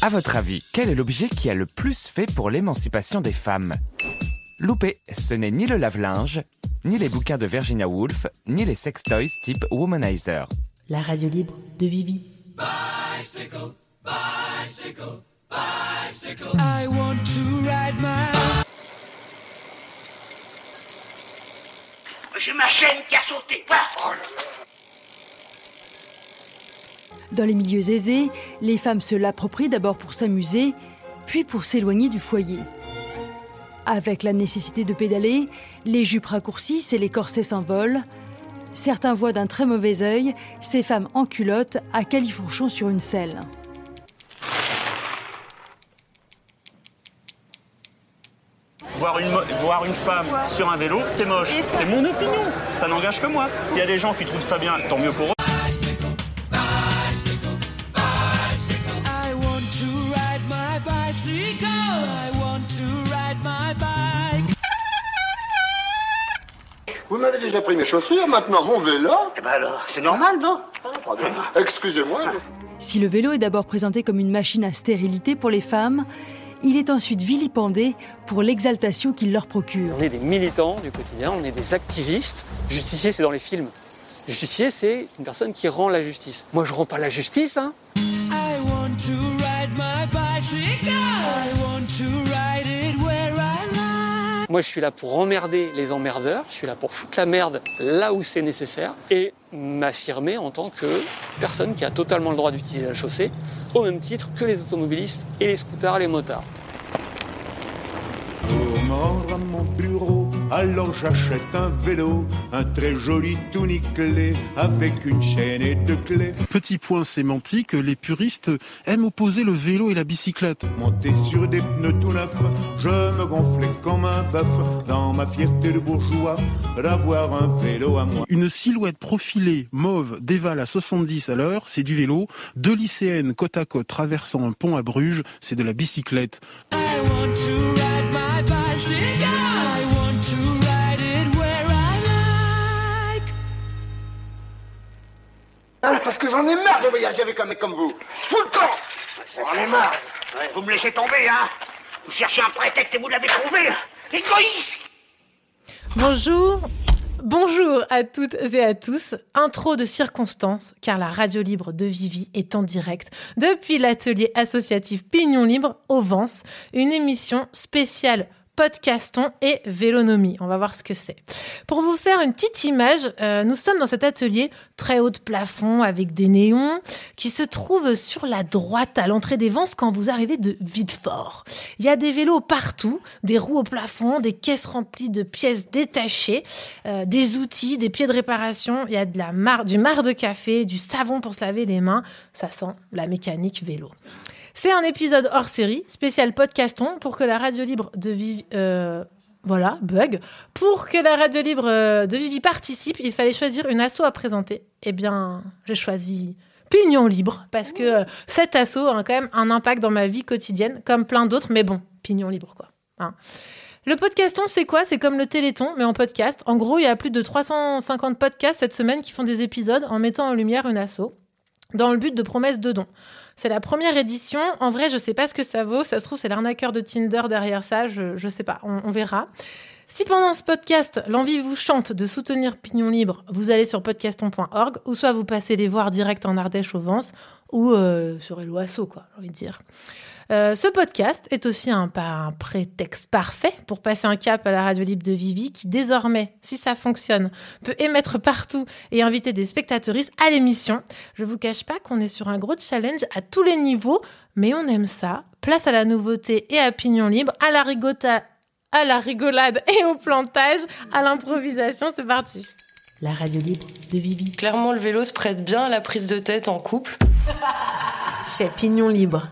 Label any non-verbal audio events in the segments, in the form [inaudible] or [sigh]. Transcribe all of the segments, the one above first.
À votre avis, quel est l'objet qui a le plus fait pour l'émancipation des femmes? Loupé, ce n'est ni le lave-linge, ni les bouquins de Virginia Woolf, ni les sextoys type Womanizer. La radio libre de Vivi. J'ai ma chaîne qui a sauté. Voilà. Dans les milieux aisés, les femmes se l'approprient d'abord pour s'amuser, puis pour s'éloigner du foyer. Avec la nécessité de pédaler, les jupes raccourcissent et les corsets s'envolent. Certains voient d'un très mauvais œil ces femmes en culotte à califourchon sur une selle. Voir une, voir une femme sur un vélo, c'est moche. C'est mon opinion. Ça n'engage que moi. S'il y a des gens qui trouvent ça bien, tant mieux pour eux. M'avez déjà pris mes chaussures, maintenant mon vélo. Eh ben alors, c'est normal, non? Excusez-moi. Si le vélo est d'abord présenté comme une machine à stérilité pour les femmes, il est ensuite vilipendé pour l'exaltation qu'il leur procure. On est des militants du quotidien, on est des activistes. Justicier, c'est dans les films. Justicier, c'est une personne qui rend la justice. Moi, je rends pas la justice, hein. I want to ride my bicycle. I want to ride it like. Moi, je suis là pour emmerder les emmerdeurs. Je suis là pour foutre la merde là où c'est nécessaire et m'affirmer en tant que personne qui a totalement le droit d'utiliser la chaussée, au même titre que les automobilistes et les scooters et les motards. Bureau, alors j'achète un vélo, un très joli tout nickelé, avec une chaîne et deux clés. Petit point sémantique, les puristes aiment opposer le vélo et la bicyclette. Monté sur des pneus tout neufs, je me gonflais comme un bœuf, dans ma fierté de bourgeois, d'avoir un vélo à moi. Une silhouette profilée mauve dévale à 70 à l'heure, c'est du vélo. Deux lycéennes côte à côte traversant un pont à Bruges, c'est de la bicyclette. I want to ride my bicycle. Ah, parce que j'en ai marre de voyager avec un mec comme vous. Je fous le camp. J'en ai marre. Vous me laissez tomber, hein Vous cherchez un prétexte et vous l'avez trouvé. Égoïste Bonjour, bonjour à toutes et à tous. Intro de circonstance, car la radio libre de Vivi est en direct depuis l'atelier associatif Pignon Libre au Vence, une émission spéciale podcaston et vélonomie. On va voir ce que c'est. Pour vous faire une petite image, euh, nous sommes dans cet atelier très haut de plafond avec des néons qui se trouve sur la droite à l'entrée des Vences quand vous arrivez de Villefort. Il y a des vélos partout, des roues au plafond, des caisses remplies de pièces détachées, euh, des outils, des pieds de réparation. Il y a de la marre, du marc de café, du savon pour se laver les mains. Ça sent la mécanique vélo. C'est un épisode hors série, spécial podcaston, pour que la radio libre de Vivi... euh, voilà, bug. Pour que la radio libre euh, de Vivi participe, il fallait choisir une asso à présenter. Eh bien, j'ai choisi Pignon Libre, parce que euh, cet asso a quand même un impact dans ma vie quotidienne, comme plein d'autres, mais bon, Pignon Libre, quoi. Hein. Le podcaston, c'est quoi? C'est comme le téléthon, mais en podcast. En gros, il y a plus de 350 podcasts cette semaine qui font des épisodes en mettant en lumière une asso, dans le but de promesses de dons. C'est la première édition. En vrai, je sais pas ce que ça vaut. Ça se trouve, c'est l'arnaqueur de Tinder derrière ça. Je, je sais pas. On, on verra. Si pendant ce podcast, l'envie vous chante de soutenir Pignon Libre, vous allez sur podcaston.org ou soit vous passez les voir direct en Ardèche au Vence ou euh, sur Eloasso, quoi, j'ai envie de dire. Euh, ce podcast est aussi un, pas un prétexte parfait pour passer un cap à la radio libre de Vivi qui désormais, si ça fonctionne, peut émettre partout et inviter des spectateuristes à l'émission. Je vous cache pas qu'on est sur un gros challenge à tous les niveaux, mais on aime ça. Place à la nouveauté et à pignon libre, à la rigota, à la rigolade et au plantage, à l'improvisation. C'est parti. La radio libre de Vivi. Clairement, le vélo se prête bien à la prise de tête en couple. Chez Pignon Libre.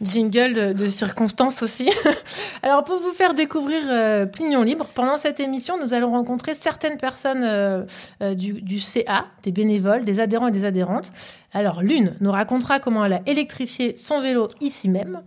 Jingle de, de circonstance aussi. [laughs] Alors pour vous faire découvrir euh, Libre, pendant cette émission, nous allons rencontrer certaines personnes euh, euh, du CA, des bénévoles, des adhérents et des adhérentes. Alors l'une nous racontera comment elle a électrifié son vélo ici même.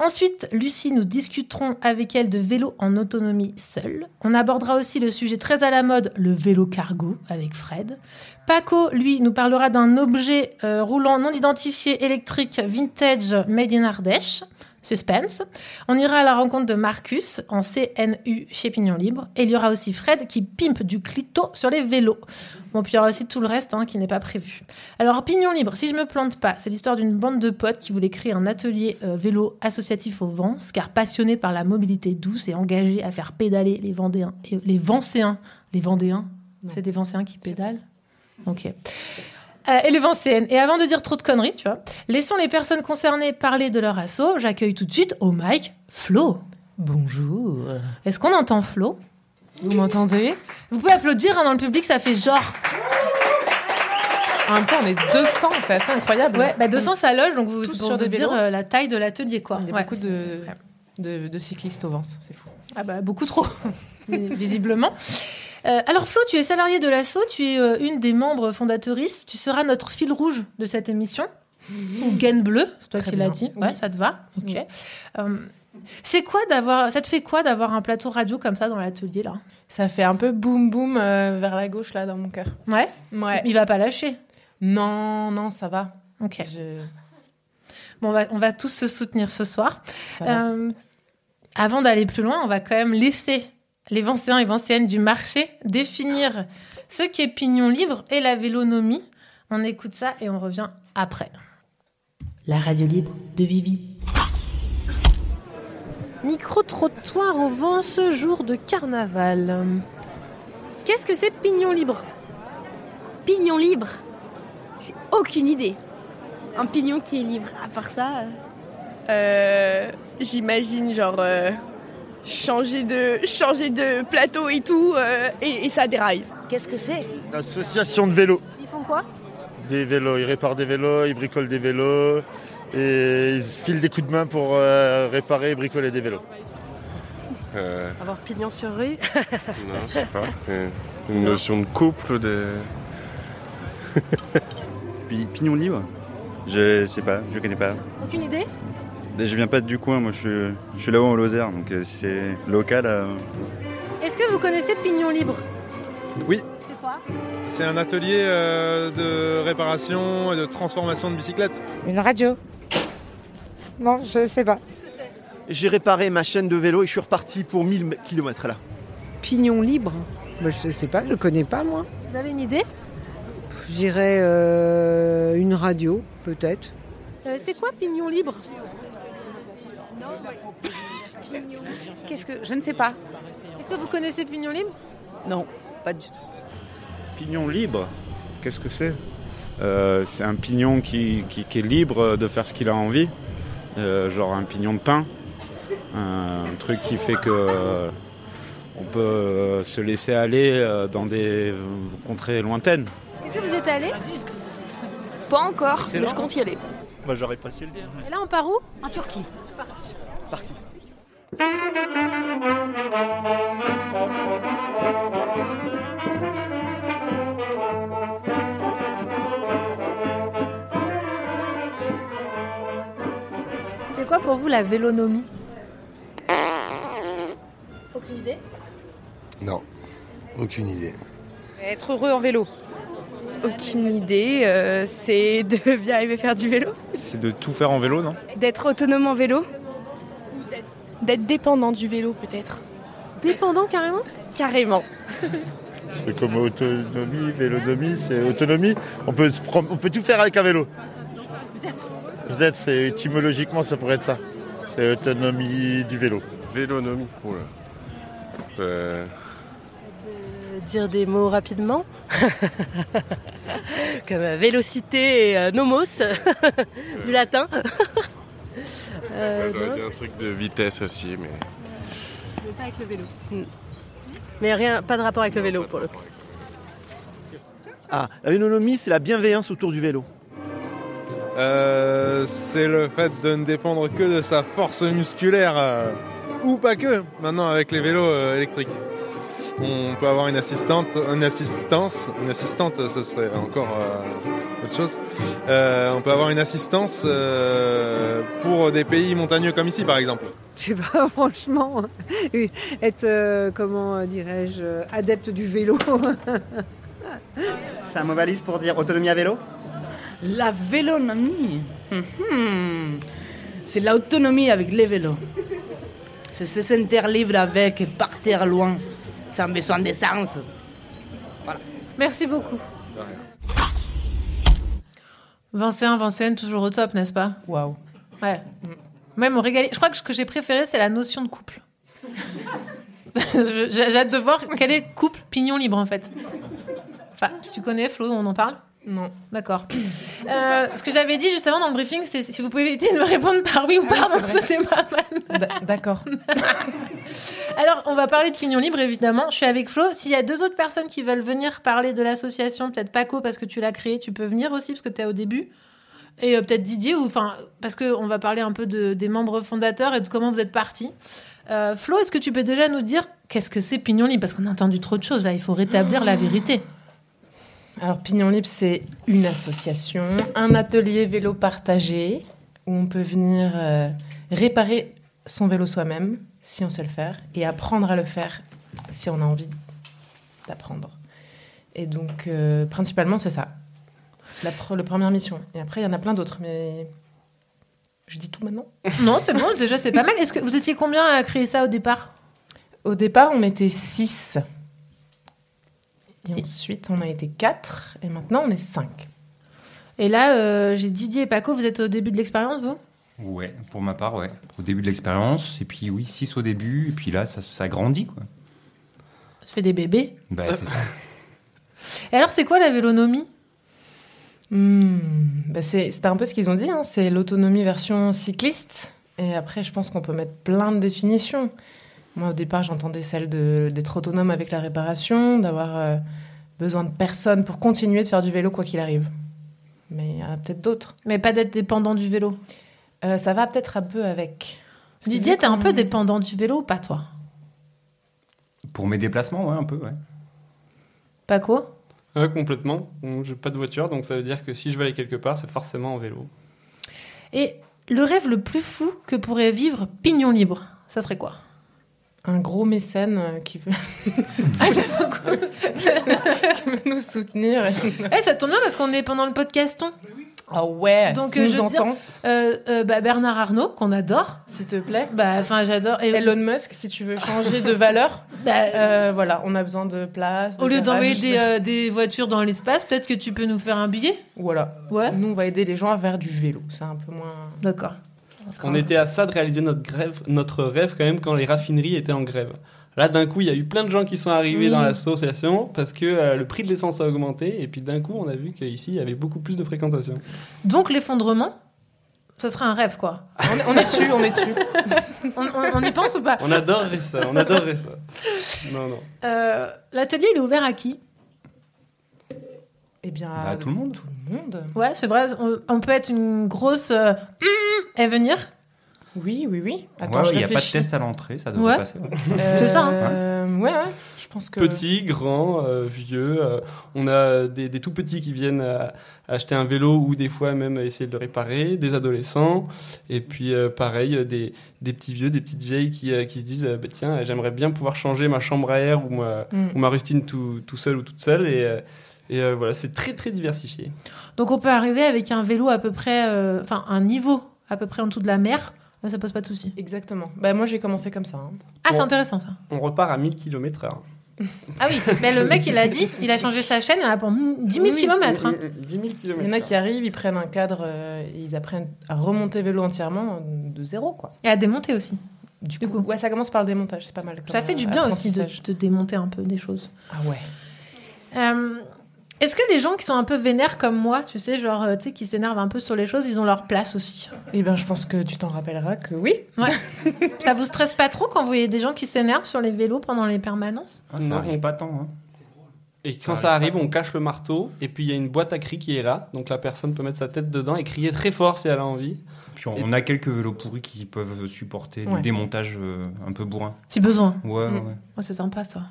Ensuite, Lucie, nous discuterons avec elle de vélo en autonomie seule. On abordera aussi le sujet très à la mode, le vélo cargo, avec Fred. Paco, lui, nous parlera d'un objet euh, roulant non identifié électrique vintage made in Ardèche. Suspense. On ira à la rencontre de Marcus en CNU chez Pignon Libre. Et il y aura aussi Fred qui pimpe du clito sur les vélos. Bon, puis il y aura aussi tout le reste hein, qui n'est pas prévu. Alors, Pignon Libre, si je me plante pas, c'est l'histoire d'une bande de potes qui voulait créer un atelier euh, vélo associatif au Vence, car passionnés par la mobilité douce et engagés à faire pédaler les Vendéens et les Vencéens. Les Vendéens? C'est des Vencéens qui pédalent? Ok. Euh, et les Vencéennes. Et avant de dire trop de conneries, tu vois, laissons les personnes concernées parler de leur assaut. J'accueille tout de suite au mic Flo. Bonjour. Est-ce qu'on entend Flo? Vous m'entendez? Vous pouvez applaudir hein, dans le public, ça fait genre. En même temps, on est 200, c'est assez incroyable. Ouais, bah 200 ça loge, donc vous Tous pour sur vous des dire euh, la taille de l'atelier, quoi. Il y a Ouais. beaucoup de, de, de cyclistes au Vence, c'est fou. Ah bah beaucoup trop, [laughs] visiblement. Euh, alors Flo, tu es salarié de l'assaut, tu es euh, une des membres fondatrices, tu seras notre fil rouge de cette émission, ou gaine bleue, c'est toi Très qui l'as dit, ouais, Oui. ça te va Ok. Oui. Euh, c'est quoi d'avoir, ça te fait quoi d'avoir un plateau radio comme ça dans l'atelier là? Ça fait un peu boum boum vers la gauche là dans mon cœur. Ouais? Ouais. Il va pas lâcher? Non, non, ça va. Ok. Je- Bon, on va, on va tous se soutenir ce soir. Avant d'aller plus loin, on va quand même laisser les Vencéens et Vencéennes du marché définir ce qu'est pignon libre et la vélonomie. On écoute ça et on revient après. La radio libre de Vivi. Micro-trottoir au vent ce jour de carnaval. Qu'est-ce que c'est pignon libre? Pignon libre? J'ai aucune idée. Un pignon qui est libre. À part ça. euh, Euh, J'imagine genre euh, changer de changer de plateau et tout euh, et, et ça déraille. Qu'est-ce que c'est? Association de vélos. Ils font quoi? Des vélos, ils réparent des vélos, ils bricolent des vélos et ils filent des coups de main pour euh, réparer et bricoler des vélos. Euh, Avoir pignon sur rue? non, je sais pas. Une notion de couple, de. Puis pignon libre? Je sais pas, je connais pas. Aucune idée? Mais Je viens pas du coin, moi je suis, je suis là-haut en Lozère, donc euh, c'est local. euh. Est-ce que vous connaissez pignon libre? Oui, C'est quoi? C'est un atelier euh, de réparation et de transformation de bicyclettes. Une radio? Non, je sais pas. J'ai réparé ma chaîne de vélo et je suis reparti pour 1000 km là. Pignon libre? Bah, Je sais pas, je connais pas moi. Vous avez une idée? Je dirais euh, une radio, peut-être. Euh, C'est quoi pignon libre? Qu'est-ce que. Je ne sais pas. Est-ce que vous connaissez pignon libre? Non, pas du tout. Pignon libre, qu'est-ce que c'est? Euh, C'est un pignon qui, qui- qui est libre de faire ce qu'il a envie, Euh, genre un pignon de pain, un truc qui fait que euh, on peut se laisser aller dans des contrées lointaines. Est-ce que vous êtes allé? Pas encore, mais je compte y aller. Moi j'aurais pas su le dire. Et là on part où? En Turquie. Parti. Parti. C'est quoi pour vous la vélonomie Aucune idée Non, aucune idée. Être heureux en vélo. Aucune idée, euh, c'est de [laughs] bien arriver faire du vélo, C'est de tout faire en vélo, non d'être autonome en vélo, d'être dépendant du vélo peut-être. Dépendant carrément Carrément. C'est comme autonomie, vélonomie, c'est autonomie. On peut, se prom- on peut tout faire avec un vélo. Peut-être, c'est étymologiquement, ça pourrait être ça. C'est autonomie du vélo. Vélonomie. Oula. Euh, Dire des mots rapidement [laughs] Comme vélocité et euh, nomos, [laughs] du latin. [laughs] Euh, ça doit non, être un truc de vitesse aussi, mais. mais pas avec le vélo. Hmm. Mais rien, pas de rapport avec le vélo pour le coup. Ah, la vélonomie, c'est la bienveillance autour du vélo. Euh, c'est le fait de ne dépendre que de sa force musculaire. euh, ou pas que, maintenant avec les vélos euh, électriques. On peut avoir une assistante, une assistance, une assistante, ça serait encore euh, autre chose. Euh, on peut avoir une assistance euh, pour des pays montagneux comme ici, par exemple. Je sais pas, [laughs] franchement, être, euh, comment dirais-je, adepte du vélo. [laughs] C'est un mot valise pour dire autonomie à vélo? La vélonomie. Mhm. C'est l'autonomie avec les vélos. C'est se sentir libre avec et partir loin sans besoin d'essence. Merci beaucoup. Vincent, Vincent, toujours au top, n'est-ce pas? Waouh. Ouais. Même au régalé. Je crois que ce que j'ai préféré, c'est la notion de couple. [laughs] J'ai hâte de voir quel est le couple pignon libre, en fait. Enfin, si tu connais, Flo, on en parle? Non. D'accord. Euh, ce que j'avais dit justement dans le briefing, c'est si vous pouvez éviter de me répondre par oui ou par non, c'était pas mal. D'accord. [laughs] Alors, on va parler de Pignon Libre, évidemment. Je suis avec Flo. S'il y a deux autres personnes qui veulent venir parler de l'association, peut-être Paco, parce que tu l'as créé, tu peux venir aussi, parce que tu es au début. Et euh, peut-être Didier, ou enfin, parce qu'on va parler un peu de, des membres fondateurs et de comment vous êtes partis. Euh, Flo, est-ce que tu peux déjà nous dire qu'est-ce que c'est Pignon Libre? Parce qu'on a entendu trop de choses, là. Il faut rétablir la vérité. Alors, Pignon Libre, c'est une association, un atelier vélo partagé où on peut venir euh, réparer son vélo soi-même, si on sait le faire, et apprendre à le faire si on a envie d'apprendre. Et donc, euh, principalement, c'est ça. La, pre- la première mission. Et après, il y en a plein d'autres, mais je dis tout maintenant [laughs] Non, c'est bon, déjà, c'est pas mal. Est-ce que vous étiez combien à créer ça au départ? Au départ, on était 6. Et ensuite, on a été 4. Et maintenant, on est 5. Et là, euh, j'ai Didier et Paco, vous êtes au début de l'expérience, vous? Ouais, pour ma part, ouais. Au début de l'expérience, et puis oui, 6 au début, et puis là, ça, ça grandit, quoi. Ça fait des bébés. Bah, c'est ça. Et alors, c'est quoi la vélonomie? Hmm, bah c'est c'est un peu ce qu'ils ont dit, hein, c'est l'autonomie version cycliste. Et après, je pense qu'on peut mettre plein de définitions. Moi, au départ, j'entendais celle de- d'être autonome avec la réparation, d'avoir euh, besoin de personne pour continuer de faire du vélo quoi qu'il arrive. Mais il y en a peut-être d'autres. Mais pas d'être dépendant du vélo. Euh, ça va peut-être un peu avec. Parce Didier, t'es un peu dépendant du vélo ou pas, toi? Pour mes déplacements, ouais, un peu, ouais. Paco? Ouais, complètement. J'ai pas de voiture, donc ça veut dire que si je veux aller quelque part, c'est forcément en vélo. Et le rêve le plus fou que pourrait vivre Pignon Libre, ça serait quoi? Un gros mécène euh, qui veut, [laughs] Ah, [laughs] qui veut nous soutenir. Eh, ça tombe bien parce qu'on est pendant le podcaston. Ah ouais, Donc, s'il euh, nous je dire, euh, euh, bah, Bernard Arnault, qu'on adore, s'il te plaît. Bah, enfin, j'adore. Et Elon Musk, si tu veux changer de valeur, [laughs] euh, voilà, on a besoin de place. de Au lieu d'envoyer des, des voitures dans l'espace, peut-être que tu peux nous faire un billet? Voilà. Ouais. Nous, on va aider les gens à faire du vélo. C'est un peu moins. D'accord. On était à ça de réaliser notre, grève, notre rêve quand même quand les raffineries étaient en grève. Là, d'un coup, il y a eu plein de gens qui sont arrivés Oui. dans l'association parce que euh, le prix de l'essence a augmenté. Et puis d'un coup, on a vu qu'ici, il y avait beaucoup plus de fréquentation. Donc, l'effondrement, ça serait un rêve, quoi. On est, on est dessus, on est dessus. on, on- on y pense ou pas? On adorerait ça, on adorerait ça. Non, non. Euh, L'atelier, il est ouvert à qui? Eh bien, Bah, tout le monde. Tout le monde. Ouais, c'est vrai, on, on peut être une grosse euh, hum, et venir. Oui, oui, oui. Ouais, ouais, il n'y a pas de test à l'entrée, ça devrait Ouais. passer. ouais. C'est ça, hein. Euh, ouais, ouais. Je pense que. Petits, grands, euh, vieux. euh, on a des, des tout petits qui viennent euh, acheter un vélo ou des fois même essayer de le réparer, des adolescents. Et puis euh, pareil, des, des petits vieux, des petites vieilles qui, euh, qui se disent euh, bah, tiens, j'aimerais bien pouvoir changer ma chambre à air ou ma, Mm. ou ma rustine tout, tout seul ou toute seule. Et, euh, et euh, voilà, c'est très très diversifié. Donc, on peut arriver avec un vélo à peu près, euh, enfin, un niveau à peu près en dessous de la mer. Là, ça pose pas de souci. Exactement. Bah, moi, j'ai commencé comme ça. hein. Ah, c'est intéressant ça. On repart à 1000 km/h. Ah oui, mais le mec, il a dit, il a changé sa chaîne pour 10 000 Oui, km. hein. 10 000 km. Il y en a qui arrivent, ils prennent un cadre, euh, et ils apprennent à remonter vélo entièrement euh, de zéro, quoi. Et à démonter aussi. Du coup, ouais, ça commence par le démontage, c'est pas mal. Ça comme, fait du euh, bien aussi de, apprentissage. de démonter un peu des choses. Ah ouais. Euh, Est-ce que les gens qui sont un peu vénères comme moi, tu sais, genre, euh, tu sais, qui s'énervent un peu sur les choses, ils ont leur place aussi Eh bien, je pense que tu t'en rappelleras que oui. Ouais. [laughs] ça vous stresse pas trop quand vous voyez des gens qui s'énervent sur les vélos pendant les permanences Ah, ça Non, arrive on- pas tant. Hein. Et quand Ça ça arrive on cache le marteau, et puis il y a une boîte à cris qui est là, donc la personne peut mettre sa tête dedans et crier très fort si elle a envie. Puis on, on a quelques vélos pourris qui peuvent supporter Ouais. du démontage euh, un peu bourrin. Si besoin. Ouais, ouais, Mm. ouais. Ouais, c'est sympa ça.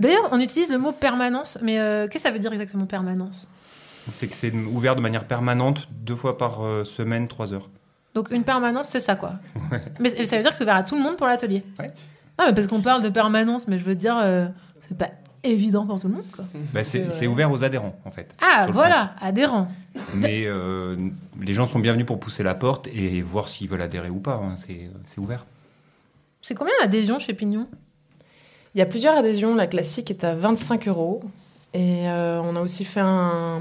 D'ailleurs, on utilise le mot permanence, mais euh, qu'est-ce que ça veut dire exactement permanence? C'est que c'est ouvert de manière permanente, deux fois par euh, semaine, trois heures. Donc une permanence, c'est ça, quoi. Mais ça veut dire que c'est ouvert à tout le monde pour l'atelier? Ouais. Non, mais parce qu'on parle de permanence, mais je veux dire, euh, c'est pas évident pour tout le monde, quoi. Bah, c'est ouvert aux adhérents, en fait. Ah, voilà, adhérent. Mais euh, les gens sont bienvenus pour pousser la porte et voir s'ils veulent adhérer ou pas. hein. C'est ouvert. C'est combien l'adhésion chez Pignon? Il y a plusieurs adhésions. La classique est à 25 euros. Et euh, on a aussi fait un,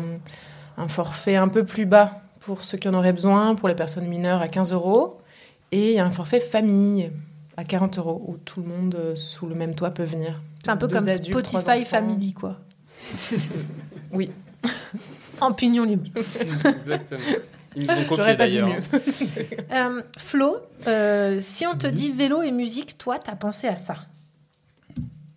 un forfait un peu plus bas pour ceux qui en auraient besoin, pour les personnes mineures à 15 euros. Et il y a un forfait famille à 40 euros où tout le monde euh, sous le même toit peut venir. C'est un peu Deux comme adultes, Spotify. Family, quoi. [laughs] Oui. [laughs] en pignon libre. Exactement. Ils nous ont copié J'aurais pas dit d'ailleurs. mieux. Euh, Flo, euh, si on te dit vélo et musique, toi, t'as pensé à ça?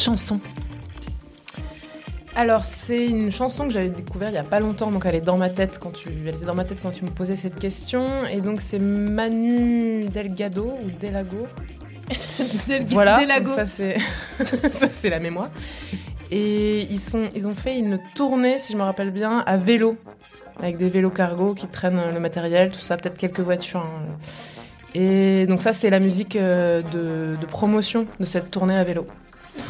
chanson Alors, c'est une chanson que j'avais découverte il n'y a pas longtemps, donc elle est dans ma tête quand tu, elle était dans ma tête quand tu me posais cette question. Et donc, c'est Manu Delgado ou Delago. [laughs] voilà, Delago. [laughs] ça c'est la mémoire. Et ils, sont, ils ont fait une tournée, si je me rappelle bien, à vélo, avec des vélos cargo qui traînent le matériel, tout ça, peut-être quelques voitures. hein. Et donc ça, c'est la musique euh, de, de promotion de cette tournée à vélo.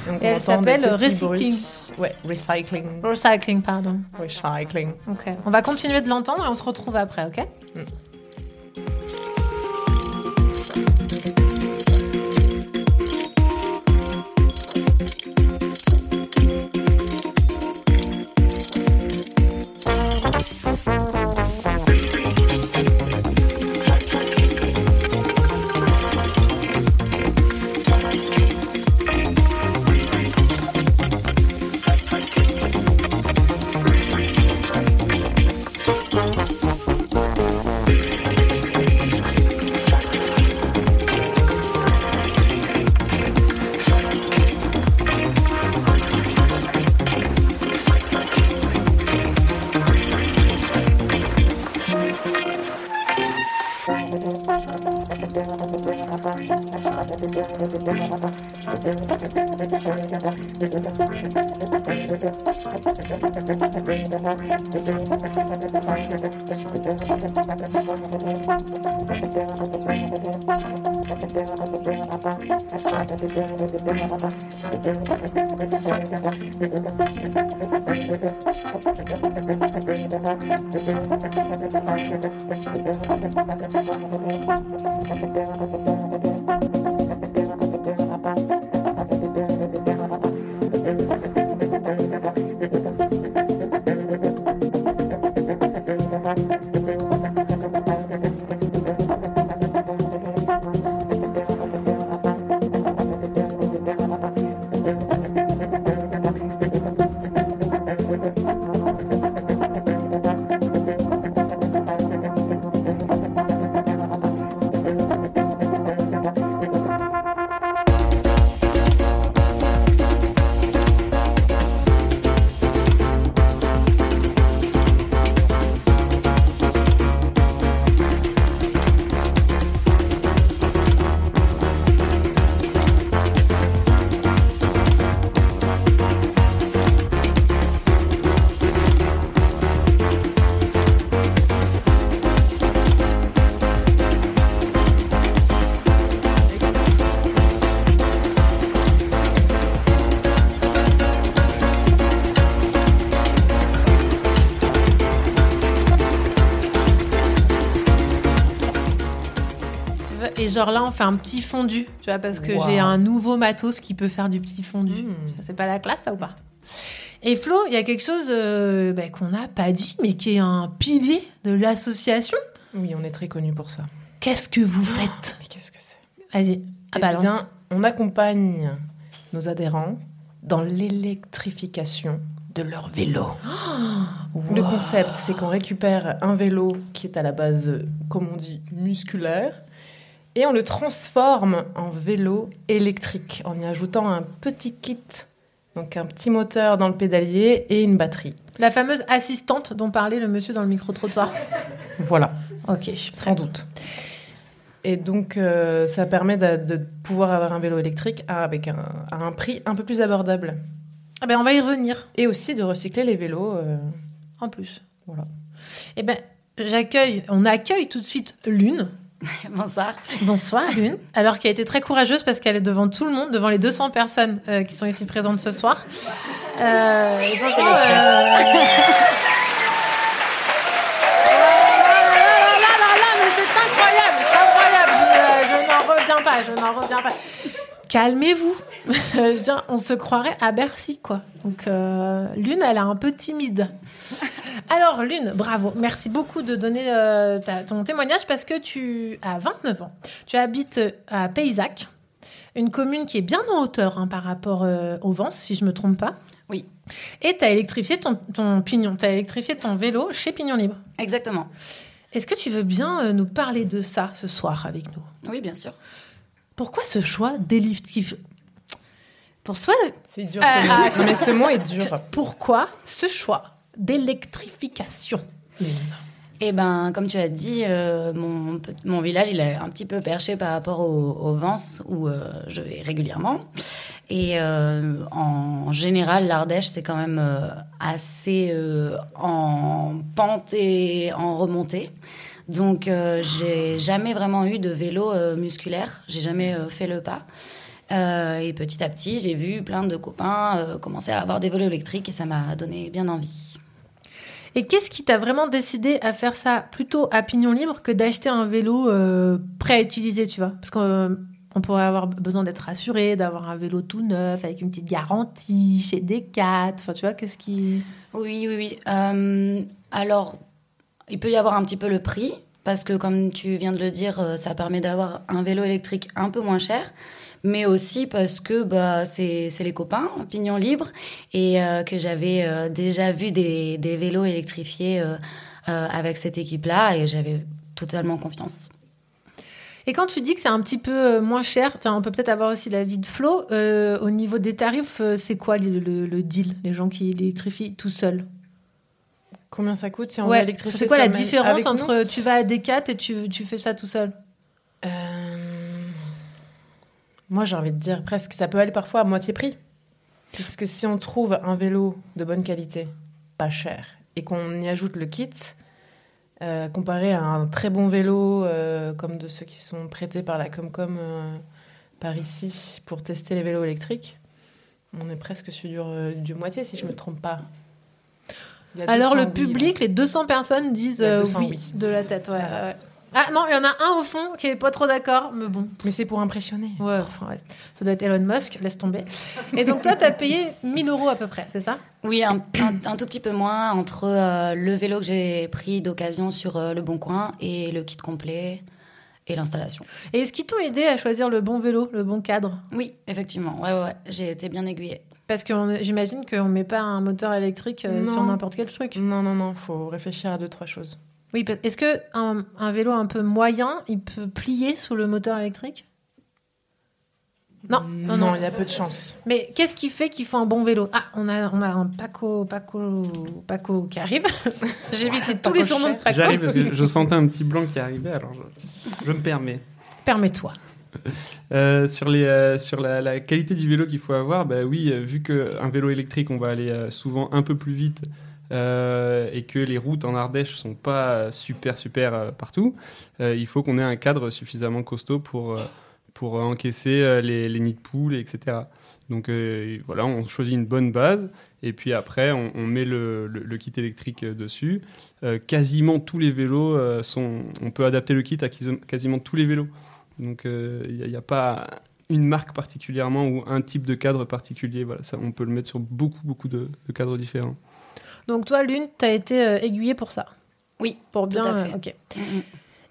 Donc, Et elle s'appelle Recycling. Ouais, recycling. Recycling, pardon. Recycling. Ok. On va continuer de l'entendre et on se retrouve après, ok? Et The genre là, on fait un petit fondu, tu vois, parce que Wow. j'ai un nouveau matos qui peut faire du petit fondu. Mm. Ça, C'est pas la classe, ça ou pas? Et Flo, il y a quelque chose euh, bah, qu'on n'a pas dit, mais qui est un pilier de l'association. Oui, on est très connu pour ça. Qu'est-ce que vous faites? Mais qu'est-ce que c'est? Vas-y, Eh balance. bien, on accompagne nos adhérents dans l'électrification de leur vélo. [gasps] Le Wow. concept, c'est qu'on récupère un vélo qui est à la base, comme on dit, musculaire, et on le transforme en vélo électrique en y ajoutant un petit kit, donc un petit moteur dans le pédalier et une batterie. La fameuse assistante dont parlait le monsieur dans le micro-trottoir. Voilà. Ok, Sans doute. Et donc, euh, ça permet de, de pouvoir avoir un vélo électrique à- avec un, à un prix un peu plus abordable. Ah ben, on va y revenir. Et aussi de recycler les vélos. euh, En plus. Voilà. Eh ben, j'accueille, on accueille tout de suite Lune. [laughs] Bonsoir. Bonsoir Lune. Alors qui a été très courageuse parce qu'elle est devant tout le monde, devant les 200 personnes euh, qui sont ici présentes ce soir. Euh, euh. Je, n'en reviens pas, je n'en reviens pas. Calmez-vous. je veux dire, on se croirait à Bercy, quoi. Donc, euh, Lune, elle est un peu timide. Alors, Lune, bravo. Merci beaucoup de donner euh, ta- ton témoignage parce que tu as 29 ans. Tu habites à Paysac, une commune qui est bien en hauteur hein, par rapport euh, au Vence, si je me trompe pas. Oui. Et tu as électrifié ton, ton pignon, tu as électrifié ton vélo chez Pignon Libre. Exactement. Est-ce que tu veux bien euh, nous parler de ça ce soir avec nous? Oui, bien sûr. Pourquoi ce choix d'électrifier? Pour soi, C'est dur. Euh, ce mot. ah, mais ce mot est dur. pourquoi ce choix? D'électrification Eh ben, comme tu as dit, euh, mon, mon village, il est un petit peu perché par rapport au, au Vence, où euh, je vais régulièrement. Et euh, en général, l'Ardèche, c'est quand même assez en pente et en remontée. Donc, j'ai jamais vraiment eu de vélo musculaire. J'ai jamais fait le pas. Et petit à petit, j'ai vu plein de copains commencer à avoir des vélos électriques et ça m'a donné bien envie. Et qu'est-ce qui t'a vraiment décidé à faire ça plutôt à pignon libre que d'acheter un vélo euh, prêt à utiliser, tu vois? Parce qu'on on pourrait avoir besoin d'être rassuré, d'avoir un vélo tout neuf avec une petite garantie chez Decat. Enfin, tu vois, qu'est-ce qui? Oui, oui, oui. Euh, alors, il peut y avoir un petit peu le prix, parce que comme tu viens de le dire, euh, ça permet d'avoir un vélo électrique un peu moins cher, mais aussi parce que bah, c'est c'est les copains, pignon libre, et euh, que j'avais euh, déjà vu des, des vélos électrifiés euh, euh, avec cette équipe-là, et j'avais totalement confiance. Et quand tu dis que c'est un petit peu moins cher, tiens, on peut peut-être avoir aussi l'avis de Flo. euh, au niveau des tarifs, c'est quoi le, le- le deal Les gens qui électrifient tout seuls? Combien ça coûte si on Ouais, veut électrifier C'est quoi la différence nous? entre tu vas à Decat et tu, tu fais ça tout seul? Euh, Moi, j'ai envie de dire presque ça peut aller parfois à moitié prix. Puisque si on trouve un vélo de bonne qualité, pas cher, et qu'on y ajoute le kit, euh, comparé à un très bon vélo euh, comme de ceux qui sont prêtés par la Comcom euh, par ici pour tester les vélos électriques, on est presque sur du, moitié si je me trompe pas. Alors 200 le oui, public, les 200 personnes disent Il y a 200 oui, oui. de la tête. Ouais, ouais. Ah non, il y en a un au fond qui est pas trop d'accord, mais bon. Mais c'est pour impressionner. Ouais, enfin, ouais. ça doit être Elon Musk, laisse tomber. Et donc toi, tu as payé 1000 euros à peu près, c'est ça? Oui, un, un- un tout petit peu moins entre euh, le vélo que j'ai pris d'occasion sur euh, le Bon Coin et le kit complet et l'installation. Et est-ce qu'ils t'ont aidé à choisir le bon vélo, le bon cadre? Oui, effectivement. Ouais, ouais, ouais. J'ai été bien aiguillée. Parce que on- j'imagine qu'on met pas un moteur électrique euh, Non. sur n'importe quel truc. Non, non, non, faut réfléchir à deux, trois choses. Oui, est-ce que un, un vélo un peu moyen, il peut plier sous le moteur électrique? Non, non, non. il y a peu de chance. Mais qu'est-ce qui fait qu'il faut un bon vélo? Ah, on a, on a un Paco, Paco, Paco qui arrive. [laughs] J'évite tous les surnoms de Paco. J'arrive parce que je sentais un petit blanc qui arrivait, alors je, je me permets. Permets-toi. [laughs] Euh, sur les, euh, sur la, la qualité du vélo qu'il faut avoir, bah oui, euh, vu qu'un vélo électrique, on va aller euh, souvent un peu plus vite euh, et que les routes en Ardèche sont pas super super euh, partout, euh, il faut qu'on ait un cadre suffisamment costaud pour, pour encaisser les, les nids de poules, etc. Donc voilà, on choisit une bonne base et puis après on, met le, kit électrique dessus. Quasiment tous les vélos sont, on peut adapter le kit à quasi- quasiment tous les vélos. Donc il n'y a, pas une marque particulièrement ou un type de cadre particulier. Voilà, ça, on peut le mettre sur beaucoup, beaucoup de cadres différents. Donc toi, Lune, tu as été euh, aiguillée pour ça Oui, pour bien. tout à fait. euh, ok.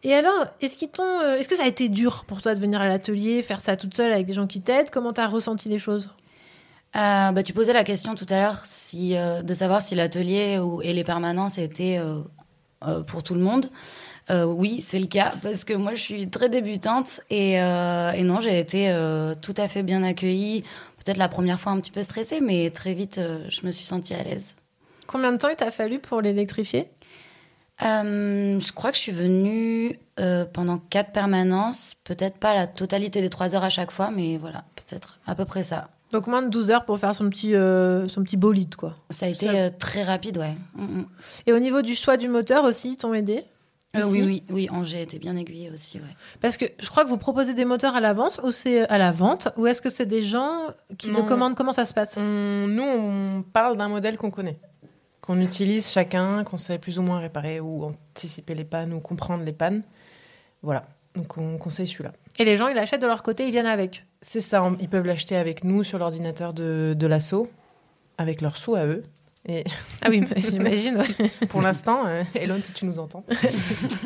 Et alors, est-ce qu'ils t'ont, euh, est-ce que ça a été dur pour toi de venir à l'atelier, faire ça toute seule avec des gens qui t'aident? Comment t'as ressenti les choses? Euh, bah, tu posais la question tout à l'heure si, euh, de savoir si l'atelier ou- et les permanences étaient euh, pour tout le monde. Oui, c'est le cas [laughs] parce que moi je suis très débutante et, et non, j'ai été tout à fait bien accueillie. Peut-être la première fois un petit peu stressée, mais très vite je me suis sentie à l'aise. Combien de temps il t'a fallu pour l'électrifier? Euh, je crois que je suis venue euh, pendant quatre permanences, peut-être pas la totalité des trois heures à chaque fois, mais voilà, peut-être à peu près ça. Donc moins de 12 heures pour faire son petit, euh, son petit bolide, quoi. Ça a été Ça- euh, très rapide, ouais. Mm, mm. Et au niveau du choix du moteur aussi, ils t'ont aidé Euh, oui, oui, oui, Angers était bien aiguillée aussi, ouais. Parce que je crois que vous proposez des moteurs à l'avance ou c'est à la vente ou est-ce que c'est des gens qui Non. le commandent? Comment ça se passe? On- nous, on parle d'un modèle qu'on connaît, qu'on utilise chacun, qu'on sait plus ou moins réparer ou anticiper les pannes ou comprendre les pannes. Voilà, donc on conseille celui-là. Et les gens, ils l'achètent de leur côté, ils viennent avec C'est ça, on- ils peuvent l'acheter avec nous sur l'ordinateur de, de l'assaut, avec leurs sous à eux. Et... Ah oui, j'imagine, ouais. [laughs] Pour l'instant, euh, Elon, si tu nous entends.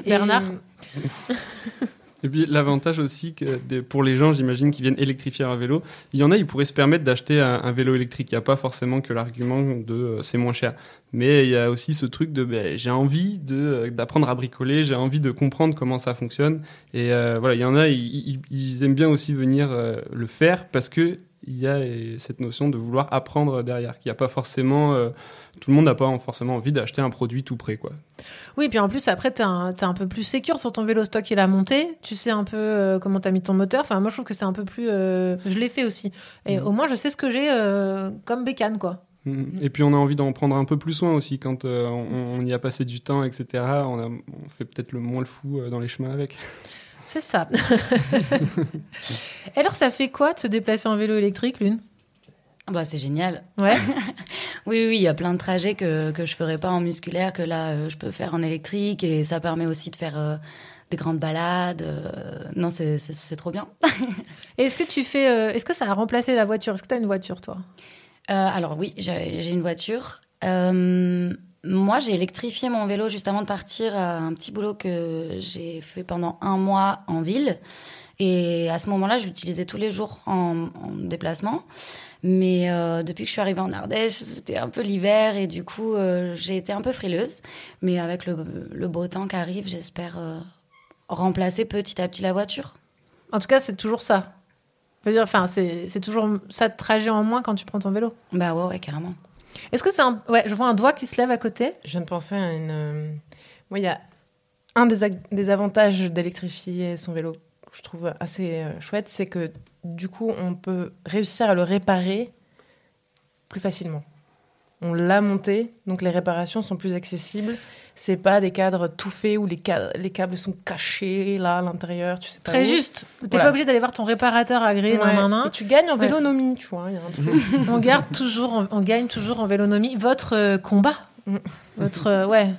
Et- Bernard Et puis l'avantage aussi que pour les gens, j'imagine, qui viennent électrifier un vélo, il y en a, ils pourraient se permettre d'acheter un, vélo électrique. Il n'y a pas forcément que l'argument de euh, c'est moins cher. Mais il y a aussi ce truc de ben, j'ai envie euh, d'apprendre à bricoler, j'ai envie de comprendre comment ça fonctionne. Et euh, voilà, il y en a, ils, aiment bien aussi venir le faire parce que il y a cette notion de vouloir apprendre derrière. Qu'il n'y a pas forcément, tout le monde n'a pas forcément envie d'acheter un produit tout prêt, quoi. Oui, puis en plus, après, t'es un, t'es un peu plus sécure sur ton vélo stock il a monté. Tu sais un peu euh, comment t'as mis ton moteur. Enfin, moi, je trouve que c'est un peu plus. euh, Je l'ai fait aussi. Et Mhm. au moins, je sais ce que j'ai euh, comme bécane, quoi. Mm. Et puis on a envie d'en prendre un peu plus soin aussi quand euh, on, on y a passé du temps, etc. On, a- on fait peut-être le moins le fou euh, dans les chemins avec. C'est ça. [laughs] Et alors, ça fait quoi de se déplacer en vélo électrique, Lune? Bah, c'est génial. Ouais. [laughs] oui, oui, il y a plein de trajets que, que je ferais pas en musculaire, que là, euh, je peux faire en électrique et ça permet aussi de faire euh, des grandes balades. euh, non, c'est- c'est c'est trop bien. [laughs] Et est-ce que tu fais. Est-ce que ça a remplacé la voiture? Est-ce que t'as une voiture, toi? Alors oui, j'ai j'ai une voiture. Moi, j'ai électrifié mon vélo juste avant de partir à un petit boulot que j'ai fait pendant un mois en ville. Et à ce moment-là, je l'utilisais tous les jours en, en déplacement. Mais euh, depuis que je suis arrivée en Ardèche, c'était un peu l'hiver et du coup, euh, j'ai été un peu frileuse. Mais avec le, le beau temps qui arrive, j'espère euh, remplacer petit à petit la voiture. En tout cas, c'est toujours ça. Je veux dire, enfin, c'est c'est toujours ça de trajet en moins quand tu prends ton vélo. Bah ouais, ouais, carrément. Est-ce que c'est un. Ouais, je vois un doigt qui se lève à côté. Je viens de penser à une. Moi, il y a un des, des avantages d'électrifier son vélo, que je trouve assez chouette, c'est que du coup, on peut réussir à le réparer plus facilement. On l'a monté, donc les réparations sont plus accessibles. C'est pas des cadres tout faits où les, câbles sont cachés là à l'intérieur, tu sais pas Très où. juste. T'es Voilà. pas obligé d'aller voir ton réparateur agréé. Ouais. nan, nan, nan. Et tu gagnes en Ouais. vélonomie, tu vois. il y a un truc. [laughs] on garde toujours, on gagne toujours en vélonomie votre euh, combat, votre euh, ouais,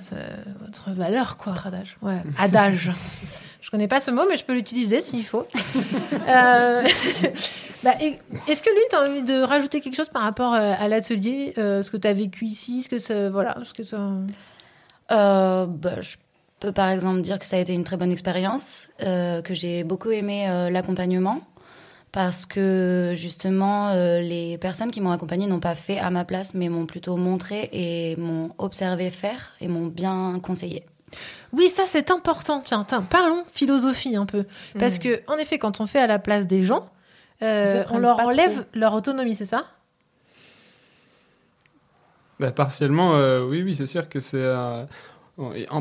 votre valeur quoi. adage. Ouais, adage. [laughs] Je connais pas ce mot, mais je peux l'utiliser s'il faut. [laughs] Euh, [laughs] bah, Est-ce que Lune, tu as envie de rajouter quelque chose par rapport euh, à l'atelier, euh, ce que tu as vécu ici, ce que ça, voilà, ce que ça... Bah, je peux par exemple dire que ça a été une très bonne expérience, que j'ai beaucoup aimé l'accompagnement parce que justement les personnes qui m'ont accompagnée n'ont pas fait à ma place mais m'ont plutôt montré et m'ont observé faire et m'ont bien conseillé. Oui, ça c'est important. Tiens, tiens, parlons philosophie un peu. Parce Mhm. que, en effet, quand on fait à la place des gens, euh, on leur enlève trop. leur autonomie, c'est ça? Bah, partiellement, euh, oui, oui, c'est sûr que c'est. euh,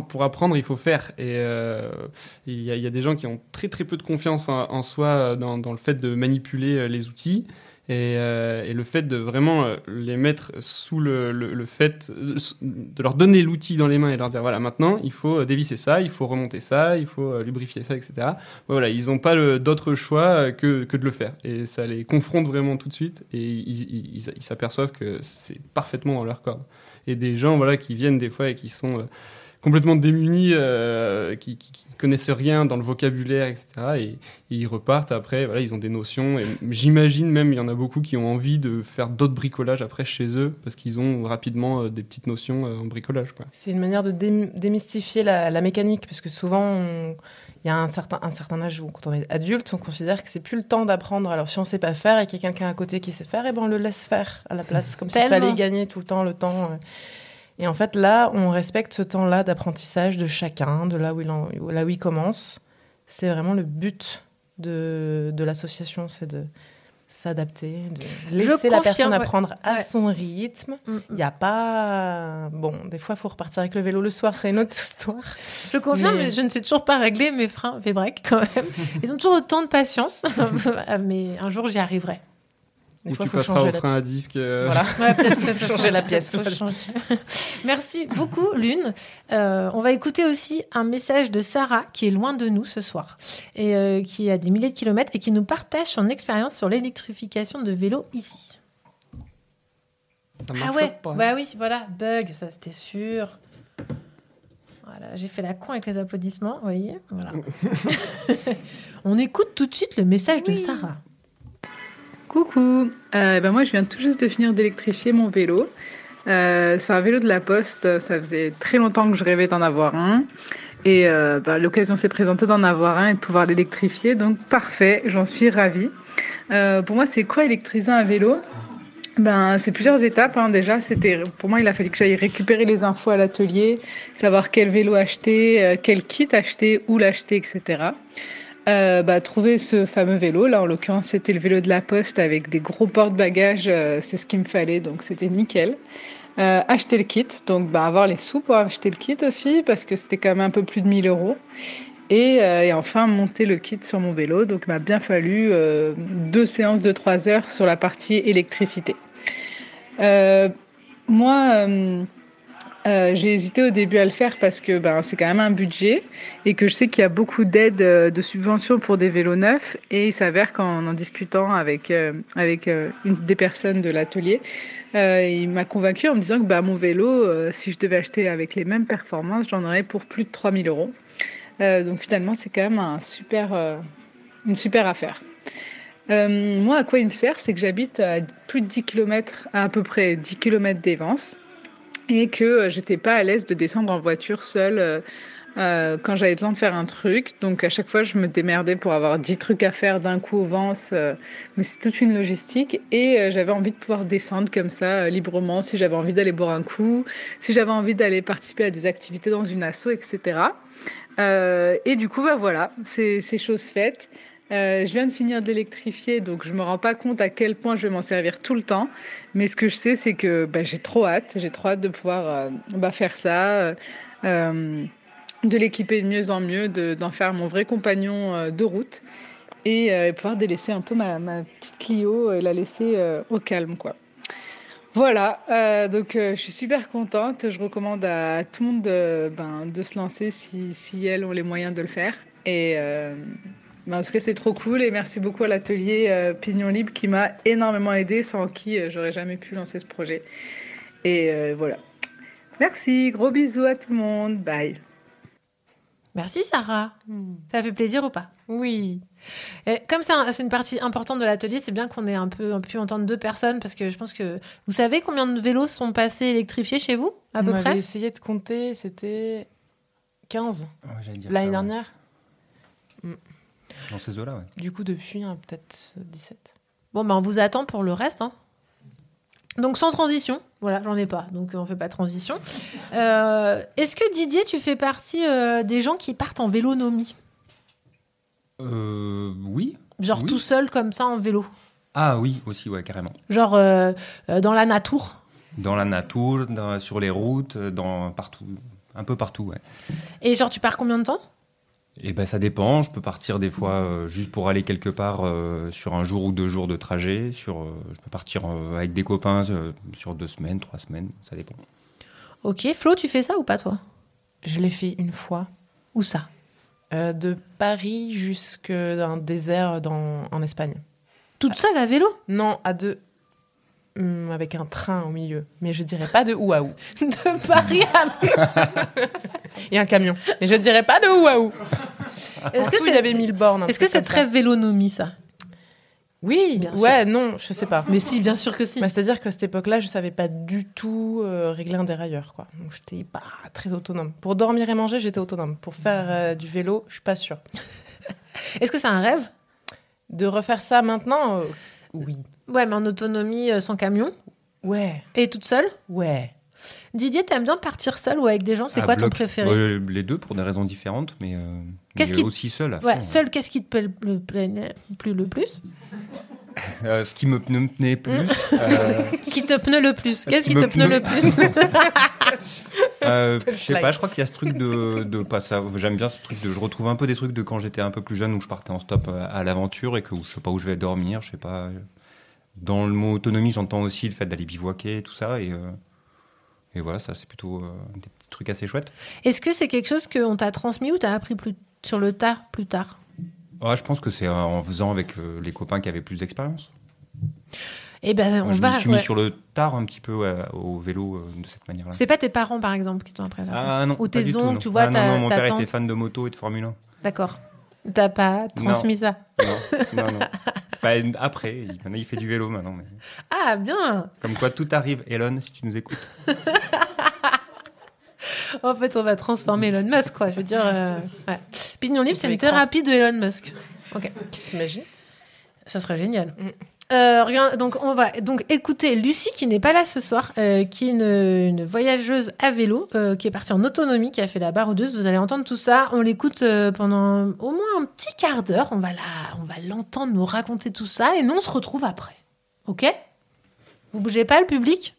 pour apprendre, il faut faire. Et euh, il y, a- il y a des gens qui ont très très peu de confiance en, en soi dans, dans le fait de manipuler euh, les outils. Et, euh, et le fait de vraiment euh, les mettre sous le, le, le fait de leur donner l'outil dans les mains et leur dire voilà maintenant il faut euh, dévisser ça, il faut remonter ça, il faut euh, lubrifier ça, etc. Voilà, ils n'ont pas d'autre choix que, que de le faire et ça les confronte vraiment tout de suite et ils s'aperçoivent que c'est parfaitement dans leur corde. Et des gens voilà qui viennent des fois et qui sont euh, complètement démunis, euh, qui, qui, qui connaissent rien dans le vocabulaire, etc. Et, et ils repartent après, voilà, ils ont des notions. Et j'imagine même, il y en a beaucoup qui ont envie de faire d'autres bricolages après chez eux, parce qu'ils ont rapidement euh, des petites notions euh, en bricolage. C'est une manière de dé- démystifier la, la mécanique, parce que souvent, on- il y a un certain, un certain âge où, quand on est adulte, on considère que c'est plus le temps d'apprendre. Alors, si on sait pas faire et qu'il y a quelqu'un à côté qui sait faire, et ben on le laisse faire à la place, comme s'il fallait gagner tout le temps le temps. Et en fait, là, on respecte ce temps-là d'apprentissage de chacun, de là où il, en- là où il commence. C'est vraiment le but de, de l'association, c'est de s'adapter, de laisser la personne ouais. apprendre à Ouais. son rythme. Il n'y a pas... Bon, des fois, il faut repartir avec le vélo le soir, c'est une autre [laughs] histoire. Je confirme, Mais- je ne sais toujours pas régler mes freins V-break quand même. [laughs] Ils ont toujours autant de patience, [laughs] mais un jour j'y arriverai. Des Ou fois, tu passeras au la- frein à disque. euh, Voilà. [laughs] Ouais, peut-être [laughs] Changer la pièce. faut changer. [laughs] Merci beaucoup, Lune. Euh, on va écouter aussi un message de Sarah qui est loin de nous ce soir et euh, qui est à des milliers de kilomètres et qui nous partage son expérience sur l'électrification de vélos ici. Ça Ah ouais, pas? bah oui, voilà, bug, ça c'était sûr. Voilà, j'ai fait la con avec les applaudissements, vous voyez, voilà. on écoute tout de suite le message de Sarah. Coucou, Euh, ben moi je viens tout juste de finir d'électrifier mon vélo. Euh, c'est un vélo de la Poste, ça faisait très longtemps que je rêvais d'en avoir un. Et euh, ben, l'occasion s'est présentée d'en avoir un et de pouvoir l'électrifier, donc parfait, j'en suis ravie. Pour moi, c'est quoi électriser un vélo? Ben, c'est plusieurs étapes. hein. Déjà, c'était pour moi, il a fallu que j'aille récupérer les infos à l'atelier, savoir quel vélo acheter, quel kit acheter, où l'acheter, etc. Euh, bah, trouver ce fameux vélo. Là, en l'occurrence, c'était le vélo de la Poste avec des gros porte-bagages. euh, c'est ce qu'il me fallait, donc c'était nickel. Euh, acheter le kit, donc bah, avoir les sous pour acheter le kit aussi, parce que c'était quand même un peu plus de 1000 euros. Et, enfin, monter le kit sur mon vélo. Donc, il m'a bien fallu deux séances de trois heures sur la partie électricité. Moi, euh, j'ai hésité au début à le faire parce que ben, c'est quand même un budget et que je sais qu'il y a beaucoup d'aides, euh, de subventions pour des vélos neufs. Et il s'avère qu'en en discutant avec, euh, une des personnes de l'atelier, il m'a convaincu en me disant que bah, mon vélo, si je devais acheter avec les mêmes performances, j'en aurais pour plus de 3000 euros. Donc finalement, c'est quand même une super affaire. Moi, à quoi il me sert C'est que j'habite à plus de 10 km, à, à peu près 10 km d'Evance, et que euh, j'étais pas à l'aise de descendre en voiture seule euh, euh, quand j'avais besoin de faire un truc. Donc à chaque fois, je me démerdais pour avoir 10 trucs à faire d'un coup au Vence, mais c'est toute une logistique. Et j'avais envie de pouvoir descendre comme ça, librement, si j'avais envie d'aller boire un coup, si j'avais envie d'aller participer à des activités dans une asso, etc. Et du coup, bah, voilà, c'est c'est chose faite. Euh, je viens de finir de l'électrifier, donc je me rends pas compte à quel point je vais m'en servir tout le temps. Mais ce que je sais, c'est que bah, j'ai trop hâte. J'ai trop hâte de pouvoir euh, bah, faire ça, euh, de l'équiper de mieux en mieux, de- d'en faire mon vrai compagnon de route et pouvoir délaisser un peu ma, petite Clio et la laisser au calme, quoi. Voilà, donc je suis super contente. Je recommande à tout le monde de, ben, se lancer si, elles ont les moyens de le faire. Et en tout cas, c'est trop cool. Et merci beaucoup à l'atelier euh, Pignon Libre qui m'a énormément aidé, sans qui euh, j'aurais jamais pu lancer ce projet. Et euh, voilà. Merci, gros bisous à tout le monde. Bye. Merci Sarah. Ça fait plaisir ou pas? Oui. Et comme ça, c'est une partie importante de l'atelier, c'est bien qu'on ait un peu pu entendre deux personnes parce que je pense que vous savez combien de vélos sont passés électrifiés chez vous à On peu avait près essayé de compter, c'était 15 j'allais dire l'année ouais. Dans ces eaux-là, ouais. Du coup, depuis, hein, peut-être 17. Bon, ben on vous attend pour le reste. hein. Donc sans transition, voilà, j'en ai pas, donc on fait pas de transition. Euh, Est-ce que Didier, tu fais partie euh, des gens qui partent en vélonomie? Euh, oui. Genre Oui. tout seul comme ça en vélo? Ah oui, aussi, ouais, carrément. Genre euh, euh, dans la nature? Dans la nature, dans- sur les routes, dans partout, un peu partout, ouais. Et genre tu pars combien de temps? Et ben ça dépend. Je peux partir des fois euh, juste pour aller quelque part euh, sur un jour ou deux jours de trajet. Sur, euh, je peux partir euh, avec des copains euh, sur deux semaines, trois semaines, ça dépend. Ok, Flo, tu fais ça ou pas toi? Je l'ai fait une fois. Où ça? Euh, De Paris jusque dans un désert dans, en Espagne. Toute seule à vélo? Non, à deux. Hum, avec un train au milieu. Mais je dirais pas de Ouaou. [laughs] De Paris à Et un camion. Mais je dirais pas de Ouaou. Est-ce que avait 1000 bornes. un Est-ce que c'est comme ça. très vélonomie, ça? Oui, Bien ouais, non, je sais pas. Mais si, bien sûr que si. Bah, C'est-à-dire qu'à cette époque-là, je savais pas du tout euh, régler un dérailleur, quoi. Donc j'étais pas très autonome. Pour dormir et manger, j'étais autonome. Pour faire euh, du vélo, je suis pas sûre. [laughs] Est-ce que c'est un rêve? De refaire ça maintenant, euh, oui. Ouais, mais en autonomie, euh, sans camion Ouais. Et toute seule Ouais. Didier, t'aimes bien partir seul ou avec des gens? C'est À quoi ton bloc. préféré? Ouais, Les deux pour des raisons différentes, mais, euh, Qu'est-ce mais qui- aussi seul à Ouais, fond. seul, qu'est-ce qui te plaît le, plaît- plus le plus? [laughs] Euh, ce qui me pneumenait plus. Mm. [laughs] euh, Qui te pneu le plus? Qu'est-ce qui qui me te pneu le plus? [laughs] Euh, je sais pas, je crois qu'il y a ce truc de, de pas ça. J'aime bien ce truc de. Je retrouve un peu des trucs de quand j'étais un peu plus jeune où je partais en stop à, à l'aventure et que je sais pas où je vais dormir, je sais pas. Dans le mot autonomie, j'entends aussi le fait d'aller bivouaquer, tout ça et. euh, et voilà, ça c'est plutôt euh, des petits trucs assez chouettes. Est-ce que c'est quelque chose qu'on t'a transmis ou t'as appris plus sur le tas plus tard? Ouais, je pense que c'est euh, en faisant avec les copains qui avaient plus d'expérience. Eh ben, on je va. me suis ouais. mis sur le tard un petit peu ouais, au vélo euh, de cette manière-là. C'est pas tes parents, par exemple, qui t'ont appris à faire ça Ah non, Ou tes oncles, tu vois, Ah, non, non, mon père tante. était fan de moto et de Formule 1. D'accord. T'as pas transmis ça Non, non, non. Bah, après, il, maintenant, il fait du vélo maintenant. mais- Ah, bien Comme quoi, tout arrive. Elon, si tu nous écoutes. [laughs] En fait, on va transformer Elon Musk, quoi. Je veux dire. euh, ouais. Pignon libre, c'est une thérapie de Elon Musk. Ok. T'imagines? Ça serait génial. Mm. Euh, donc on va donc écouter Lucie qui n'est pas là ce soir, euh, qui est une, une voyageuse à vélo, euh, qui est partie en autonomie, qui a fait la baroudeuse. Vous allez entendre tout ça. On l'écoute pendant au moins un petit quart d'heure. On va la, on va l'entendre nous raconter tout ça et nous on se retrouve après. Ok? Vous bougez pas le public?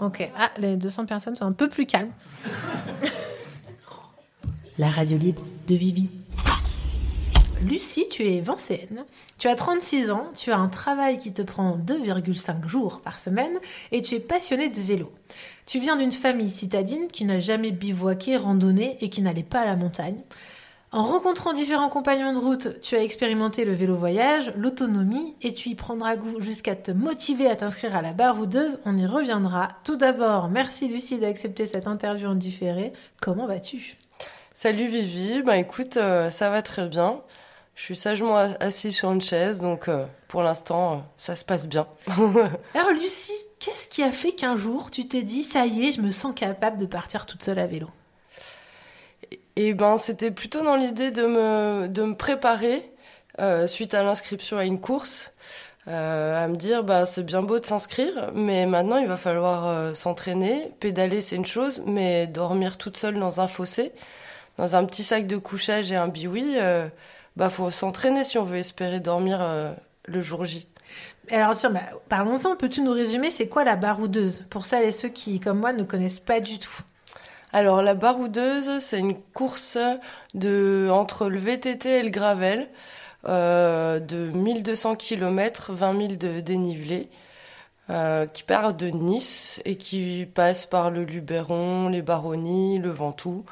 Ok. Ah, les 200 personnes sont un peu plus calmes. La radio libre de Vivi. Lucie, tu es vancéenne, tu as 36 ans, tu as un travail qui te prend 2,5 jours par semaine et tu es passionnée de vélo. Tu viens d'une famille citadine qui n'a jamais bivouaqué, randonné et qui n'allait pas à la montagne. En rencontrant différents compagnons de route, tu as expérimenté le vélo voyage, l'autonomie et tu y prendras goût jusqu'à te motiver à t'inscrire à la baroudeuse. On y reviendra. Tout d'abord, merci Lucie d'accepter cette interview en différé. Comment vas-tu? Salut Vivi, bah écoute, euh, ça va très bien. Je suis sagement assise sur une chaise, donc euh, pour l'instant, euh, ça se passe bien. [laughs] Alors Lucie, qu'est-ce qui a fait qu'un jour tu t'es dit ça y est, je me sens capable de partir toute seule à vélo? Et ben, c'était plutôt dans l'idée de me, de me préparer euh, suite à l'inscription à une course, euh, à me dire bah c'est bien beau de s'inscrire, mais maintenant il va falloir euh, s'entraîner. Pédaler c'est une chose, mais dormir toute seule dans un fossé, dans un petit sac de couchage et un biwi, euh, bah faut s'entraîner si on veut espérer dormir euh, le jour J. Alors tiens, bah, parlons-en, peux-tu nous résumer c'est quoi la baroudeuse? Pour celles et ceux qui, comme moi, ne connaissent pas du tout. Alors la baroudeuse, c'est une course de entre le VTT et le gravel euh, de 1200 km, 20 000 de dénivelé, euh, qui part de Nice et qui passe par le Luberon, les Baronnies, le Ventoux,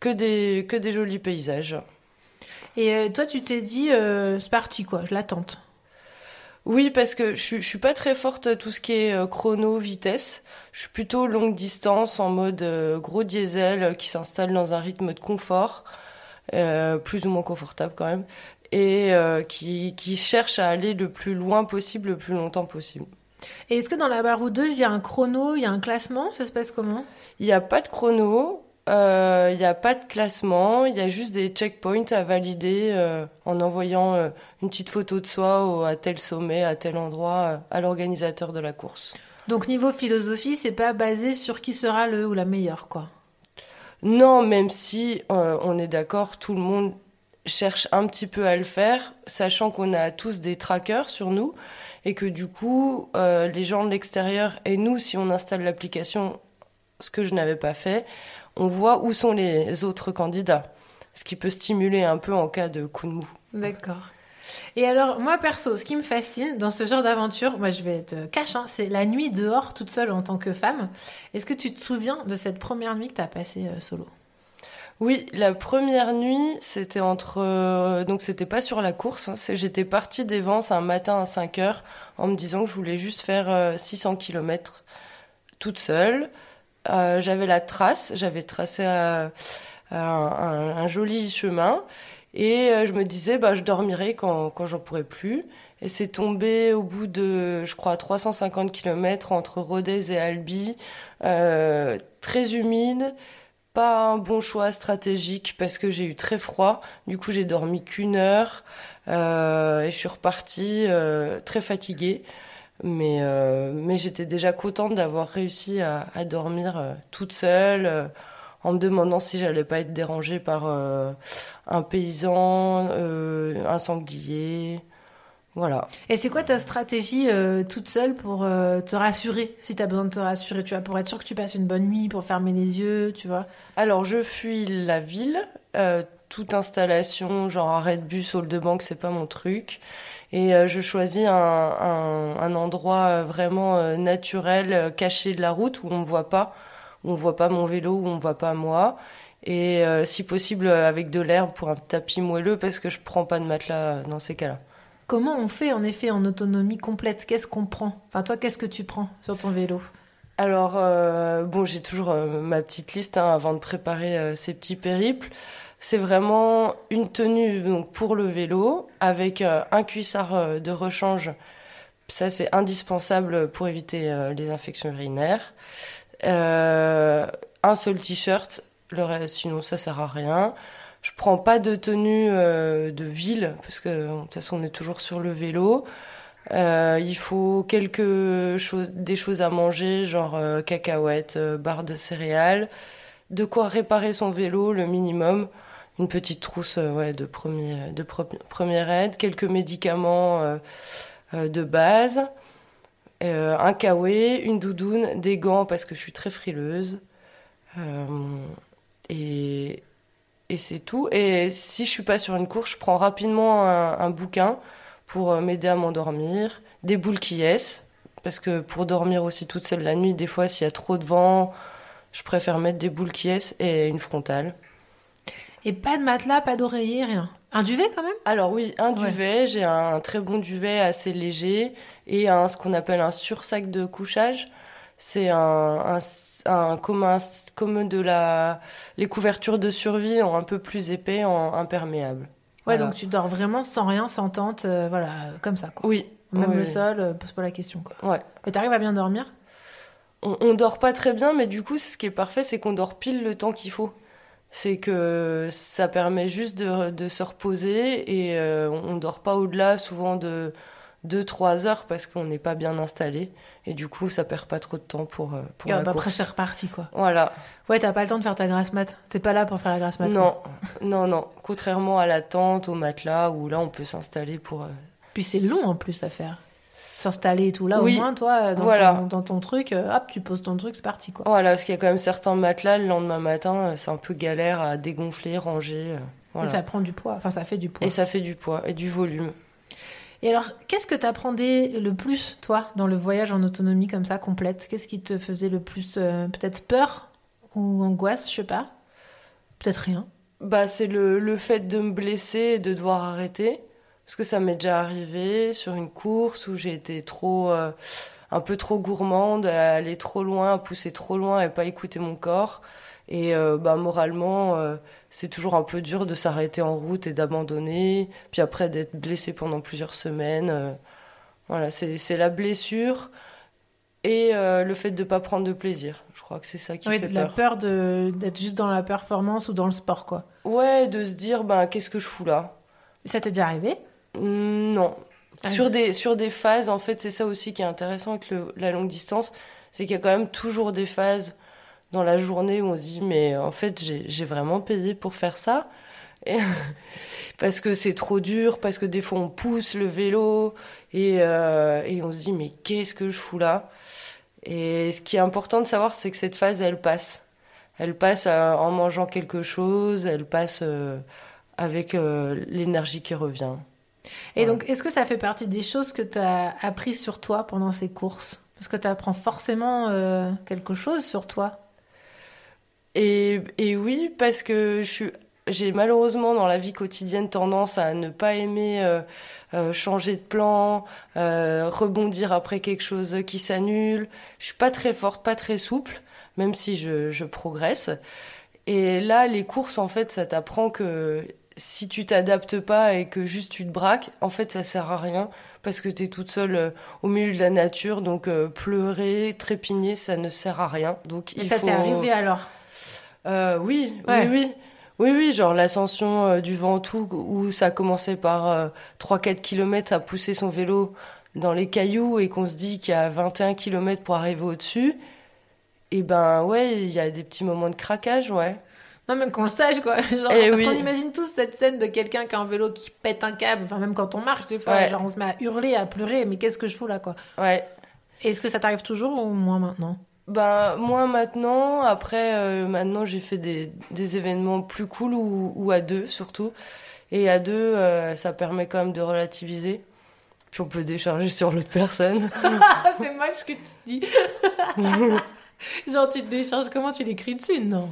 que des que des jolis paysages. Et euh, toi, tu t'es dit, euh, c'est parti quoi, je la tente. Oui, parce que je, je suis pas très forte à tout ce qui est euh, chrono, vitesse. Je suis plutôt longue distance en mode euh, gros diesel euh, qui s'installe dans un rythme de confort, euh, plus ou moins confortable quand même, et euh, qui, qui cherche à aller le plus loin possible, le plus longtemps possible. Et est-ce que dans la baroudeuse, il y a un chrono, il y a un classement? Ça se passe comment? Il n'y a pas de chrono, euh, il n'y a pas de classement, il y a juste des checkpoints à valider euh, en envoyant euh, une petite photo de soi au- à tel sommet, à tel endroit, euh, à l'organisateur de la course. Donc niveau philosophie, c'est pas basé sur qui sera le ou la meilleure quoi. Non, même si euh, on est d'accord, tout le monde cherche un petit peu à le faire, sachant qu'on a tous des trackers sur nous et que du coup, euh, les gens de l'extérieur et nous, si on installe l'application, ce que je n'avais pas fait, on voit où sont les autres candidats, ce qui peut stimuler un peu en cas de coup de mou. D'accord. Et alors, moi perso, ce qui me fascine dans ce genre d'aventure, moi je vais être cash, hein, c'est la nuit dehors toute seule en tant que femme. Est-ce que tu te souviens de cette première nuit que tu as passée euh, solo? Oui, la première nuit, c'était entre. euh, donc, c'était pas sur la course. hein, J'étais partie d'Evance un matin à 5 heures en me disant que je voulais juste faire euh, 600 km toute seule. Euh, j'avais la trace, j'avais tracé euh, un, joli chemin. Et euh, je me disais, bah, je dormirai quand, quand j'en pourrai plus. Et c'est tombé au bout de, je crois, 350 km entre Rodez et Albi, très humide, pas un bon choix stratégique parce que j'ai eu très froid. Du coup, j'ai dormi qu'une heure et je suis repartie très fatiguée. Mais, euh, mais j'étais déjà contente d'avoir réussi à, à dormir euh, toute seule, euh, en me demandant si j'allais pas être dérangée par euh, un paysan, euh, un sanglier. Voilà. Et c'est quoi ta stratégie euh, toute seule pour euh, te rassurer, si tu as besoin de te rassurer, tu vois, pour être sûr que tu passes une bonne nuit, pour fermer les yeux, tu vois? Alors, je fuis la ville. euh, toute installation, genre arrêt de bus, hall de banque, c'est pas mon truc. Et euh, je choisis un, un, un endroit euh, vraiment euh, naturel, caché de la route, où on me voit pas, où on voit pas mon vélo, où on voit pas moi. Et si possible, avec de l'herbe pour un tapis moelleux, parce que je prends pas de matelas dans ces cas-là. Comment on fait en effet en autonomie complète? Qu'est-ce qu'on prend? Enfin, toi, qu'est-ce que tu prends sur ton vélo? Alors, euh, bon, j'ai toujours euh, ma petite liste hein, avant de préparer euh, ces petits périples. C'est vraiment une tenue pour le vélo avec euh, un cuissard euh, de rechange. Ça, c'est indispensable pour éviter euh, les infections urinaires. Un seul t-shirt, le reste, sinon ça sert à rien. Je prends pas de tenue de ville parce que de toute façon on est toujours sur le vélo. Il faut quelque chose, des choses à manger, genre cacahuètes, barres de céréales, de quoi réparer son vélo, le minimum, une petite trousse euh, de, première aide, quelques médicaments euh, euh, de base, un kawaii, une doudoune, des gants parce que je suis très frileuse. Et c'est tout. Et si je suis pas sur une course, je prends rapidement un, bouquin pour m'aider à m'endormir, des boules qui yes, parce que pour dormir aussi toute seule la nuit, des fois s'il y a trop de vent, je préfère mettre des boules qui yes et une frontale. Et pas de matelas, pas d'oreiller, rien. Un duvet quand même? Alors oui, un duvet, j'ai un très bon duvet assez léger et un, ce qu'on appelle un sursac de couchage. C'est un, un, un- comme, un- comme de la, les couvertures de survie en un peu plus épais, en imperméable. Ouais, Voilà. donc tu dors vraiment sans rien, sans tente, euh, voilà, comme ça, quoi. Oui. Même Oui, le oui. sol, euh, pose pas la question, quoi. Ouais. Et t'arrives à bien dormir? On, on dort pas très bien, mais du coup, ce qui est parfait, c'est qu'on dort pile le temps qu'il faut. C'est que ça permet juste de, de se reposer et euh, on dort pas au-delà souvent de 2-3 heures parce qu'on n'est pas bien installé. Et du coup, ça perd pas trop de temps pour, euh, pour Et la après, course. c'est reparti, quoi. Voilà. Ouais, t'as pas le temps de faire ta grasse mat. T'es pas là pour faire la grasse mat. Non, quoi. [laughs] non, non. Contrairement à la tente, au matelas, où là, on peut s'installer pour... euh, Puis c'est long en plus à faire. S'installer et tout. Là, Oui, au moins, toi, dans, voilà. ton, dans ton truc, euh, hop, tu poses ton truc, c'est parti, quoi. Voilà, parce qu'il y a quand même certains matelas, le lendemain matin, euh, c'est un peu galère à dégonfler, ranger. euh, voilà. Et ça prend du poids. Enfin, ça fait du poids. Et ça fait du poids et du volume. Et alors, qu'est-ce que t'apprenais le plus, toi, dans le voyage en autonomie comme ça, complète? Qu'est-ce qui te faisait le plus, euh, peut-être peur ou angoisse, je sais pas? Peut-être rien. Bah, c'est le, le fait de me blesser et de devoir arrêter. Parce que ça m'est déjà arrivé sur une course où j'ai été trop, euh, un peu trop gourmande, à aller trop loin, à pousser trop loin et pas écouter mon corps. Et euh, bah, moralement, euh, c'est toujours un peu dur de s'arrêter en route et d'abandonner. Puis après, d'être blessé pendant plusieurs semaines. voilà, c'est la blessure et euh, le fait de ne pas prendre de plaisir. Je crois que c'est ça qui Ouais, fait de la peur. peur d'être juste dans la performance ou dans le sport, quoi. Ouais, de se dire, ben, qu'est-ce que je fous là? Ça t'est déjà arrivé? Non. Ah sur, des, sur des phases, en fait, c'est ça aussi qui est intéressant avec le- la longue distance, c'est qu'il y a quand même toujours des phases dans la journée où on se dit, mais en fait, j'ai vraiment payé pour faire ça. Et- [laughs] parce que c'est trop dur, parce que des fois on pousse le vélo et, euh, et on se dit, mais qu'est-ce que je fous là? Et ce qui est important de savoir, c'est que cette phase, elle passe. Elle passe euh, en mangeant quelque chose, elle passe euh, avec euh, l'énergie qui revient. Et donc, est-ce que ça fait partie des choses que tu as apprises sur toi pendant ces courses? Parce que tu apprends forcément euh, quelque chose sur toi. Et, et oui, parce que je suis j'ai malheureusement dans la vie quotidienne tendance à ne pas aimer euh, euh, changer de plan, euh, rebondir après quelque chose qui s'annule. Je suis pas très forte, pas très souple, même si je, je progresse. Et là, les courses, en fait, ça t'apprend que si tu t'adaptes pas et que juste tu te braques, en fait, ça sert à rien parce que tu es toute seule euh, au milieu de la nature. Donc, euh, pleurer, trépigner, ça ne sert à rien. Donc, Et il ça faut... t'est arrivé alors? Euh, oui, Ouais. oui, oui. Oui, oui, genre l'ascension du Ventoux où ça commençait par euh, 3-4 km à pousser son vélo dans les cailloux et qu'on se dit qu'il y a 21 km pour arriver au-dessus. Et ben ouais, il y a des petits moments de craquage, ouais. Non, même qu'on le sache, quoi. [laughs] Genre, Eh parce oui. qu'on imagine tous cette scène de quelqu'un qui a un vélo qui pète un câble. Enfin, même quand on marche, des fois, Ouais. genre, on se met à hurler, à pleurer. Mais qu'est-ce que je fous là, quoi? Ouais. Est-ce que ça t'arrive toujours ou moins maintenant? Ben, moi maintenant, après, euh, maintenant j'ai fait des, des événements plus cool ou, ou à deux surtout. Et à deux, euh, ça permet quand même de relativiser. Puis on peut décharger sur l'autre personne. [laughs] C'est moche ce que tu dis. [laughs] genre, tu te décharges, comment tu l'écris dessus? Non.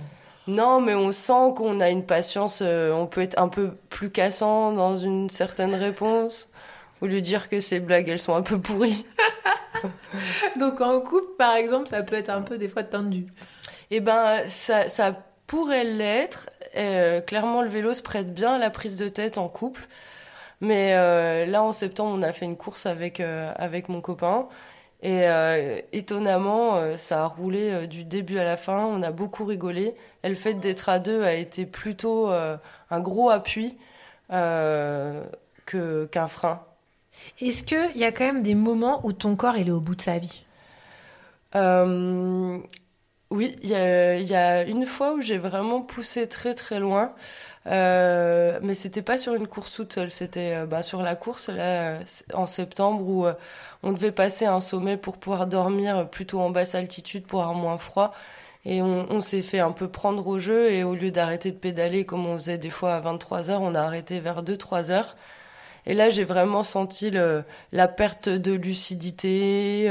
Non, mais on sent qu'on a une patience, euh, on peut être un peu plus cassant dans une certaine réponse, au lieu de dire que ces blagues, elles sont un peu pourries. [laughs] Donc, en couple, par exemple, ça peut être un peu des fois tendu. Eh ben, ça, ça pourrait l'être. Euh, clairement, le vélo se prête bien à la prise de tête en couple. Mais euh, là, en septembre, on a fait une course avec, avec mon copain. Et euh, étonnamment, euh, ça a roulé euh, du début à la fin. On a beaucoup rigolé. Et le fait d'être à deux a été plutôt euh, un gros appui euh, que, qu'un frein. Est-ce qu'il y a quand même des moments où ton corps il est au bout de sa vie? Oui, il y a, il y a une fois où j'ai vraiment poussé très très loin, euh, mais c'était pas sur une course toute seule, c'était euh, bah, sur la course là euh, en septembre où euh, on devait passer un sommet pour pouvoir dormir plutôt en basse altitude pour avoir moins froid. Et on, s'est fait un peu prendre au jeu et au lieu d'arrêter de pédaler comme on faisait des fois à 23 heures, on a arrêté vers 2-3 heures. Et là, j'ai vraiment senti la perte de lucidité.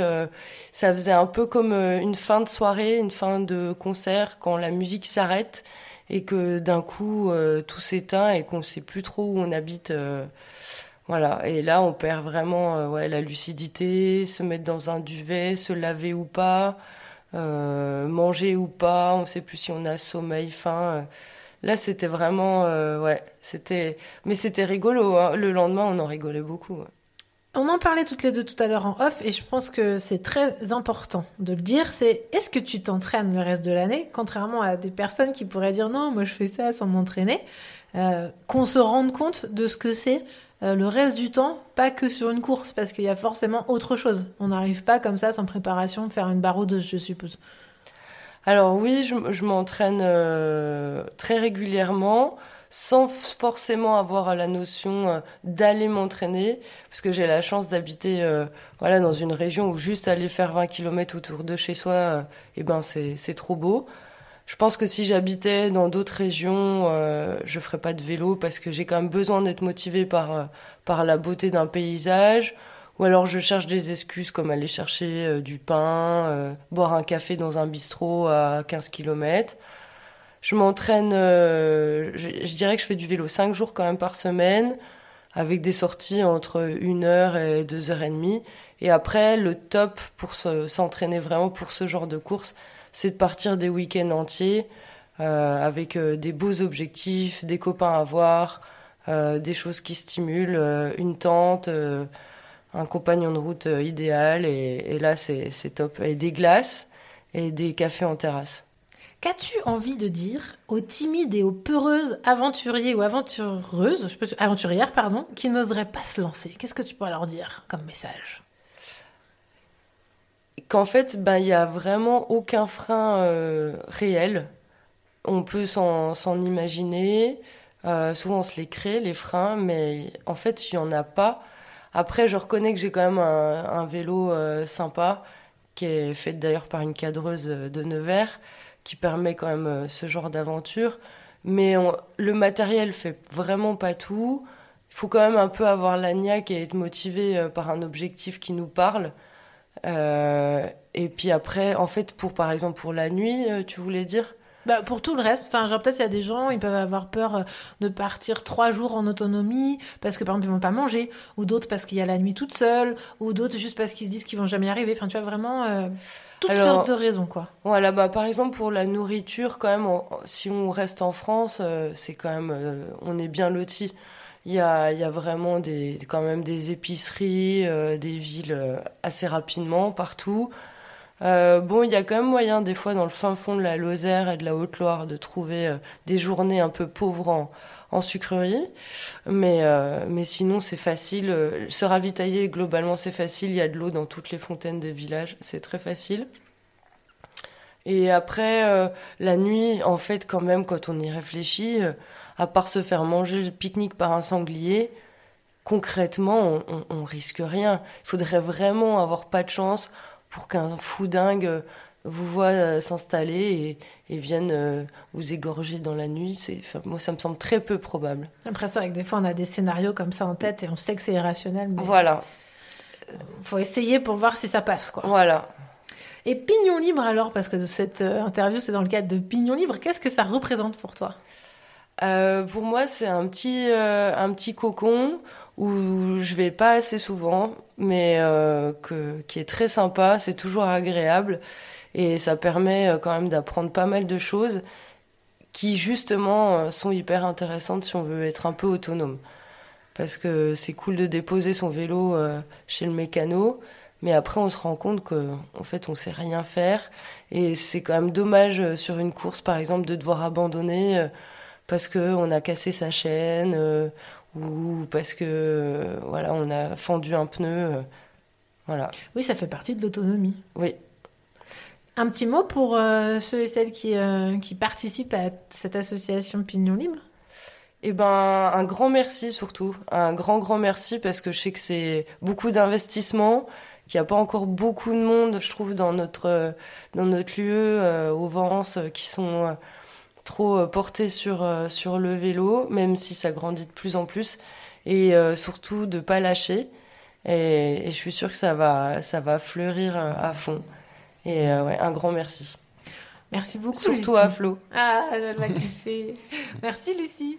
ça faisait un peu comme une fin de soirée, une fin de concert, quand la musique s'arrête et que d'un coup, euh, tout s'éteint et qu'on ne sait plus trop où on habite. euh, voilà. Et là, on perd vraiment euh, la lucidité, se mettre dans un duvet, se laver ou pas, manger ou pas. On ne sait plus si on a sommeil, faim. Là, c'était vraiment, mais c'était rigolo. hein. Le lendemain, on en rigolait beaucoup. On en parlait toutes les deux tout à l'heure en off et je pense que c'est très important de le dire. C'est est-ce que tu t'entraînes le reste de l'année, contrairement à des personnes qui pourraient dire non, moi je fais ça sans m'entraîner, euh, qu'on se rende compte de ce que c'est euh, le reste du temps, pas que sur une course, parce qu'il y a forcément autre chose. On n'arrive pas comme ça sans préparation faire une baroudeuse, je suppose. Alors oui, je, je m'entraîne euh, très régulièrement, sans forcément avoir la notion euh, d'aller m'entraîner, parce que j'ai la chance d'habiter euh, voilà, dans une région où juste aller faire 20 km autour de chez soi, euh, eh ben c'est trop beau. Je pense que si j'habitais dans d'autres régions, euh, je ferais pas de vélo parce que j'ai quand même besoin d'être motivée par, par la beauté d'un paysage. Ou alors je cherche des excuses comme aller chercher du pain, boire un café dans un bistrot à 15 km. Je m'entraîne, euh, je, dirais que je fais du vélo 5 jours quand même par semaine, avec des sorties entre 1 heure et 2 heures et demie. Et après, le top pour se- s'entraîner vraiment pour ce genre de course, c'est de partir des week-ends entiers euh, avec euh, des beaux objectifs, des copains à voir, des choses qui stimulent, une tente, un compagnon de route idéal. Et, là, c'est top. Et des glaces et des cafés en terrasse. Qu'as-tu envie de dire aux timides et aux peureuses aventuriers ou aventureuses, peux, aventurières, pardon, qui n'oseraient pas se lancer? Qu'est-ce que tu pourrais leur dire comme message? Qu'en fait, ben, il y a vraiment aucun frein euh, réel. On peut s'en imaginer. Euh, souvent, on se les crée, les freins, mais en fait, il n'y en a pas. Après, je reconnais que j'ai quand même un, vélo euh, sympa, qui est fait d'ailleurs par une cadreuse de Nevers, qui permet quand même euh, ce genre d'aventure. Mais le matériel fait vraiment pas tout. Il faut quand même un peu avoir la niaque et être motivé euh, par un objectif qui nous parle. Euh, et puis après, en fait, pour par exemple pour la nuit, tu voulais dire? Bah, pour tout le reste, enfin, genre peut-être il y a des gens, ils peuvent avoir peur de partir trois jours en autonomie parce que par exemple ils vont pas manger, ou d'autres parce qu'il y a la nuit toute seule, ou d'autres juste parce qu'ils se disent qu'ils vont jamais y arriver. Enfin, tu vois vraiment toutes Alors, sortes de raisons quoi. Voilà, bah, par exemple pour la nourriture, quand même, on- si on reste en France, euh, c'est quand même, euh, on est bien loti. Il y a, il y a vraiment des, quand même des épiceries, euh, des villes assez rapidement partout. Euh, bon, il y a quand même moyen des fois dans le fin fond de la Lozère et de la Haute-Loire de trouver des journées un peu pauvres en, en sucrerie, mais euh, mais sinon c'est facile. Euh, Se ravitailler globalement c'est facile. Il y a de l'eau dans toutes les fontaines des villages, c'est très facile. Et après, euh, la nuit, en fait, quand même, quand on y réfléchit, à part se faire manger le pique-nique par un sanglier, concrètement, on, on, risque rien. Il faudrait vraiment avoir pas de chance pour qu'un fou dingue vous voit s'installer et, et vienne euh, vous égorger dans la nuit. C'est, enfin, moi, ça me semble très peu probable. Après ça, avec des fois on a des scénarios comme ça en tête et on sait que c'est irrationnel, mais Voilà. faut essayer pour voir si ça passe quoi. Voilà. Et Pignon Libre alors, parce que cette euh, interview c'est dans le cadre de Pignon Libre, qu'est-ce que ça représente pour toi? Euh, pour moi, c'est un petit, euh, un petit cocon où je vais pas assez souvent, mais euh, que, qui est très sympa, c'est toujours agréable et ça permet euh, quand même d'apprendre pas mal de choses qui justement euh, sont hyper intéressantes si on veut être un peu autonome. Parce que c'est cool de déposer son vélo euh, chez le mécano, mais après on se rend compte que en fait on sait rien faire et c'est quand même dommage sur une course par exemple de devoir abandonner parce que on a cassé sa chaîne ou parce que voilà on a fendu un pneu voilà Oui, ça fait partie de l'autonomie. oui Un petit mot pour euh, ceux et celles qui, euh, qui participent à cette association Pignon Libre? Eh ben, un grand merci surtout. Un grand, grand merci parce que je sais que c'est beaucoup d'investissement, qu'il n'y a pas encore beaucoup de monde, je trouve, dans notre, dans notre lieu, euh, au Vence, euh, qui sont trop portés sur, sur le vélo, même si ça grandit de plus en plus. Et surtout de pas lâcher. Et, je suis sûre que ça va, ça va fleurir à fond. Et euh, ouais, un grand merci. Merci beaucoup. Surtout Lucie. à Flo. Ah, je l'ai kiffé. Merci Lucie.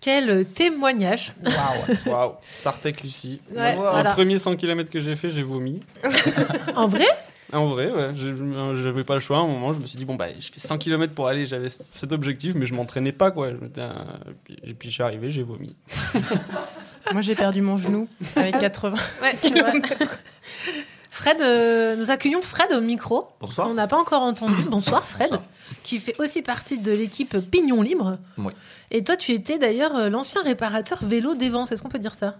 Quel témoignage. Waouh, [laughs] waouh. Sartec Lucie. Ouais, Le voilà. premier 100 km que j'ai fait, j'ai vomi. [laughs] En vrai? En vrai, ouais. J'ai- J'avais pas le choix. À un moment, je me suis dit, bon, bah, je fais 100 km pour aller. J'avais cet objectif, mais je m'entraînais pas, quoi. Je m'étais un- Et puis, je suis arrivé, j'ai vomi. [laughs] Moi, j'ai perdu mon genou avec 80. Ouais, c'est vrai. Fred, euh, nous accueillons Fred au micro. Bonsoir. On n'a pas encore entendu. [coughs] Bonsoir Fred, qui fait aussi partie de l'équipe Pignon Libre. Oui, Et toi, tu étais d'ailleurs euh, l'ancien réparateur vélo d'Evance. Est-ce qu'on peut dire ça?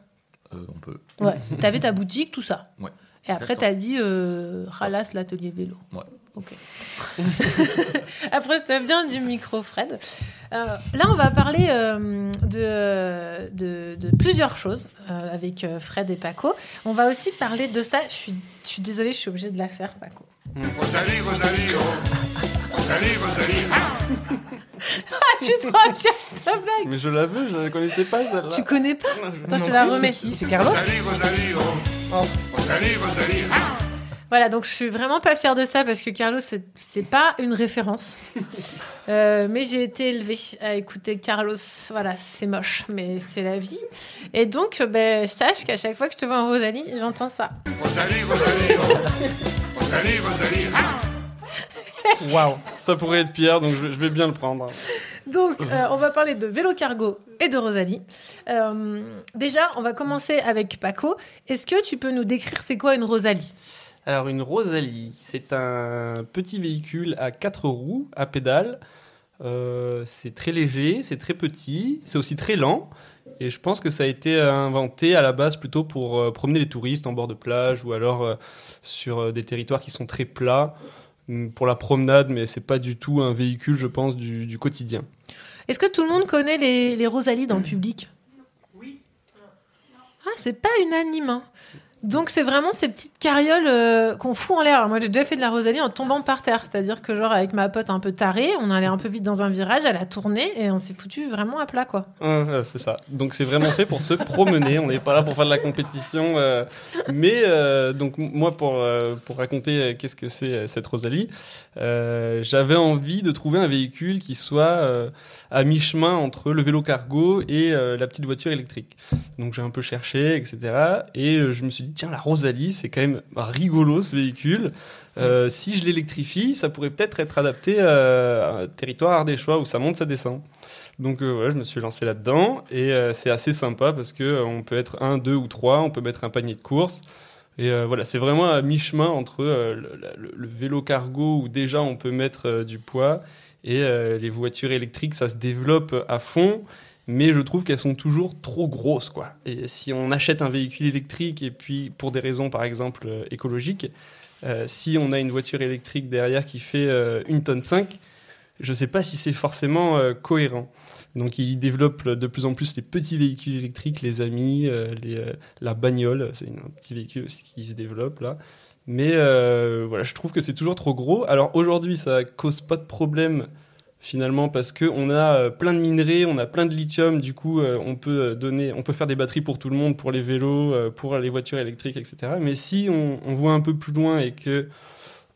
Euh, on peut. Ouais. Tu avais ta boutique, tout ça. Ouais. Et après, tu as dit euh, ralasse l'atelier vélo. Ouais. Ok. [laughs] Après, je te bien du micro, Fred. Euh, là, on va parler euh, de, de, de plusieurs choses euh, avec euh, Fred et Paco. On va aussi parler de ça. Je suis, je suis désolée, je suis obligée de la faire, Paco. Rosalie, Rosalie, oh. Rosalie, Rosalie. Ah [laughs] Ah, trop fière de ta blague. Mais je la veux, je la connaissais pas, celle-là. Tu connais pas Attends, je te la remets. c'est qui C'est Carlos Rosalie, Rosalie, oh. Rosalie, Rosalie. Ah Voilà, donc je suis vraiment pas fière de ça parce que Carlos, c'est- pas une référence. [laughs] Euh, mais j'ai été élevée à écouter Carlos. Voilà, c'est moche, mais c'est la vie. Et donc, ben, sache qu'à chaque fois que je te vois en Rosalie, j'entends ça. Rosalie, Rosalie, oh. Rosalie, Rosalie. Ah Waouh. Ça pourrait être pire, donc je vais, je vais bien le prendre. Donc, euh, on va parler de vélo cargo et de Rosalie. Euh, déjà, on va commencer avec Paco. Est-ce que tu peux nous décrire c'est quoi une Rosalie? Alors, une Rosalie, c'est un petit véhicule à quatre roues, à pédale. Euh, c'est très léger, c'est très petit, c'est aussi très lent. Et je pense que ça a été inventé à la base plutôt pour euh, promener les touristes en bord de plage ou alors euh, sur euh, des territoires qui sont très plats hum, pour la promenade, mais c'est pas du tout un véhicule, je pense, du, du quotidien. Est-ce que tout le monde connaît les, les Rosalies dans le public? Oui. Ah, c'est pas unanime. hein. Donc c'est vraiment ces petites carrioles euh, qu'on fout en l'air. Moi j'ai déjà fait de la Rosalie en tombant par terre, c'est-à-dire que genre avec ma pote un peu tarée, on allait un peu vite dans un virage, elle a tourné et on s'est foutu vraiment à plat quoi. C'est ça. Donc c'est vraiment fait pour se promener. On n'est pas là pour faire de la compétition. euh, mais euh, donc moi pour pour raconter qu'est-ce que c'est cette Rosalie, j'avais envie de trouver un véhicule qui soit à mi-chemin entre le vélo cargo et la petite voiture électrique. Donc j'ai un peu cherché, etc. Et je me suis dit tiens la Rosalie c'est quand même rigolo ce véhicule. Euh, si je l'électrifie, ça pourrait peut-être être adapté euh, à un territoire ardéchois où ça monte, ça descend. Donc euh, voilà, je me suis lancé là-dedans et euh, c'est assez sympa parce que on peut être un, deux ou trois, on peut mettre un panier de course. Et voilà, c'est vraiment à mi-chemin entre le, le- le vélo cargo où déjà on peut mettre du poids et les voitures électriques, ça se développe à fond. Mais je trouve qu'elles sont toujours trop grosses, quoi. Et si on achète un véhicule électrique et puis pour des raisons, par exemple, euh, écologiques, euh, si on a une voiture électrique derrière qui fait euh, une tonne 5, je ne sais pas si c'est forcément euh, cohérent. Donc ils développent de plus en plus les petits véhicules électriques, les amis, la bagnole, c'est un petit véhicule aussi qui se développe là. Mais voilà, je trouve que c'est toujours trop gros. Alors aujourd'hui, ça cause pas de problème finalement parce que on a euh, plein de minerais, on a plein de lithium. Du coup, euh, on peut euh, donner, on peut faire des batteries pour tout le monde, pour les vélos, pour les voitures électriques, etc. Mais si on, voit un peu plus loin et que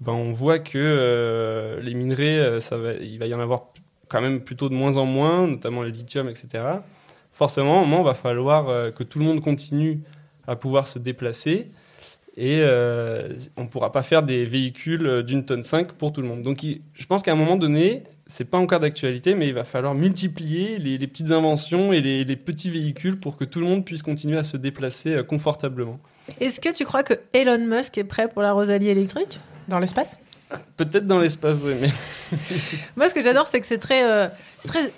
ben, on voit que les minerais, ça va, il va y en avoir quand même plutôt de moins en moins, notamment le lithium, etc. Forcément, un moment, il va falloir que tout le monde continue à pouvoir se déplacer et on ne pourra pas faire des véhicules d'une tonne 5 pour tout le monde. Donc je pense qu'à un moment donné, c'est pas encore d'actualité, mais il va falloir multiplier les, les petites inventions et les, les petits véhicules pour que tout le monde puisse continuer à se déplacer euh, confortablement. Est-ce que tu crois que Elon Musk est prêt pour la Rosalie électrique? Dans l'espace? Peut-être dans l'espace, oui, mais [laughs] Moi, ce que j'adore, c'est que c'est très, euh, très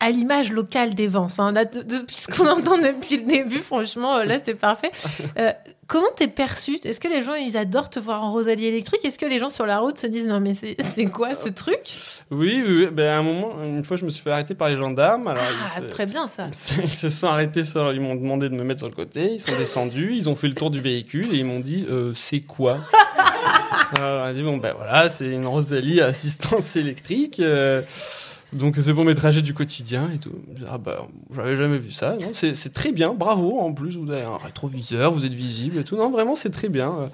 à l'image locale des vents. Hein. De- depuis ce qu'on [laughs] entend depuis le début, franchement, euh, là, c'est parfait. Euh, comment t'es perçu Est-ce que les gens, ils adorent te voir en Rosalie électrique? Est-ce que les gens sur la route se disent non, mais [laughs] c'est quoi ce truc? Oui, oui, oui. Ben, à un moment, une fois, je me suis fait arrêter par les gendarmes. Alors, Ah, très bien ça. [laughs] Ils se sont arrêtés, sur- ils m'ont demandé de me mettre sur le côté, ils sont descendus, ils ont fait le tour du véhicule et ils m'ont dit euh, c'est quoi? [laughs] Alors, on a dit bon ben voilà, c'est une Rosalie à assistance électrique. euh, donc c'est pour mes trajets du quotidien et tout. Ah bah j'avais jamais vu ça. Non, c'est c'est très bien, bravo. En plus vous avez un rétroviseur, vous êtes visible et tout. Non vraiment c'est très bien. Euh,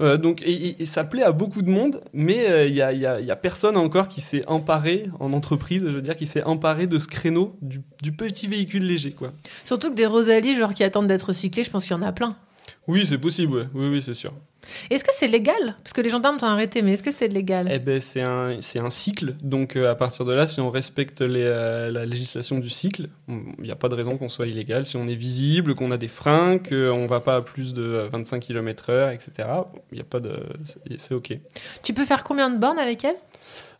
euh, donc et, ça plaît à beaucoup de monde, mais euh, il y, a, il y a- il y a personne encore qui s'est emparé en entreprise, je veux dire, qui s'est emparé de ce créneau du, du petit véhicule léger quoi. Surtout que des Rosalies, genre qui attendent d'être recyclées, je pense qu'il y en a plein. Oui c'est possible, ouais. oui oui c'est sûr. Est-ce que c'est légal? Parce que les gendarmes t'ont arrêté, mais est-ce que c'est légal? Eh ben, c'est un, c'est un cycle. Donc, euh, à partir de là, si on respecte les, euh, la législation du cycle, il n'y a pas de raison qu'on soit illégal. Si on est visible, qu'on a des freins, qu'on ne va pas à plus de euh, 25 km/h, etc., il n'y a pas de. c'est- C'est OK. Tu peux faire combien de bornes avec elle?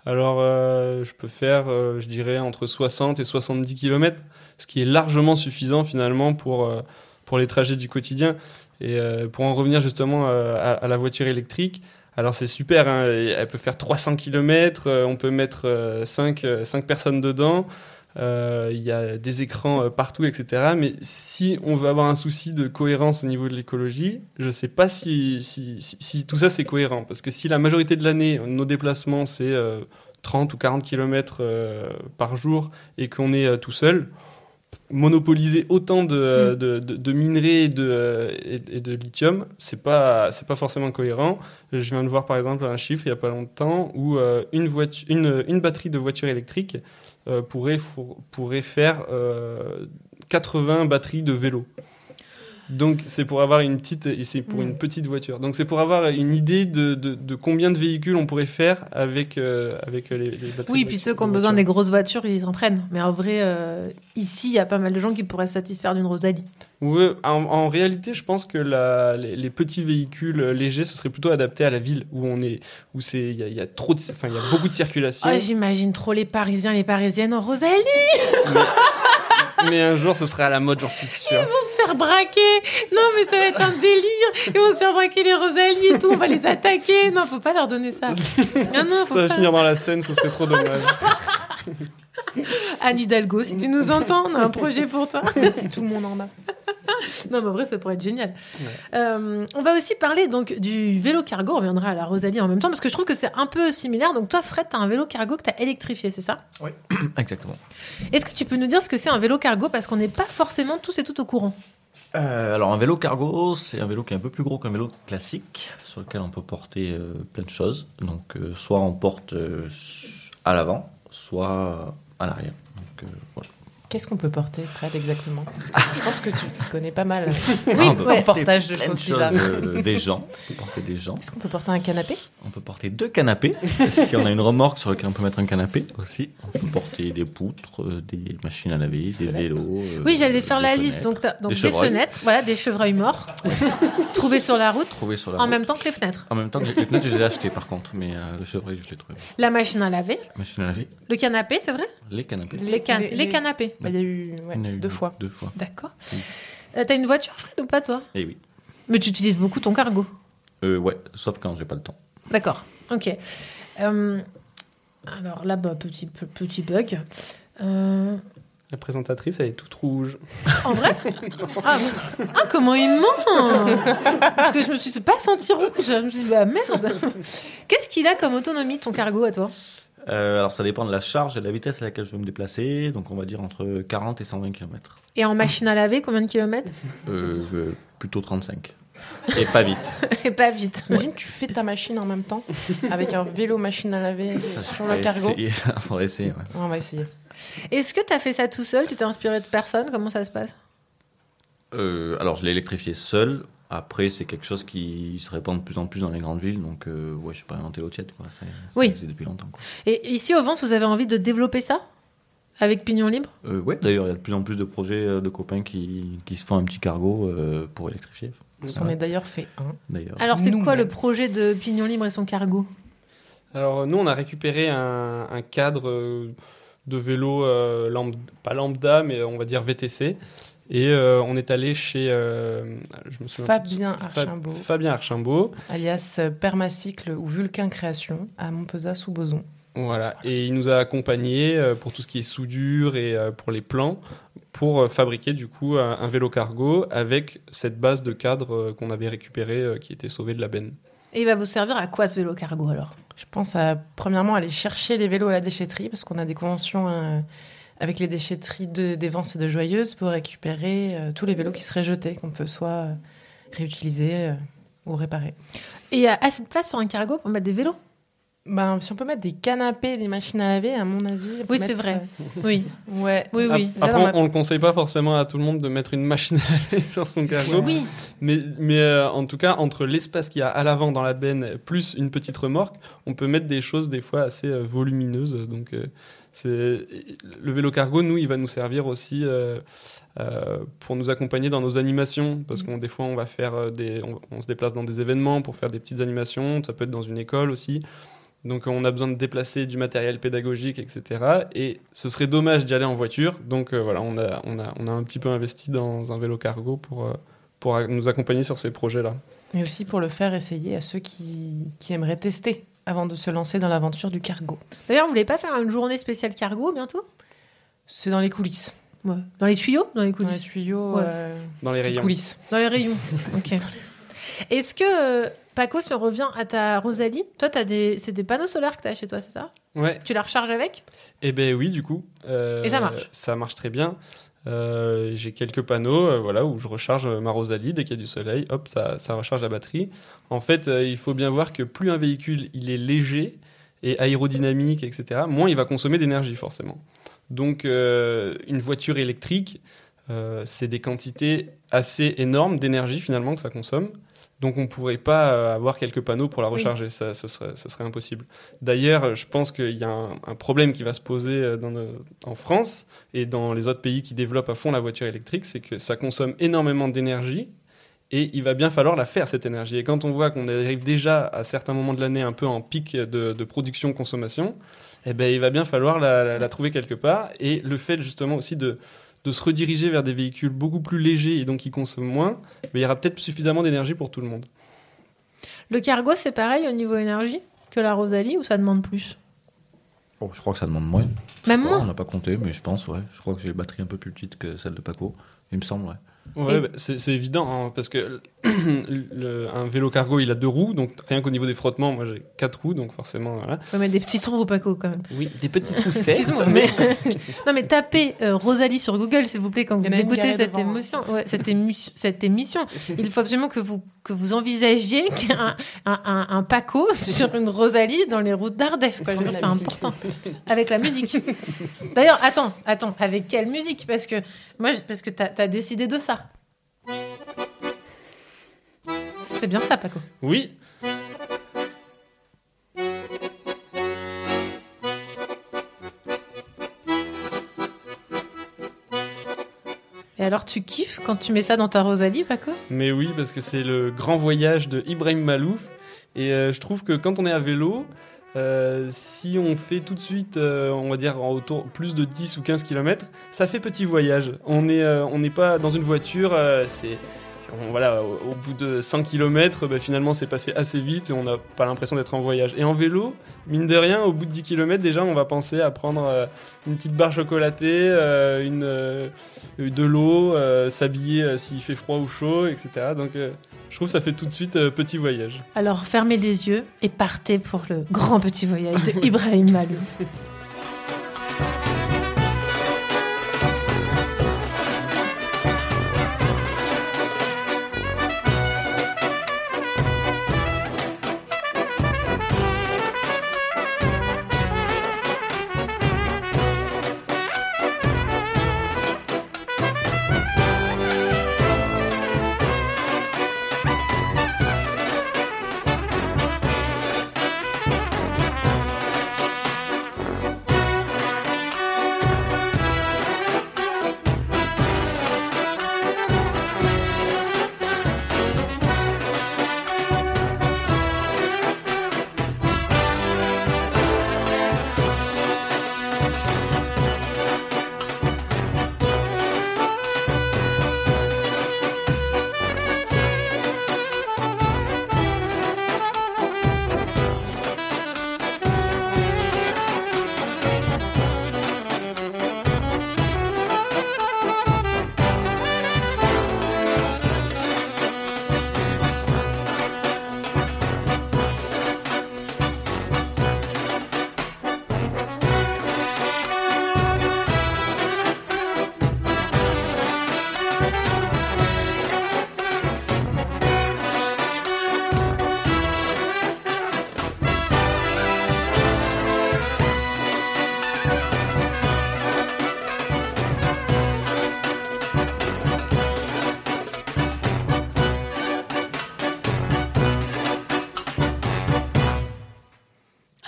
Alors, euh, je peux faire, euh, je dirais, entre 60 et 70 km, ce qui est largement suffisant finalement pour, euh, pour les trajets du quotidien. Et euh, pour en revenir justement euh, à, la voiture électrique, alors c'est super, hein, elle peut faire 300 km, on peut mettre 5, personnes dedans, euh, il y a des écrans euh, partout, etc. Mais si on veut avoir un souci de cohérence au niveau de l'écologie, je ne sais pas si, si, tout ça c'est cohérent. Parce que si la majorité de l'année, nos déplacements, c'est euh, 30 ou 40 km par jour et qu'on est euh, tout seul, monopoliser autant de, de, de- de minerais et de, euh, et, de lithium, c'est pas c'est pas forcément cohérent. Je viens de voir par exemple un chiffre il y a pas longtemps où euh, une voiture une, une batterie de voiture électrique euh, pourrait faire euh, 80 batteries de vélo. Donc c'est pour avoir une petite et c'est pour une petite voiture. Donc c'est pour avoir une idée de, de, de combien de véhicules on pourrait faire avec euh, avec les, les batteries. Oui, puis ceux qui ont besoin des grosses voitures, ils en prennent. Mais en vrai, euh, ici, il y a pas mal de gens qui pourraient se satisfaire d'une Rosalie. Ouais, en, en réalité, je pense que la- les, les petits véhicules légers, ce serait plutôt adapté à la ville où on est, où c'est, il y, a- il y a trop de, enfin, il y a beaucoup de circulation. Oh, J'imagine trop les Parisiens, les Parisiennes en Rosalie mais un jour, ce serait à la mode, j'en suis sûr. Ils vont se faire braquer Non, mais ça va être un délire Ils vont se faire braquer les Rosalies et tout, on va les attaquer Non, faut pas leur donner ça Non, non, faut Ça va pas. finir dans la scène, ce serait trop dommage. [laughs] Anne Hidalgo, si tu nous entends, on a un projet pour toi. [laughs] si tout le monde en a. non, mais en vrai, ça pourrait être génial. Euh, on va aussi parler donc du vélo cargo. On reviendra à la Rosalie en même temps parce que je trouve que c'est un peu similaire. Donc, toi, Fred, tu as un vélo cargo que tu as électrifié, c'est ça? Oui, exactement. Est-ce que tu peux nous dire ce que c'est un vélo cargo? Parce qu'on n'est pas forcément tous et toutes au courant. Euh, alors un vélo cargo, c'est un vélo qui est un peu plus gros qu'un vélo classique, sur lequel on peut porter euh, plein de choses. Donc euh, soit on porte euh, à l'avant, soit à l'arrière. Qu'est-ce qu'on peut porter, Fred, exactement? Je pense que tu, tu connais pas mal Ah, on peut le porter portage de choses bizarres. euh, des gens, on peut porter des gens. Est-ce qu'on peut porter un canapé? On peut porter deux canapés. [laughs] si on a une remorque sur laquelle on peut mettre un canapé aussi, on peut porter des poutres, euh, des machines à laver, des vélos. euh, Oui, j'allais faire la liste. Donc, donc des fenêtres, voilà, des chevreuils morts, trouvés sur la route, Trouvés sur la en route. même temps que les fenêtres. En même temps que les fenêtres, je les ai achetées par contre, mais euh, le chevreuil, je l'ai trouvé. La machine à laver, Machine à laver, le canapé, c'est vrai? Les canapés. Les, can- les- les les- canapés. Bah, Il y a eu ouais, y a eu deux fois. Deux fois. D'accord. Euh, T'as une voiture, Fred, ou pas, toi? Et oui. Mais tu utilises beaucoup ton cargo. Euh, ouais, sauf quand j'ai pas le temps. D'accord, ok. Euh, alors là, bah, petit, pe- petit bug. Euh, La présentatrice, elle est toute rouge. en vrai? Ah, ah, comment il ment Parce que je me suis pas senti rouge. Je me suis dit, bah merde. Qu'est-ce qu'il a comme autonomie, ton cargo, à toi? Euh, alors ça dépend de la charge et de la vitesse à laquelle je veux me déplacer, donc on va dire entre 40 et 120 km. Et en machine à laver, combien de kilomètres? Euh, euh, plutôt 35. Et pas vite. [laughs] Et pas vite. Imagine, tu fais ta machine en même temps avec un vélo machine à laver Ça, sur le cargo. essayer. [laughs] faudrait essayer, ouais. On va essayer. Est-ce que tu as fait ça tout seul? Tu t'es inspiré de personne? Comment ça se passe? Euh, alors je l'ai électrifié seul. Après, c'est quelque chose qui se répand de plus en plus dans les grandes villes, donc euh, ouais, je suis pas inventé l'eau tiède, quoi. Ça, ça Oui. existe depuis longtemps. Quoi. Et ici, au Vence, vous avez envie de développer ça? Avec Pignon Libre? Euh, ouais, d'ailleurs, il y a de plus en plus de projets euh, de copains qui, qui se font un petit cargo euh, pour électrifier. S'en va. est d'ailleurs fait un. D'ailleurs. Alors, c'est quoi le projet de Pignon Libre et son cargo? Alors nous, on a récupéré un, un cadre de vélo, euh, lamb- pas lambda, mais on va dire VTC. Et euh, on est allé chez euh, je me souviens Fabien Archimbaud. alias euh, Permacycle ou Vulcain Création à Montpezat sous Boson. Voilà, et il nous a accompagnés euh, pour tout ce qui est soudure et euh, pour les plans, pour euh, fabriquer du coup un, un vélo cargo avec cette base de cadre euh, qu'on avait récupéré euh, qui était sauvé de la benne. Et il va vous servir à quoi ce vélo cargo alors? Je pense à premièrement aller chercher les vélos à la déchetterie parce qu'on a des conventions euh, avec les déchetteries de, des Vences et de Joyeuses pour récupérer euh, tous les vélos qui seraient jetés, qu'on peut soit euh, réutiliser euh, ou réparer. Et il y a assez de place sur un cargo pour mettre des vélos? Ben, si on peut mettre des canapés, des machines à laver, à mon avis. Oui, c'est mettre, vrai. Oui. [laughs] Ouais. Oui, oui. Après, on, on le conseille pas forcément à tout le monde de mettre une machine à laver [laughs] sur son cargo. Oui. Mais, mais euh, en tout cas, entre l'espace qu'il y a à l'avant dans la benne plus une petite remorque, on peut mettre des choses des fois assez euh, volumineuses. Donc, euh, le vélo cargo, nous, il va nous servir aussi euh, euh, pour nous accompagner dans nos animations, parce qu'on des fois, on va faire euh, des, on, se déplace dans des événements pour faire des petites animations. Ça peut être dans une école aussi. Donc on a besoin de déplacer du matériel pédagogique, etc. Et ce serait dommage d'y aller en voiture. Donc voilà, on a, on, a, on a un petit peu investi dans un vélo cargo pour, pour nous accompagner sur ces projets-là. Mais aussi pour le faire essayer à ceux qui, qui aimeraient tester avant de se lancer dans l'aventure du cargo. D'ailleurs, vous voulez pas faire une journée spéciale cargo bientôt? C'est dans les coulisses. Ouais. Dans les tuyaux? Dans les coulisses Dans les tuyaux, Ouais. euh, Dans les rayons. coulisses. Dans les rayons. [laughs] ok. Est-ce que, euh, Paco, si on revient à ta Rosalie, toi, des... c'est des panneaux solaires que tu as chez toi, c'est ça? Ouais. Tu la recharges avec? Eh ben oui, du coup. Euh, Et ça marche Ça marche très bien. Euh, J'ai quelques panneaux euh, voilà, où je recharge ma Rosalie dès qu'il y a du soleil. Hop, ça, ça recharge la batterie. En fait, euh, il faut bien voir que plus un véhicule il est léger et aérodynamique, etc., moins il va consommer d'énergie forcément. Donc euh, une voiture électrique, euh, c'est des quantités assez énormes d'énergie finalement que ça consomme. Donc on ne pourrait pas avoir quelques panneaux pour la Oui. recharger, ça, ça serait, ça serait impossible. D'ailleurs, je pense qu'il y a un, un problème qui va se poser dans en France et dans les autres pays qui développent à fond la voiture électrique, c'est que ça consomme énormément d'énergie et il va bien falloir la faire cette énergie. Et quand on voit qu'on arrive déjà à certains moments de l'année un peu en pic de, de production-consommation, eh ben, il va bien falloir la, la- la trouver quelque part. Et le fait justement aussi de, de se rediriger vers des véhicules beaucoup plus légers et donc qui consomment moins, ben, il y aura peut-être suffisamment d'énergie pour tout le monde. Le cargo, c'est pareil au niveau énergie que la Rosalie ou ça demande plus? Oh, je crois que ça demande moins. Même pas, moins On n'a pas compté, mais je pense, ouais. Je crois que j'ai les batteries un peu plus petites que celles de Paco. Il me semble, ouais. Ouais, Et- bah, c'est c'est évident, hein, parce que le- un vélo cargo, il a deux roues, donc rien qu'au niveau des frottements, moi j'ai quatre roues, donc forcément, voilà. Ouais, mais des petits trous, Paco, quand même. Oui, des petits trous [laughs] Excuse-moi, certes, mais... [laughs] non, mais tapez euh, Rosalie sur Google, s'il vous plaît, quand vous écoutez cette devant, hein. émotion, ouais, cette, ému- cette émission. Il faut absolument que vous, que vous envisagiez [laughs] un, un, un, un Paco [laughs] sur une Rosalie dans les routes d'Ardèche. quoi. C'est important. Avec la musique. D'ailleurs, attends, attends, avec quelle musique? Parce que moi, je- parce que t'as as décidé de ça. C'est bien ça, Paco. Oui. Alors, tu kiffes quand tu mets ça dans ta Rosalie, Paco? Mais oui, parce que c'est le grand voyage de Ibrahim Malouf. Et euh, je trouve que quand on est à vélo, euh, si on fait tout de suite, euh, on va dire, en autour plus de 10 ou 15 km, ça fait petit voyage. On n'est pas dans une voiture, c'est. On- voilà, au, au bout de 100 km, finalement, c'est passé assez vite et on n'a pas l'impression d'être en voyage. Et en vélo, mine de rien, au bout de 10 km, déjà, on va penser à prendre euh, une petite barre chocolatée, euh, une, euh, de l'eau, s'habiller s'il fait froid ou chaud, etc. Donc, je trouve que ça fait tout de suite petit voyage. Alors, fermez les yeux et partez pour le grand petit voyage de [laughs] Ibrahim Malouf.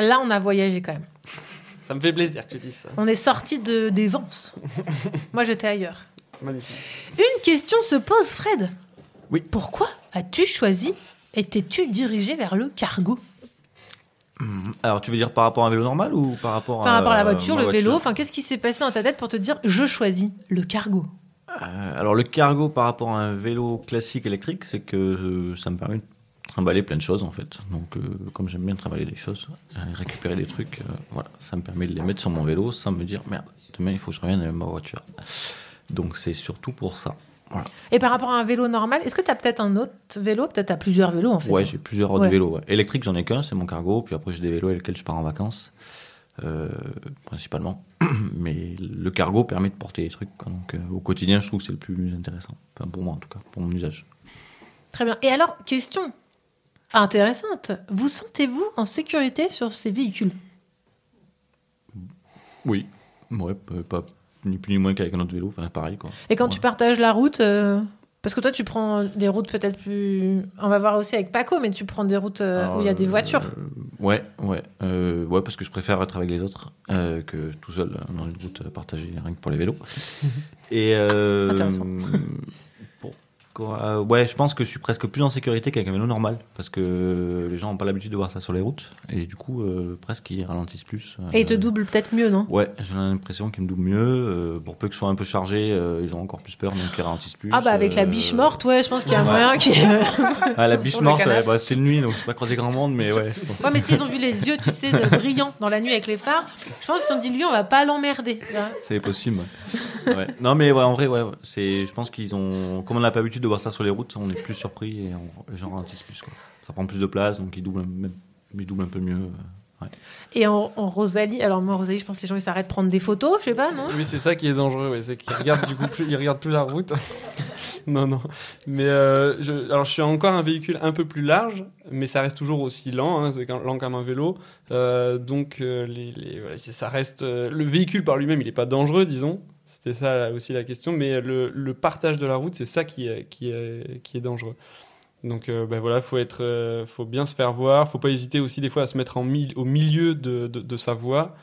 Là, on a voyagé quand même. Ça me fait plaisir que tu dises ça. On est sorti de des Vences. [laughs] Moi, j'étais ailleurs. Magnifique. Une question se pose, Fred. Oui. Pourquoi as-tu choisi et t'es-tu dirigé vers le cargo? Alors, tu veux dire par rapport à un vélo normal ou par rapport à. Par rapport à la voiture, ma le vélo, voiture? enfin, qu'est-ce qui s'est passé dans ta tête pour te dire je choisis le cargo? Euh, alors le cargo par rapport à un vélo classique électrique, c'est que euh, ça me permet de trimballer plein de choses en fait. Donc euh, comme j'aime bien trimballer des choses, euh, récupérer des trucs, euh, voilà, ça me permet de les mettre sur mon vélo sans me dire merde, demain il faut que je revienne avec ma voiture. Donc c'est surtout pour ça. Voilà. Et par rapport à un vélo normal, est-ce que tu as peut-être un autre vélo? Peut-être tu as plusieurs vélos en fait. Ouais, j'ai plusieurs autres Ouais. vélos. ouais. Électriques, j'en ai qu'un, c'est mon cargo. Puis après, j'ai des vélos avec lesquels je pars en vacances, euh, principalement. [clears throat] Mais le cargo permet de porter des trucs. quoi. Donc, au quotidien, je trouve que c'est le plus intéressant. Enfin, pour moi, en tout cas, pour mon usage. Très bien. Et alors, question intéressante. Vous sentez-vous en sécurité sur ces véhicules? Oui. Ouais, pas ni plus ni moins qu'avec un autre vélo. Enfin, pareil, quoi. Et quand Ouais. tu partages la route, euh, parce que toi tu prends des routes peut-être plus. On va voir aussi avec Paco, mais tu prends des routes euh, où il y a des voitures. Ouais, ouais, euh, ouais, parce que je préfère être avec les autres euh, que tout seul euh, dans une route partagée, rien que pour les vélos. [laughs] Et euh, Intéressant. [laughs] Euh, ouais, je pense que je suis presque plus en sécurité qu'avec un vélo normal. Parce que les gens n'ont pas l'habitude de voir ça sur les routes. Et du coup, euh, presque ils ralentissent plus. Euh, Et ils te doublent peut-être mieux, non? Ouais, j'ai l'impression qu'ils me doublent mieux. Pour peu que ce soit un peu chargé, ils ont encore plus peur, donc ils ralentissent plus. Ah bah avec la biche morte, ouais, je pense qu'il y a ouais. moyen qui. [laughs] Ah, la biche morte, ouais, bah, c'est de nuit, donc je pas croisé grand monde, mais ouais. je pense. Ouais, mais s'ils ont vu les yeux, tu sais, brillants dans la nuit avec les phares, je pense qu'ils se sont dit, lui, on va pas l'emmerder. C'est possible. ouais. Non, mais ouais, en vrai, ouais, ouais, c'est, je pense qu'ils ont, comme on n'a pas l'habitude de voir ça sur les routes, on est plus surpris et on- les gens ralentissent plus. Quoi. Ça prend plus de place, donc ils doublent, même, ils doublent un peu mieux. euh, ouais. Et en, en Rosalie, alors moi, Rosalie, je pense que les gens ils s'arrêtent de prendre des photos, je sais pas, non? Oui, c'est ça qui est dangereux, ouais, c'est qu'ils regardent du coup plus, ils regardent plus la route. [laughs] non, non. Mais euh, je, alors je suis encore un véhicule un peu plus large, mais ça reste toujours aussi lent, hein, c'est quand- lent comme un vélo. Euh, donc euh, les, les- voilà, c'est- ça reste euh, le véhicule par lui-même, il n'est pas dangereux, disons. C'était ça aussi la question, mais le, partage de la route, c'est ça qui qui est, dangereux. Donc euh, ben voilà, faut être, euh, faut bien se faire voir, faut pas hésiter aussi des fois à se mettre au milieu de, de, sa voie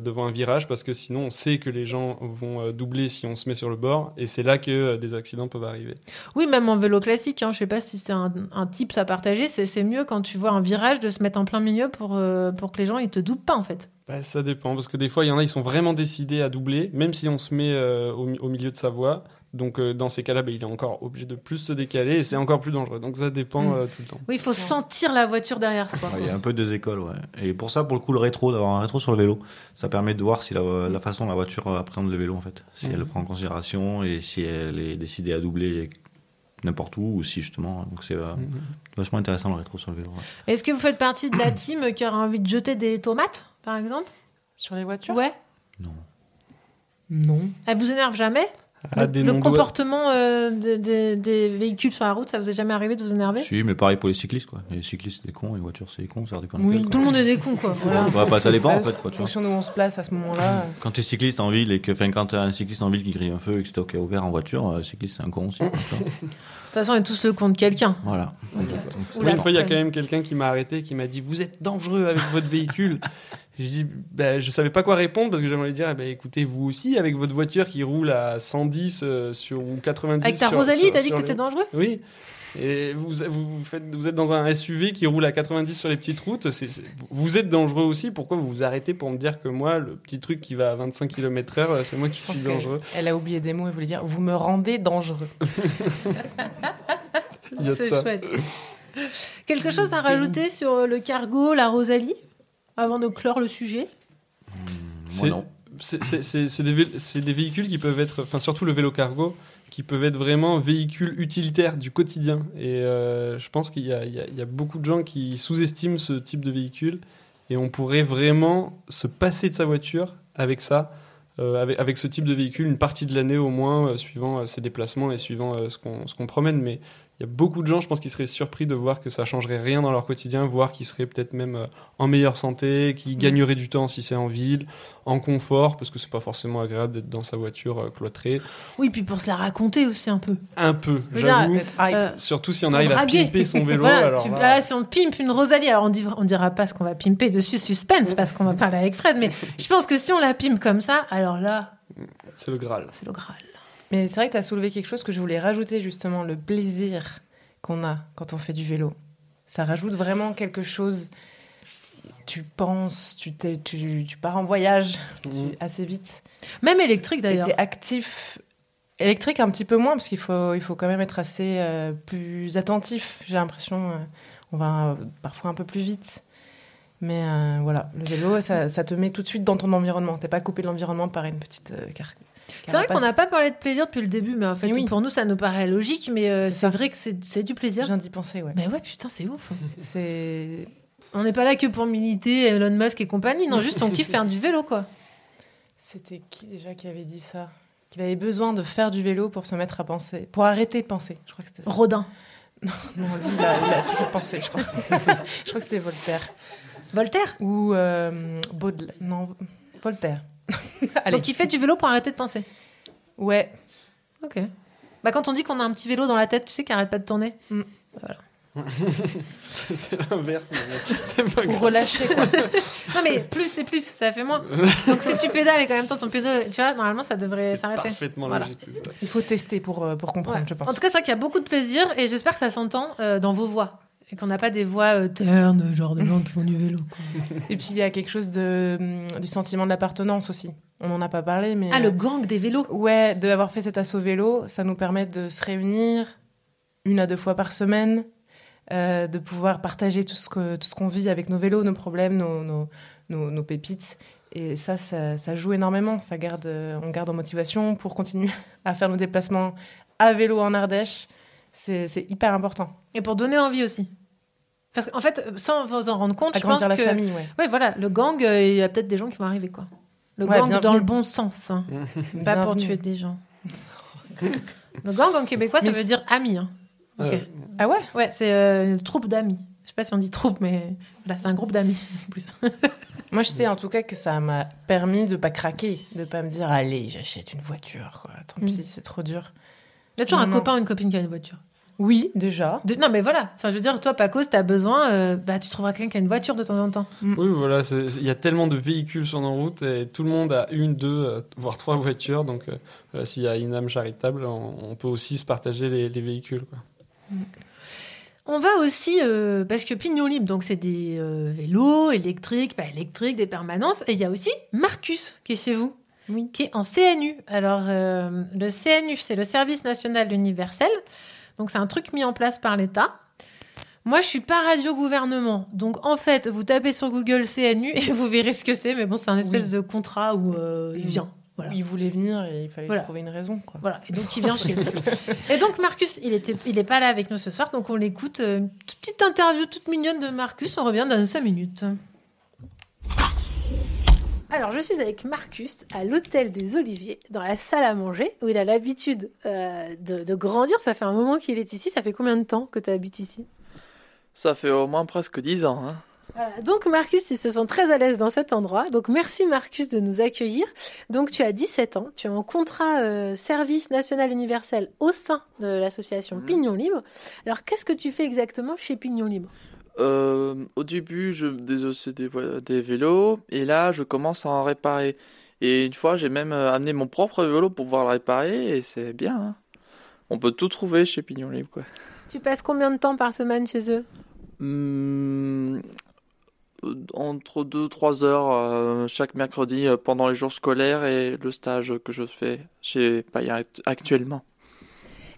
devant un virage parce que sinon on sait que les gens vont euh, doubler si on se met sur le bord et c'est là que euh, des accidents peuvent arriver. Oui, même en vélo classique, hein, je sais pas si c'est un, un tips à partager, c'est mieux quand tu vois un virage de se mettre en plein milieu pour, euh, pour que les gens ils te doublent pas en fait. Bah, ça dépend parce que des fois il y en a ils sont vraiment décidés à doubler même si on se met euh, au milieu de sa voie. Donc euh, dans ces cas-là, bah, il est encore obligé de plus se décaler et c'est encore plus dangereux. Donc ça dépend Mm. euh, tout le temps. Oui, il faut sentir la voiture derrière soi. Ouais, Il y a un peu deux écoles, ouais. Et pour ça, pour le coup, le rétro, d'avoir un rétro sur le vélo, ça permet de voir si la, la façon dont la voiture appréhende le vélo, en fait. Si elle le prend en considération et si elle est décidée à doubler n'importe où ou si justement. Donc c'est euh, vachement intéressant le rétro sur le vélo. ouais. Est-ce que vous faites partie de la team qui aura envie de jeter des tomates, par exemple? Sur les voitures? Ouais. Non. Elle vous énerve jamais? Ah, Le, comportement euh, de- de- des véhicules sur la route, ça vous est jamais arrivé de vous énerver? Si, mais pareil pour les cyclistes, quoi. Les cyclistes, c'est des cons, les voitures, c'est des cons, ça des cons. Oui, tout le monde est des cons, quoi. Voilà. Ouais, bah, ça dépend, en En fait, quoi, vois. fonction d'où on se place à ce moment-là. Quand t'es cycliste en ville et que, enfin, quand t'as un cycliste en ville qui grille un feu et que c'est ok ouvert en voiture, euh, cycliste, c'est un con aussi. [laughs] De toute façon, on est tous le compte quelqu'un. Voilà. Donc. Oui, une fois, il y a quand même quelqu'un qui m'a arrêté, qui m'a dit Vous êtes dangereux avec votre véhicule. Je dis bah, Je savais pas quoi répondre parce que j'aimerais lui dire eh ben, Écoutez, vous aussi, avec votre voiture qui roule à 110 euh, sur, ou 90 Avec ta sur- Rosalie, t'as dit que les t'étais routes. dangereux? Oui. Et vous, vous, faites, vous êtes dans un SUV qui roule à 90 sur les petites routes. c'est c'est- vous êtes dangereux aussi. Pourquoi vous vous arrêtez pour me dire que moi, le petit truc qui va à 25 km/h, c'est moi qui suis dangereux? Elle a oublié des mots et voulait dire Vous me rendez dangereux. [laughs] Il y C'est ça. chouette. Quelque chose à rajouter sur le cargo, la Rosalie, avant de clore le sujet? C'est- c'est- c'est- C'est c'est des, vé- c'est des véhicules qui peuvent être, enfin surtout le vélo cargo, qui peuvent être vraiment véhicules utilitaires du quotidien. Et euh, je pense qu'il y, a- beaucoup de gens qui sous-estiment ce type de véhicule. Et on pourrait vraiment se passer de sa voiture avec ça, euh, avec, ce type de véhicule, une partie de l'année au moins, euh, suivant ses déplacements et suivant ce qu'on qu'on promène. Mais il y a beaucoup de gens, je pense, qui seraient surpris de voir que ça changerait rien dans leur quotidien, voire qui seraient peut-être même euh, en meilleure santé, qui gagneraient du temps si c'est en ville, en confort, parce que c'est pas forcément agréable d'être dans sa voiture euh, cloîtrée. Oui, puis pour se la raconter aussi un peu. Un peu, j'avoue. euh, Surtout si on arrive à pimper son [laughs] vélo. Voilà, alors si, tu- là- voilà, si on pimpe une Rosalie, alors on, dit, on dira pas ce qu'on va pimper dessus, suspense, parce qu'on va parler avec Fred, mais je pense que si on la pimpe comme ça, alors là, C'est le Graal. c'est le Graal. Mais c'est vrai que tu as soulevé quelque chose que je voulais rajouter, justement, le plaisir qu'on a quand on fait du vélo. Ça rajoute vraiment quelque chose. Tu penses, tu, t'es- tu, tu pars en voyage tu- assez vite. Même électrique d'ailleurs. Tu es actif. Électrique un petit peu moins, parce qu'il faut, il faut quand même être assez euh, plus attentif. J'ai l'impression, euh, on va euh, parfois un peu plus vite. Mais euh, voilà, le vélo, ça, ça te met tout de suite dans ton environnement. T'es pas coupé de l'environnement par une petite euh, car- C'est vrai qu'on n'a pas parlé de plaisir depuis le début, mais en fait, Oui. pour nous, ça nous paraît logique, mais euh, C'est vrai que c'est du plaisir. Je viens d'y penser, ouais. Mais ouais, putain, c'est ouf. [laughs] C'est On n'est pas là que pour militer Elon Musk et compagnie, non, juste on kiffe faire du vélo, quoi. C'était qui déjà qui avait dit ça? Qu'il avait besoin de faire du vélo pour se mettre à penser, pour arrêter de penser. Je crois que c'était ça. Rodin. [laughs] Non, non, lui, il a, il a toujours pensé, je crois. [laughs] je crois que c'était Voltaire. Voltaire? Ou euh, Baudelaire. Non, Voltaire. [laughs] Allez. Donc il fait du vélo pour arrêter de penser. Ouais. Ok. Bah quand on dit qu'on a un petit vélo dans la tête, tu sais, qui arrête pas de tourner. Mm. [laughs] Voilà. c'est l'inverse, mais [laughs] c'est pas Pour grave. relâcher, quoi. non, mais plus c'est plus, ça fait moins. Donc si tu pédales et qu'en même temps ton pédale, tu vois, normalement ça devrait s'arrêter. Parfaitement Voilà. logique tout ça. Il faut tester pour, euh, pour comprendre, Ouais. je pense. En tout cas, c'est vrai qu'il y a beaucoup de plaisir et j'espère que ça s'entend euh, dans vos voix. Et qu'on n'a pas des voix euh, ternes, genre de gens qui font du vélo. quoi. Et puis il y a quelque chose de, du sentiment de l'appartenance aussi. On n'en a pas parlé, mais. Ah, euh, le gang des vélos Ouais, d'avoir fait cet assaut vélo, ça nous permet de se réunir une à deux fois par semaine, euh, de pouvoir partager tout ce que tout ce qu'on vit avec nos vélos, nos problèmes, nos, nos, nos, nos pépites. Et ça, ça, ça joue énormément. Ça garde, euh, on garde en motivation pour continuer [laughs] à faire nos déplacements à vélo en Ardèche. C'est c'est hyper important. Et pour donner envie aussi. Parce qu'en fait, sans vous en rendre compte, je pense la que... famille, ouais. Ouais, voilà, le gang, euh, il y a peut-être des gens qui vont arriver, quoi. Le Ouais, gang bienvenue. dans le bon sens. hein. [laughs] pas pour Bienvenue. tuer des gens. [laughs] le gang en québécois, ça Mais veut dire ami. hein. Ok. Euh, Ah ouais? Ouais, c'est euh, une troupe d'amis. Je sais pas si on dit troupe, mais voilà, c'est un groupe d'amis en plus. [laughs] Moi, je sais en tout cas que ça m'a permis de pas craquer, de pas me dire allez, j'achète une voiture. Quoi. Tant pis, c'est trop dur. Il y a toujours Non, un non. copain ou une copine qui a une voiture. Oui, déjà. De- Non, mais voilà. Enfin, je veux dire, toi, Paco, si t'as besoin, euh, bah, tu trouveras quelqu'un qui a une voiture de temps en temps. Oui, voilà, c'est- il y a tellement de véhicules sur nos routes et tout le monde a une, deux, euh, voire trois voitures. Donc, euh, voilà, s'il y a une âme charitable, on, on peut aussi se partager les, les véhicules. Quoi. On va aussi, euh, parce que Pignon Libre, donc c'est des euh, vélos électriques, pas électriques, des permanences. Et il y a aussi Marcus qui est chez vous, qui est en CNU. Alors, euh, le CNU, c'est le Service National Universel. Donc, c'est un truc mis en place par l'État. Moi, je suis pas radio-gouvernement. Donc, en fait, vous tapez sur Google CNU et vous verrez ce que c'est. Mais bon, c'est un espèce Oui. de contrat où euh, il vient. Voilà. Il voulait venir et il fallait Voilà. trouver une raison. Quoi. Voilà, et donc il vient chez nous. Et donc Marcus, il était, il est pas là avec nous ce soir, donc on l'écoute. euh, Une petite interview toute mignonne de Marcus. On revient dans 5 minutes. Alors, je suis avec Marcus à l'hôtel des Oliviers, dans la salle à manger, où il a l'habitude euh, de, de grandir. Ça fait un moment qu'il est ici. Ça fait combien de temps que tu habites ici? Ça fait au moins presque 10 ans. Hein. Voilà, donc Marcus, il se sent très à l'aise dans cet endroit. Donc merci Marcus de nous accueillir. Donc tu as 17 ans, tu es en contrat euh, service national universel au sein de l'association Pignon Libre. Alors qu'est-ce que tu fais exactement chez Pignon Libre? Euh, au début, je désossais des, vo- des vélos et là, je commence à en réparer. Et une fois, j'ai même euh, amené mon propre vélo pour pouvoir le réparer et c'est bien. hein. On peut tout trouver chez Pignon Libre. Quoi. Tu passes combien de temps par semaine chez eux? Hum, euh, entre 2-3 heures euh, chaque mercredi euh, pendant les jours scolaires et le stage que je fais chez Paya act- actuellement.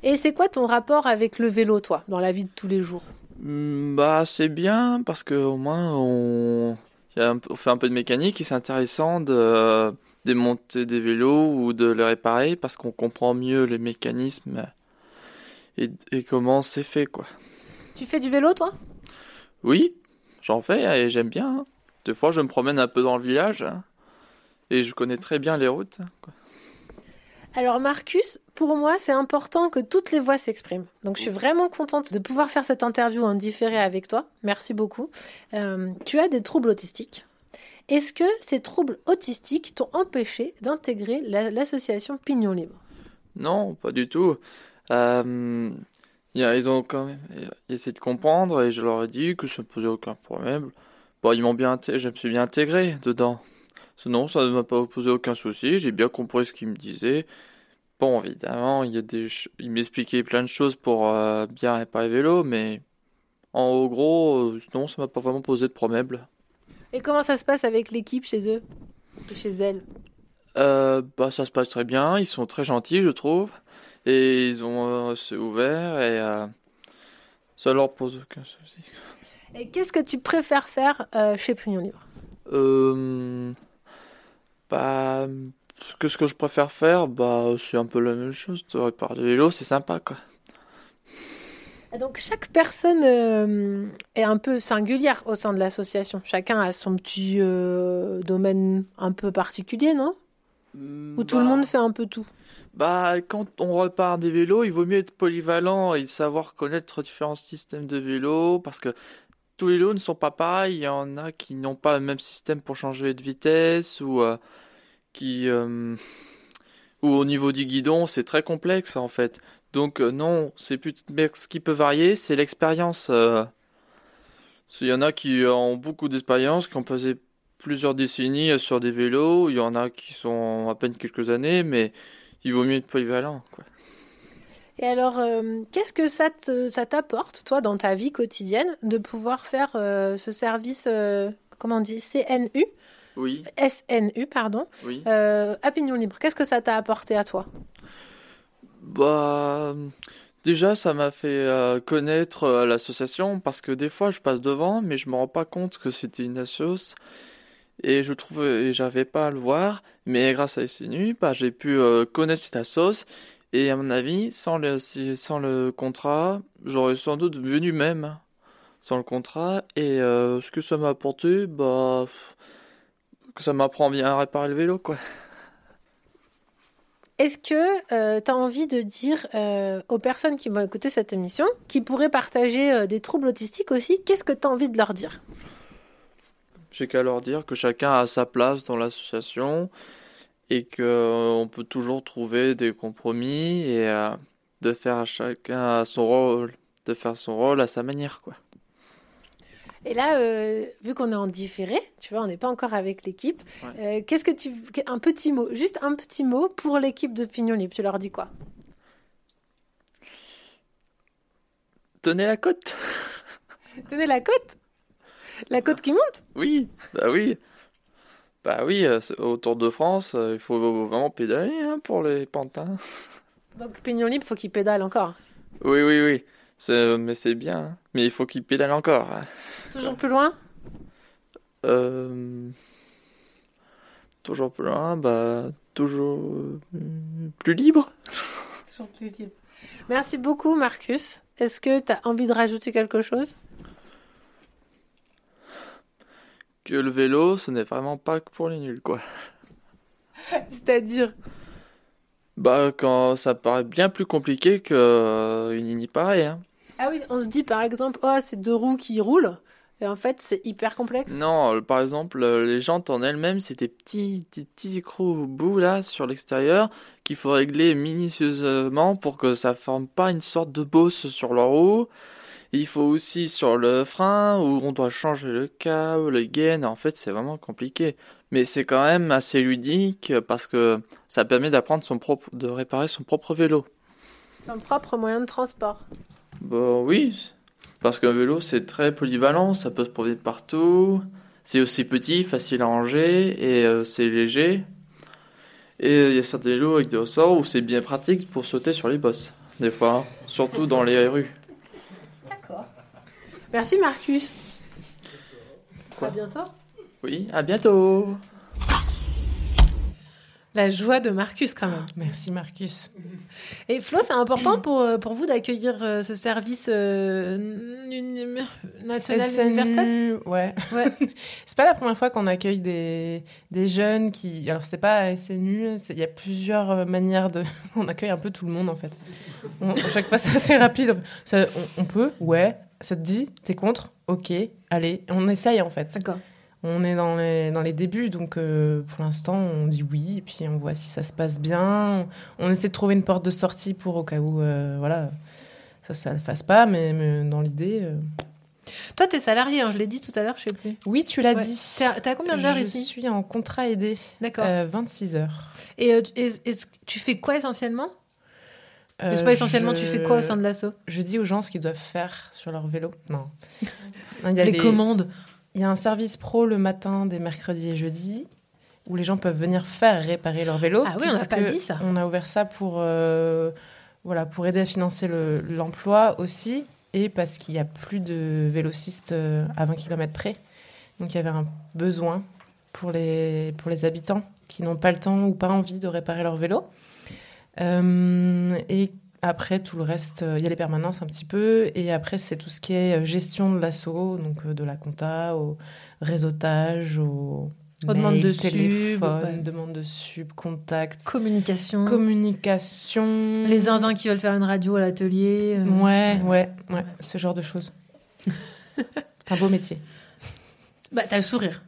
Et c'est quoi ton rapport avec le vélo, toi, dans la vie de tous les jours? Hmm, Bah, c'est bien parce que au moins on, il y a un peu- on fait un peu de mécanique et c'est intéressant de euh, démonter des vélos ou de les réparer parce qu'on comprend mieux les mécanismes et, et comment c'est fait quoi. Tu fais du vélo, toi? Oui, j'en fais et j'aime bien. hein. Des fois, je me promène un peu dans le village hein, et je connais très bien les routes. hein, quoi. Alors Marcus, pour moi, c'est important que toutes les voix s'expriment. Donc je suis vraiment contente de pouvoir faire cette interview en différé avec toi. Merci beaucoup. Euh, tu as des troubles autistiques. Est-ce que ces troubles autistiques t'ont empêché d'intégrer la- l'association Pignon Libre? Non, pas du tout. Euh, ils ont quand même essayé de comprendre et je leur ai dit que ça ne posait aucun problème. Bon, ils m'ont bien, je me suis bien intégré dedans. Sinon, ça ne m'a pas posé aucun souci. J'ai bien compris ce qu'ils me disaient. Bon, évidemment, il y a des, ils m'expliquaient plein de choses pour euh, bien réparer le vélo, mais en gros, euh, non, ça m'a pas vraiment posé de problème. Et comment ça se passe avec l'équipe chez eux et chez elle Euh, bah, ça se passe très bien. Ils sont très gentils, je trouve. Et ils ont euh, c'est ouvert et ça leur pose aucun souci. Et qu'est-ce que tu préfères faire chez Pignon Libre? Euh, bah, que ce que je préfère faire, bah, c'est un peu la même chose. De réparer des vélos, c'est sympa, quoi. Et Donc chaque personne euh, est un peu singulière au sein de l'association. Chacun a son petit euh, domaine un peu particulier, non? Où tout le monde fait un peu tout? Bah, quand on repart des vélos, il vaut mieux être polyvalent et savoir connaître différents systèmes de vélos parce que tous les vélos ne sont pas pareils. Il y en a qui n'ont pas le même système pour changer de vitesse ou euh, qui, euh, ou au niveau du guidon, c'est très complexe en fait. Donc euh, non, c'est plus ce qui peut varier, c'est l'expérience. euh. Il y en a qui ont beaucoup d'expérience, qui ont passé plusieurs décennies sur des vélos. Il y en a qui sont à peine quelques années, mais il vaut mieux être polyvalent. Et alors, qu'est-ce que ça te- ça t'apporte, toi, dans ta vie quotidienne, de pouvoir faire ce service, comment on dit, CNU Oui, SNU, pardon, oui. euh, à Pignon Libre Qu'est-ce que ça t'a apporté à toi? Bah, déjà, ça m'a fait euh, connaître euh, l'association parce que des fois, je passe devant, mais je me rends pas compte que c'était une assoce et je trouve et j'avais pas à le voir. Mais grâce à SNU, bah, j'ai pu connaître cette assoce et à mon avis, sans le si- sans le contrat, j'aurais sans doute venu même sans le contrat. Et euh, ce que ça m'a apporté, bah, que ça m'apprend bien à réparer le vélo, quoi. Est-ce que tu as envie de dire euh, aux personnes qui vont écouter cette émission, qui pourraient partager euh, des troubles autistiques aussi, qu'est-ce que tu as envie de leur dire? J'ai qu'à leur dire que chacun a sa place dans l'association et que euh, on peut toujours trouver des compromis et euh, de faire à chacun son rôle, de faire son rôle à sa manière, quoi. Et là, euh, vu qu'on est en différé, tu vois, on n'est pas encore avec l'équipe, euh, qu'est-ce que tu... Un petit mot, juste un petit mot pour l'équipe de Pignon Libre, tu leur dis quoi? Tenez la côte. Tenez la côte? La côte qui monte? Oui, bah oui. Bah oui, euh, au Tour de France, il faut vraiment pédaler hein, pour les pantins. Donc Pignon Libre, faut qu'il pédale encore. Oui, oui, oui. Mais c'est bien. hein. Mais il faut qu'ils pédalent encore. Toujours plus loin? Euh, Toujours plus loin, bah toujours plus libre. [laughs] Toujours plus libre. Merci beaucoup, Marcus. Est-ce que tu as envie de rajouter quelque chose? Que le vélo, ce n'est vraiment pas que pour les nuls, quoi. [laughs] C'est-à-dire? Bah quand ça paraît bien plus compliqué que euh, une hein. Ah oui, on se dit par exemple, oh, c'est deux roues qui roulent. Et en fait, c'est hyper complexe. Non, euh, par exemple, euh, les jantes en elles-mêmes, c'est des petits, des petits écrous bouts là sur l'extérieur qu'il faut régler minutieusement pour que ça forme pas une sorte de bosse sur leur roue. Il faut aussi sur le frein où on doit changer le câble, le gain. En fait, c'est vraiment compliqué. Mais c'est quand même assez ludique parce que ça permet d'apprendre son propre, de réparer son propre vélo. Son propre moyen de transport. Bah oui, parce qu'un vélo c'est très polyvalent, ça peut se promener partout, c'est aussi petit, facile à ranger et euh, c'est léger. Et euh, il y a certains vélos avec des ressorts où c'est bien pratique pour sauter sur les bosses, des fois, hein, surtout dans les rues. Merci, Marcus. À bientôt. Oui, à bientôt La joie de Marcus, quand même. Merci, Marcus. Et Flo, c'est important [clears throat] pour, euh, pour vous d'accueillir euh, ce service euh, national universel? SNU, ouais. [laughs] c'est pas la première fois qu'on accueille des, des jeunes qui. Alors, c'était pas SNU, il y a plusieurs manières de. [laughs] On accueille un peu tout le monde, en fait. On- à chaque fois, [laughs] c'est assez rapide. Ça, on, on peut, ouais. Ça te dit, t'es contre? Ok, allez. On essaye, en fait. D'accord. On est dans les, dans les débuts, donc euh, pour l'instant, on dit oui, et puis on voit si ça se passe bien. On essaie de trouver une porte de sortie pour au cas où, euh, voilà, ça, ça le fasse pas, mais, mais dans l'idée. euh, Toi, t'es salarié, hein, je l'ai dit tout à l'heure, je sais plus. Oui, tu l'as Ouais. dit. T'es à combien d'heures Je ici? suis en contrat aidé. D'accord. Euh, 26 heures. Et, tu- et- tu fais quoi essentiellement? C'est pas essentiellement, tu je- fais quoi au sein de l'asso? Je dis aux gens ce qu'ils doivent faire sur leur vélo. Non. [laughs] Non, il y a Les commandes. Il y a un service pro le matin des mercredis et jeudis où les gens peuvent venir faire réparer leur vélo. Ah oui, on n'a pas dit ça. On a ouvert ça pour, euh, voilà, pour aider à financer le- l'emploi aussi et parce qu'il n'y a plus de vélocistes euh, à 20 km près. Donc il y avait un besoin pour les, pour les habitants qui n'ont pas le temps ou pas envie de réparer leur vélo. Euh, et après, tout le reste, euh, il y a les permanences un petit peu. Et après, c'est tout ce qui est euh, gestion de l'assaut, donc euh, de la compta, au réseautage, au. Aux demandes mail, de sub, téléphone, ouais. demande de sub, contact. Communication. Communication. Les zinzins qui veulent faire une radio à l'atelier. euh. Ouais, ouais, ouais, ce genre de choses. [laughs] un beau métier. Bah, t'as le sourire.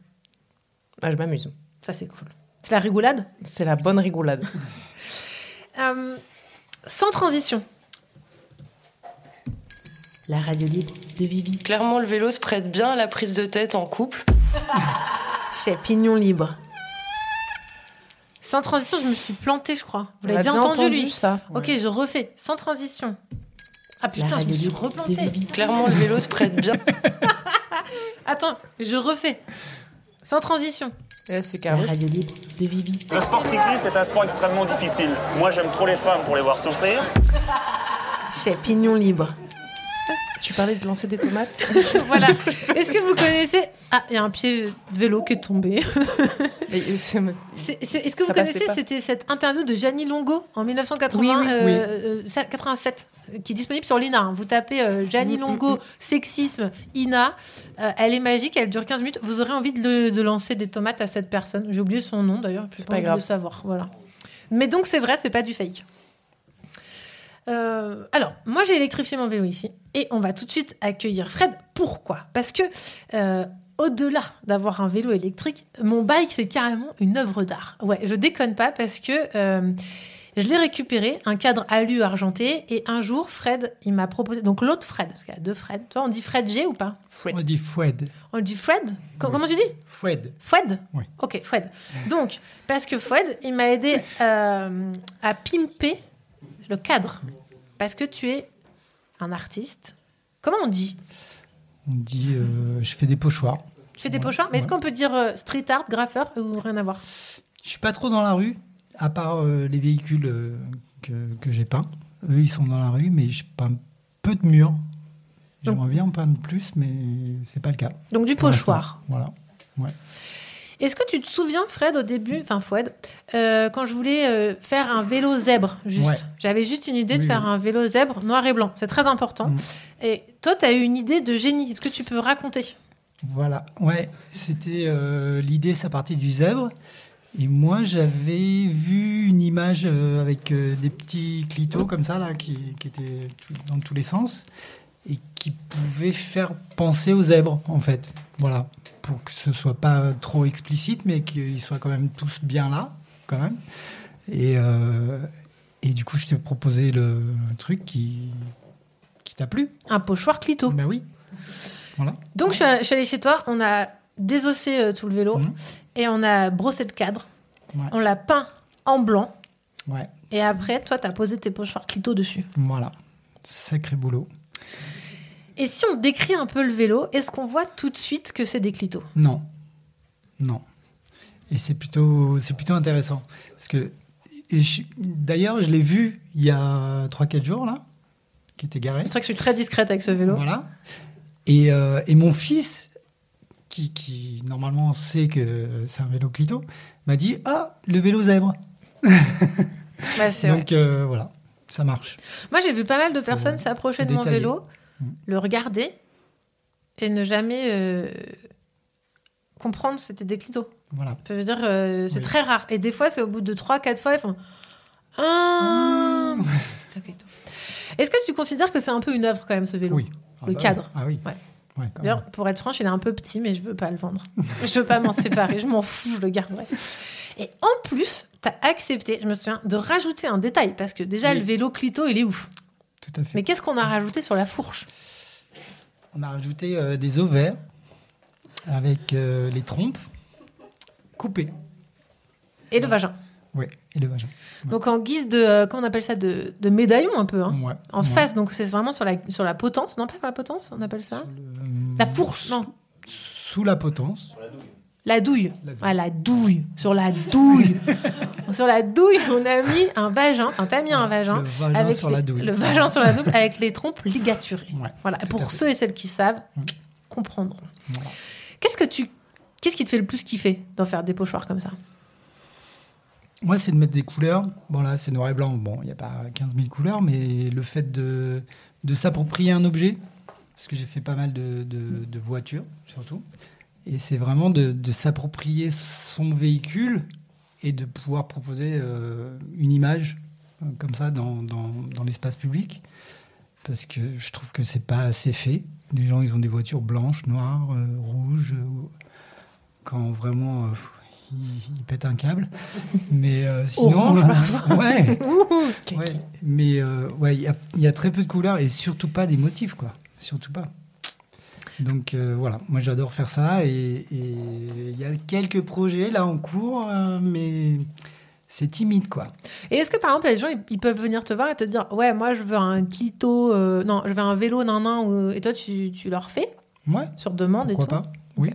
Ah, je m'amuse. Ça, c'est cool. C'est la rigolade? C'est la bonne rigolade. [laughs] Euh, sans transition, La radio libre de Vivi. Clairement, le vélo se prête bien à la prise de tête en couple. [laughs] Chez Pignon Libre. Sans transition, je me suis plantée, je crois. Vous l'avez bien bien entendu, entendu, lui ça. Ok, je refais. Sans transition. Ah putain, je me radio suis libre replantée. Clairement, le vélo se prête bien. [laughs] Attends, je refais. Sans transition. c'est La radio libre de Vivi. Le sport cycliste est un sport extrêmement difficile. Moi, j'aime trop les femmes pour les voir souffrir. Chez Pignon Libre. Tu parlais de lancer des tomates [laughs] voilà. [laughs] Est-ce que vous connaissez Ah, il y a un pied de vélo qui est tombé. [laughs] C'est- Est-ce que vous connaissez. C'était cette interview de Gianni Longo en 1980, Oui, oui. euh, euh, ça- 87, qui est disponible sur l'INA. Vous tapez euh, Gianni Mm, Longo, sexisme, INA. Euh, elle est magique, elle dure 15 minutes. Vous aurez envie de, le- de lancer des tomates à cette personne. J'ai oublié son nom d'ailleurs, je C'est pas, pas grave. de savoir. Voilà. Mais donc c'est vrai, c'est pas du fake. Euh, alors, moi j'ai électrifié mon vélo ici et on va tout de suite accueillir Fred. Pourquoi? Parce que euh, au-delà d'avoir un vélo électrique, mon bike c'est carrément une œuvre d'art. Ouais, je déconne pas parce que euh, je l'ai récupéré, un cadre alu argenté et un jour Fred il m'a proposé, donc l'autre Fred, parce qu'il y a deux Fred, toi on dit Fred G ou pas? On dit Foued. On dit Fred? Co- Comment tu dis? Foued. Fred Oui. Ok, Fred. Donc, parce que Fred, il m'a aidé euh, à pimper le cadre. Parce que tu es un artiste. Comment on dit? On dit euh, je fais des pochoirs. Tu fais des pochoirs? Mais est-ce qu'on peut dire euh, street art, graffeur ou rien à voir? Je suis pas trop dans la rue, à part euh, les véhicules que, que j'ai peints. Eux, ils sont dans la rue, mais je peins peu de murs. J'aimerais bien en peindre plus, mais c'est pas le cas. Donc du pochoir. Voilà. Ouais. Est-ce que tu te souviens, Fred, au début, enfin Fouad, euh, quand je voulais euh, faire un vélo zèbre, juste, Ouais. j'avais juste une idée de faire oui. un vélo zèbre noir et blanc. C'est très important. Mm. Et toi, tu as eu une idée de génie. Est-ce que tu peux raconter? Voilà, ouais, c'était euh, l'idée, ça partait du zèbre. Et moi, j'avais vu une image avec des petits clitos comme ça, là, qui, qui étaient dans tous les sens, et qui pouvaient faire penser au zèbre, en fait. Voilà, pour que ce soit pas trop explicite, mais qu'ils soient quand même tous bien là, quand même. Et, euh, et du coup, je t'ai proposé le truc qui, qui t'a plu. Un pochoir clito. Ben oui. Voilà. Donc, je suis, je suis allée chez toi, on a désossé euh, tout le vélo et on a brossé le cadre. Mhm. Ouais. On l'a peint en blanc. Ouais. Et après, toi, tu as posé tes pochoirs clito dessus. Voilà. Sacré boulot. Et si on décrit un peu le vélo, est-ce qu'on voit tout de suite que c'est des clitos? Non. Non. Et c'est plutôt, c'est plutôt intéressant. Parce que, d'ailleurs, je l'ai vu il y a 3-4 jours, là, qui était garé. C'est vrai que je suis très discrète avec ce vélo. Voilà. Et, euh, et mon fils, qui, qui normalement sait que c'est un vélo clito, m'a dit Ah, le vélo zèbre. [laughs] Bah, Donc euh, voilà, ça marche. Moi, j'ai vu pas mal de personnes s'approcher de mon détailler. vélo, Le regarder et ne jamais euh, comprendre c'était des clitos. Voilà. Je veux dire, euh, c'est Oui. très rare. Et des fois, c'est au bout de 3-4 fois, ils font Ah [laughs] C'est un clito. Est-ce que tu considères que c'est un peu une œuvre quand même, ce vélo? Oui. Ah Le bah cadre oui. Ah oui. Ouais. D'ailleurs, pour être franche, il est un peu petit, mais je veux pas le vendre. je veux pas m'en [laughs] séparer, je m'en fous, je le garderai. Et en plus, tu as accepté, je me souviens, de rajouter un détail, parce que déjà, Oui. le vélo clito, il est ouf. Tout à fait. Mais qu'est-ce qu'on a rajouté sur la fourche On a rajouté euh, des ovaires avec euh, les trompes coupées. Et le vagin. Oui, et le vagin. Donc en guise de, euh, comment on appelle ça, de, de médaillon un peu, hein. Ouais, en ouais. face. Donc c'est vraiment sur la, sur la potence, non pas sur la potence, on appelle ça La fourche, non. Sous la potence. La douille. Ah, la douille. Sur la douille. [laughs] sur la douille, on a mis un vagin. Enfin, t'as mis un vagin. le vagin avec sur les- la douille. Le vagin sur la douille avec les trompes ligaturées. Ouais, voilà. Pour ceux et celles qui savent, comprendront. Qu'est-ce que tu, qu'est-ce qui te fait le plus kiffer d'en faire des pochoirs comme ça? Moi, c'est de mettre des couleurs. Bon, là, c'est noir et blanc. Bon, il n'y a pas 15 000 couleurs, mais le fait de, de s'approprier un objet, parce que j'ai fait pas mal de, de- de voitures, surtout, et c'est vraiment de, de s'approprier son véhicule et de pouvoir proposer euh, une image euh, comme ça dans, dans- dans l'espace public, parce que je trouve que c'est pas assez fait. Les gens, ils ont des voitures blanches, noires, euh, rouges, quand vraiment... ils, ils pètent un câble. Mais [laughs] sinon, [laughs] ouais. Mais ouais, il y, y a très peu de couleurs et surtout pas des motifs, quoi. surtout pas. Donc euh, voilà, moi j'adore faire ça et il y a quelques projets là en cours, euh, mais c'est timide quoi. Et est-ce que par exemple, les gens ils, peuvent venir te voir et te dire Ouais, moi je veux un clito, euh, non, je veux un vélo, nan, nan, et toi tu, tu leur fais? Ouais. Sur demande et Pourquoi tout? pas? Oui.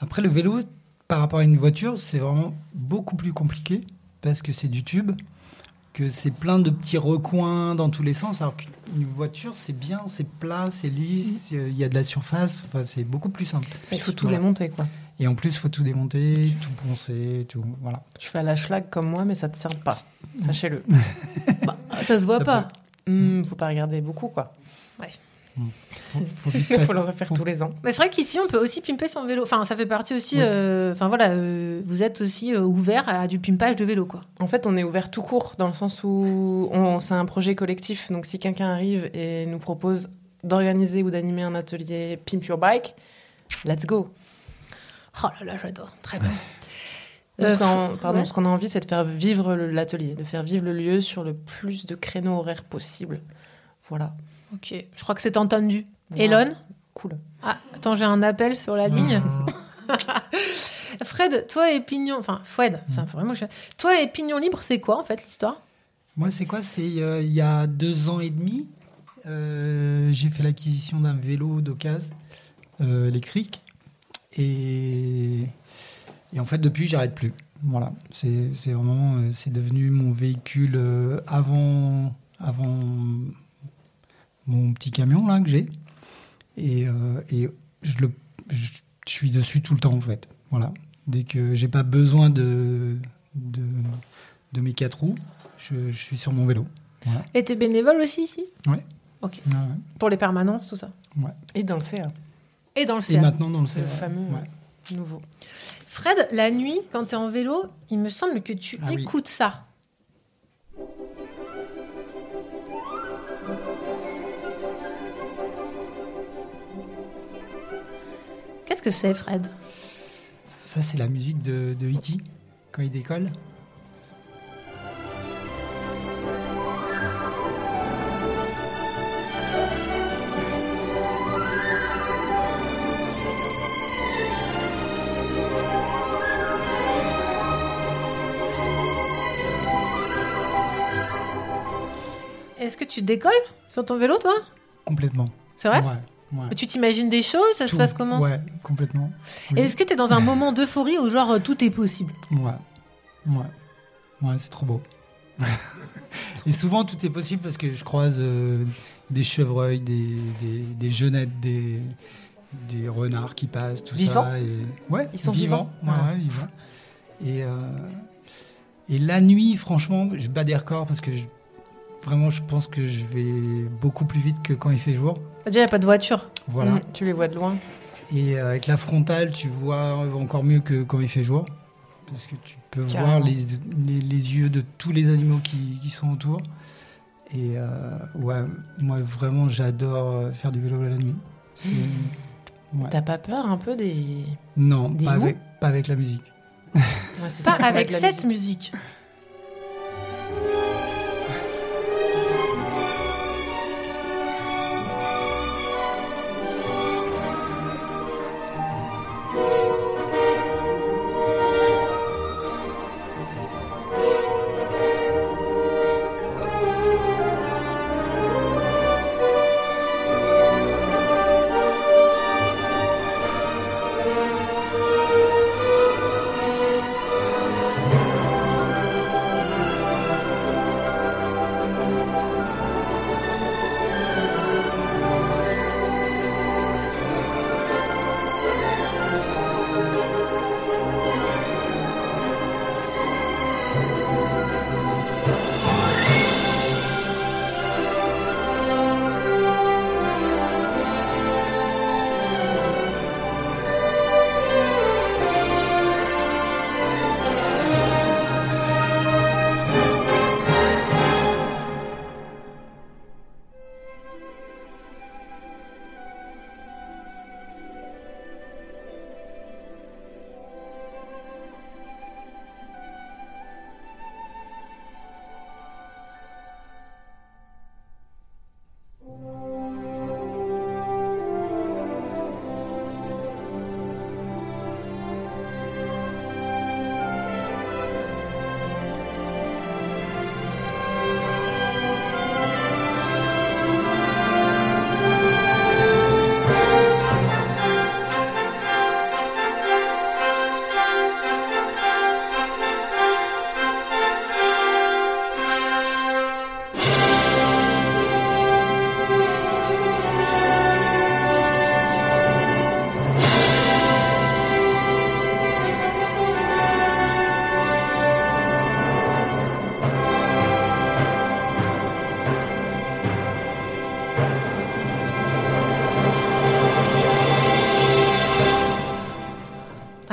Après le vélo, par rapport à une voiture, c'est vraiment beaucoup plus compliqué parce que c'est du tube, que c'est plein de petits recoins dans tous les sens. Alors qu'une voiture, c'est bien, c'est plat, c'est lisse, euh, il y a de la surface. Enfin, c'est beaucoup plus simple. Il faut tout Voilà. démonter, quoi. Et en plus, il faut tout démonter, tout poncer, tout. Voilà. Tu fais à la schlag comme moi, mais ça te sert pas. Sachez-le. [laughs] Bah, Ça se voit Ça pas. Hmm, faut pas regarder beaucoup, quoi. Ouais. Il [laughs] faut le refaire tous les ans. Mais c'est vrai qu'ici, on peut aussi pimper son vélo. Enfin, ça fait partie aussi. Oui. euh, Enfin, voilà, euh, vous êtes aussi euh, ouvert à du pimpage de vélo, quoi. En fait, on est ouvert tout court, dans le sens où on, c'est un projet collectif. Donc, si quelqu'un arrive et nous propose d'organiser ou d'animer un atelier Pimp Your Bike, let's go. Oh là là, j'adore. Très bien. Nous, Euh, ce qu'on- pardon, ouais. ce qu'on a envie, c'est de faire vivre le- l'atelier, de faire vivre le lieu sur le plus de créneaux horaires possible. Voilà. Ok, je crois que c'est entendu. Elon Cool. Ah, attends, j'ai un appel sur la ligne. [laughs] [laughs] Fred, toi et Pignon... Enfin, Fred, c'est vraiment... cher. Toi et Pignon Libre, c'est quoi, en fait, l'histoire? Moi, c'est quoi? C'est euh, il y a deux ans et demi, euh, j'ai fait l'acquisition d'un vélo d'occasion euh, électrique. Et, et en fait, depuis, j'arrête plus. Voilà, c'est c'est vraiment, euh, c'est devenu mon véhicule euh, avant, avant mon petit camion là que j'ai. Et, euh, et je, le, je, je suis dessus tout le temps en fait. Voilà, dès que j'ai pas besoin de, de, de mes quatre roues, je, je suis sur mon vélo. Voilà. Et t'es bénévole aussi, ici? Ouais. Ok. Ouais, ouais. Pour les permanences, tout ça? Ouais. Et dans le CA. Et dans le Et CA. maintenant dans le CA. Le fameux Ouais. euh, nouveau. Fred, la nuit, quand t'es en vélo, il me semble que tu Ah oui. écoutes ça. Qu'est-ce que c'est, Fred Ça, c'est la musique de, de E.T. quand il décolle. Est-ce que tu décolles sur ton vélo, toi? Complètement. C'est vrai? Ouais. Ouais. Tu t'imagines des choses? Ça se passe comment? Ouais, complètement. Oui. Et Est-ce que t'es dans un [laughs] moment d'euphorie où, genre, tout est possible? Ouais. Ouais. Ouais, c'est trop beau. [laughs] Et souvent, tout est possible parce que je croise euh, des chevreuils, des, des, des jeunettes, des, des renards qui passent, tout Vivants? ça. Et... Ouais, Ils sont vivants. vivants? Ouais, ouais, vivants. Et, euh, et la nuit, franchement, je bats des records parce que je- vraiment, je pense que je vais beaucoup plus vite que quand il fait jour. Déjà, il n'y a pas de voiture. Voilà. Mm, tu les vois de loin. Et euh, avec la frontale, tu vois encore mieux que quand il fait jour. Parce que tu peux Carrément. voir les, les, les yeux de tous les animaux qui, qui sont autour. Et euh, ouais, moi vraiment, j'adore euh, faire du vélo la nuit. [gasps] Ouais. T'as pas peur un peu des. Non, des pas avec, pas avec la musique. Ouais, Pas ça, avec la cette musique.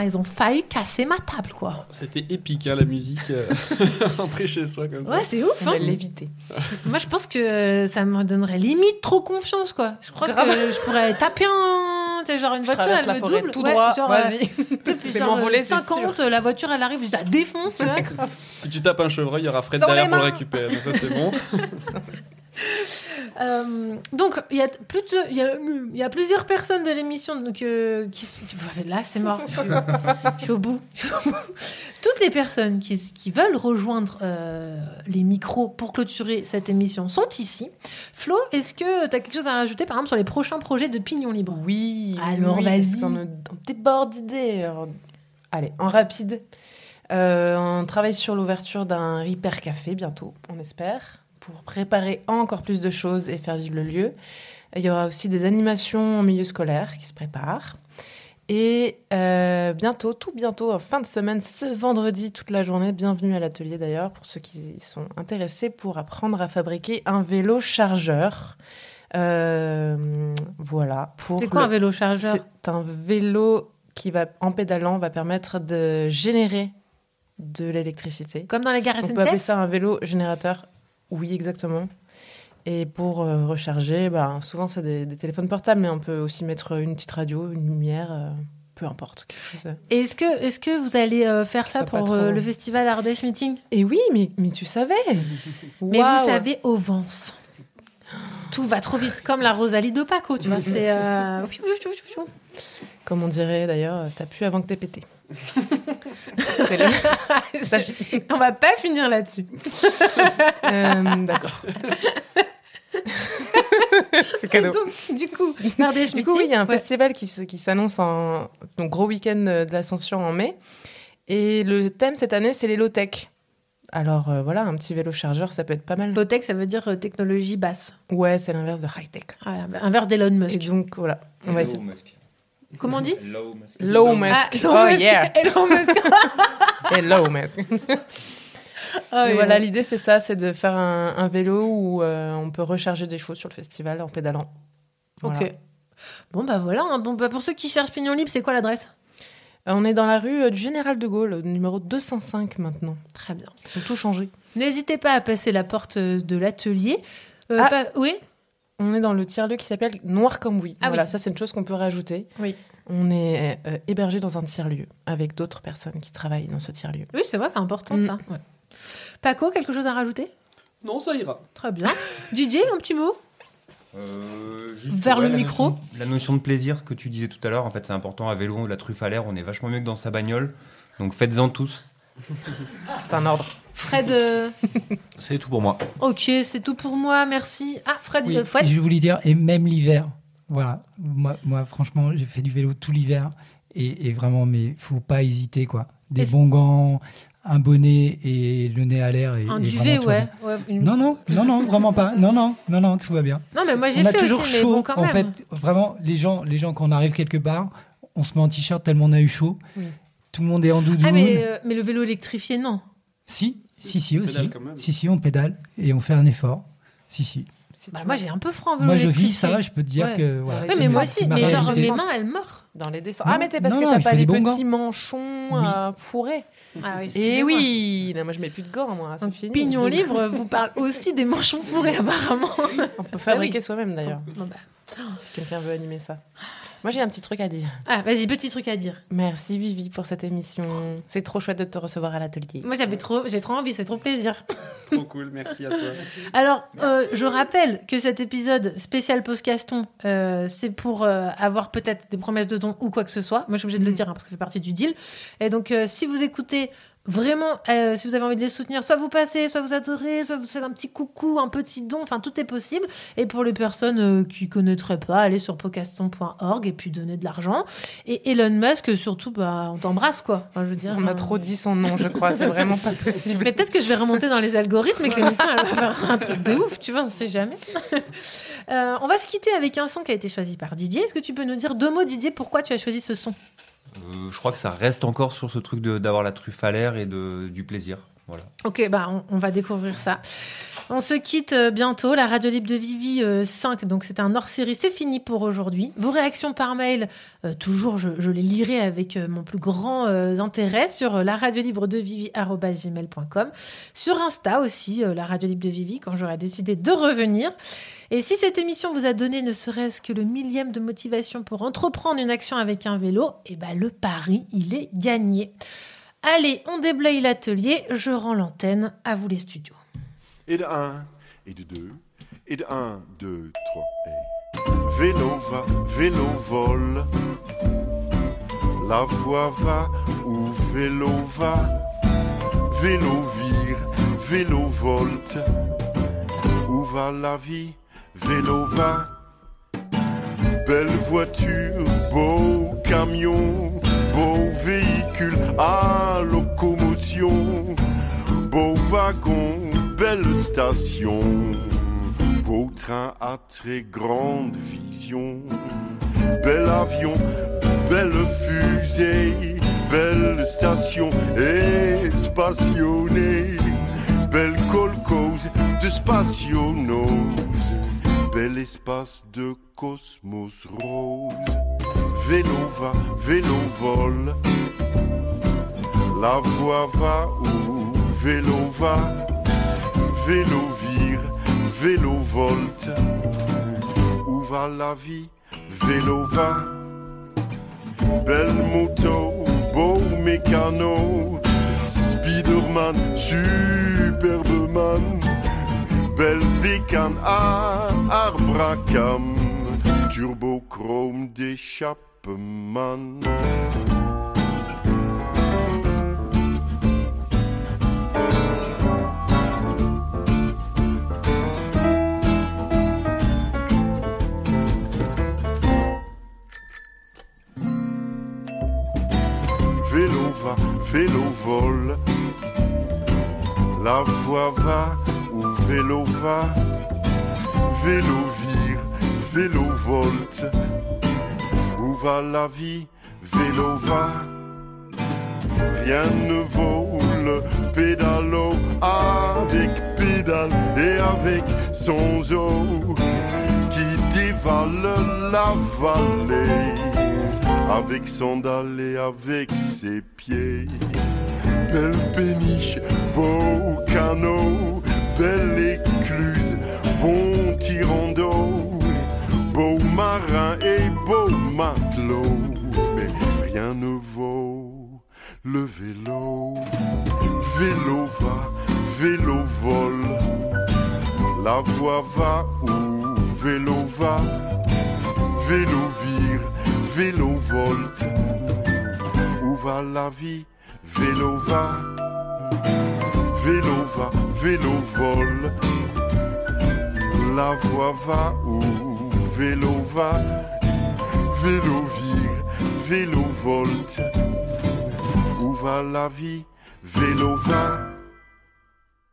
Ils ont failli casser ma table, quoi. C'était épique, hein, la musique. euh, [laughs] Rentrer chez soi comme ça. Ouais, c'est ouf. Hein. l'éviter. Moi, je pense que ça me donnerait limite trop confiance, quoi. Je crois Grave. que je pourrais taper un. tu sais, genre une voiture, elle la me forêt double. tout ouais, droit, euh, vas-y. tu sais, puis Je vais genre, m'envoler, euh, c'est 50, la voiture, elle arrive, je la défonce, tu [laughs] vois. Si tu tapes un chevreuil, il y aura Fred Sans derrière pour le récupérer. Donc ça, c'est bon. [laughs] Euh, donc, il y, a y, y plusieurs personnes de l'émission donc, euh, qui. Là, c'est mort. Je suis, au bout. Toutes les personnes qui, qui veulent rejoindre euh, les micros pour clôturer cette émission sont ici. Flo, est-ce que tu as quelque chose à rajouter, par exemple, sur les prochains projets de Pignon Libre? Oui. Alors, oui, vas-y. on déborde d'idées. Allez, en rapide. On travaille sur l'ouverture d'un Repair Café bientôt, on espère, pour préparer encore plus de choses et faire vivre le lieu. Il y aura aussi des animations en milieu scolaire qui se préparent. Et euh, bientôt, tout bientôt, en fin de semaine, ce vendredi, toute la journée, bienvenue à l'atelier d'ailleurs, pour ceux qui y sont intéressés, pour apprendre à fabriquer un vélo chargeur. Euh, voilà. C'est quoi le- un vélo chargeur? C'est un vélo qui va, en pédalant, va permettre de générer de l'électricité. Comme dans les gares On SNCF peut appeler ça un vélo générateur. Oui, exactement. Et pour euh, recharger, bah, souvent c'est des, des téléphones portables, mais on peut aussi mettre une petite radio, une lumière, euh, peu importe. euh. Et Est-ce que, est que vous allez euh, faire ça pour trop- le festival Ardèche Meeting? Et oui, mais, mais tu savais [laughs] Mais vous savez, au Vence, tout va trop vite, comme la Rosalie de Paco, tu vois. C'est. [laughs] euh, Comme on dirait d'ailleurs, t'as pu avant que t'aies pété. Le- On va pas finir là-dessus. Euh, D'accord. C'est cadeau. Donc, du coup, l'Ardèche Du coup, oui, il y a un ouais. festival qui, s'annonce en donc gros week-end euh, de l'Ascension en mai. Et le thème cette année, c'est les low-tech. Alors euh, voilà, un petit vélo chargeur, ça peut être pas mal. Low-tech, ça veut dire euh, technologie basse. Ouais, c'est l'inverse de high-tech. Ah, inverse d'Elon Musk. Et donc voilà, on va essayer. Comment on dit Low Musk. Low Musk. Ah, oh Musk. yeah. Elon Musk. Hello Musk. Ah, Et voilà, l'idée c'est ça, c'est de faire un, un vélo où euh, on peut recharger des choses sur le festival en pédalant. Voilà. Ok. Bon, bah voilà. hein. Bon, bah, pour ceux qui cherchent Pignon Libre, c'est quoi l'adresse? Euh, On est dans la rue euh, du Général de Gaulle, numéro 205 maintenant. Très bien. Ils ont tout changé. N'hésitez pas à passer la porte de l'atelier. Euh, Ah. pas- Oui? On est dans le tiers-lieu qui s'appelle Noir comme oui. Ah voilà, oui. ça c'est une chose qu'on peut rajouter. Oui. On est euh, hébergé dans un tiers-lieu avec d'autres personnes qui travaillent dans ce tiers-lieu. Oui, c'est vrai, c'est important Mm. ça. Ouais. Paco, quelque chose à rajouter? Non, ça ira. Très bien. [laughs] Didier, un petit mot? Euh, juste, Vers le la micro. notion- la notion de plaisir que tu disais tout à l'heure, en fait, c'est important à vélo, la truffe à l'air, on est vachement mieux que dans sa bagnole. Donc faites-en tous. [laughs] C'est un ordre. Fred, euh, C'est tout pour moi. ok, c'est tout pour moi, merci. Ah, Fred, Oui, euh, et je voulais dire, et même l'hiver, voilà. Moi, moi franchement, j'ai fait du vélo tout l'hiver. Et, et vraiment, mais faut pas hésiter, quoi. Des Est-ce- bons gants, un bonnet et le nez à l'air. Et, Un et duvet, vraiment, tout va ouais. ouais, une- Non, non, non, non, vraiment pas. Non, non, non, non, tout va bien. Non, mais moi j'ai on a fait toujours aussi, mais chaud. bon, quand en même. fait, vraiment, les gens, les gens, quand on arrive quelque part, on se met en t-shirt tellement on a eu chaud. Oui. Tout le monde est en doudoune. Ah, mais, euh, mais le vélo électrifié, non. Si, si, si, aussi. Si, si, on pédale et on fait un effort. Si, si. Bah, moi j'ai un peu franc vélo Moi, je vis ça, je peux te dire Ouais. que, voilà, Ouais, c'est mais ma- moi aussi, ma mais genre mes mains elles meurent. Dans les dessins. Non, Ah, mais t'es parce non, que t'as pas les petits gants. manchons Oui. à fourrer. Ah oui, Et oui, là, moi je mets plus de gants, moi. C'est Donc, fini. Pignon Libre vous parle aussi des manchons fourrés apparemment. On peut fabriquer Ah oui. soi-même d'ailleurs. Bah. Si quelqu'un veut animer ça. Moi j'ai un petit truc à dire. Ah, vas-y, petit truc à dire. Merci Vivi pour cette émission. C'est trop chouette de te recevoir à l'atelier. Moi j'avais trop, j'ai trop envie, c'est trop plaisir. [laughs] Trop cool, merci à toi. Alors, euh, je rappelle que cet épisode spécial Postcaston, euh, c'est pour euh, avoir peut-être des promesses de dons ou quoi que ce soit. Moi, je suis obligée de le dire hein, parce que ça fait partie du deal. Et donc, euh, si vous écoutez vraiment, euh, si vous avez envie de les soutenir, soit vous passez, soit vous adorez, soit vous faites un petit coucou, un petit don, enfin, tout est possible. Et pour les personnes euh, qui connaîtraient pas, allez sur podcaston.org et puis donner de l'argent. Et Elon Musk, surtout, bah, on t'embrasse, quoi. Enfin, je veux dire, On a euh, trop dit son nom, je crois. C'est vraiment pas possible. mais peut-être que je vais remonter dans les algorithmes et que l'émission elle va faire un truc de ouf, tu vois, on sait jamais. Euh, on va se quitter avec un son qui a été choisi par Didier. Est-ce que tu peux nous dire deux mots, Didier, pourquoi tu as choisi ce son? Je crois que ça reste encore sur ce truc d'avoir la truffe à l'air et de, du plaisir. Ok, bah on, va découvrir ça. On se quitte euh, bientôt. La radio libre de Vivi euh, 5, donc c'est un hors-série, c'est fini pour aujourd'hui. Vos réactions par mail, euh, toujours, je, les lirai avec euh, mon plus grand intérêt sur la radio libre de Vivi@gmail.com, sur Insta aussi, la radio libre de Vivi, quand j'aurai décidé de revenir. Et si cette émission vous a donné ne serait-ce que le millième de motivation pour entreprendre une action avec un vélo, eh ben le pari, il est gagné. Allez, on déblaye l'atelier, je rends l'antenne, à vous les studios. Et de 1, et de 2, et de 1, 2, 3, et... Vélo va, vélo vole. La voix va où vélo va. Vélo vire, vélo volte. Où va la vie? Vélo va. Belle voiture, beau camion, beau véhicule à locomotion, beau wagon, belle station, beau train à très grande vision, bel avion, belle fusée, belle station espationnée, belle colcose de spationose, bel espace de cosmos rose. Vélo va, vélo vole, la voix va où vélo va, vélo vire, vélo volte, où va la vie, vélo va. Belle moto, beau mécano, Spiderman, Superman, belle bécane à arbracam, turbochrome d'échappement. Vélo va, vélo vole. La voix va où vélo va. Vélo vire, vélo volte. Va la vie Vélo va. Rien ne vaut le pédalo avec pédale et avec son zoo qui dévale la vallée avec sandales et avec ses pieds. Belle péniche, beau canot, belle écluse, bon tirant beau marin et beau matelot, mais rien ne vaut le vélo. Vélo va, vélo vole, la voix va où vélo va, vélo vire, vélo volte, où va la vie, vélo va, vélo va, vélo vole, la voix va où vélo va, vélo vire, vélo volte, où va la vie, vélo va.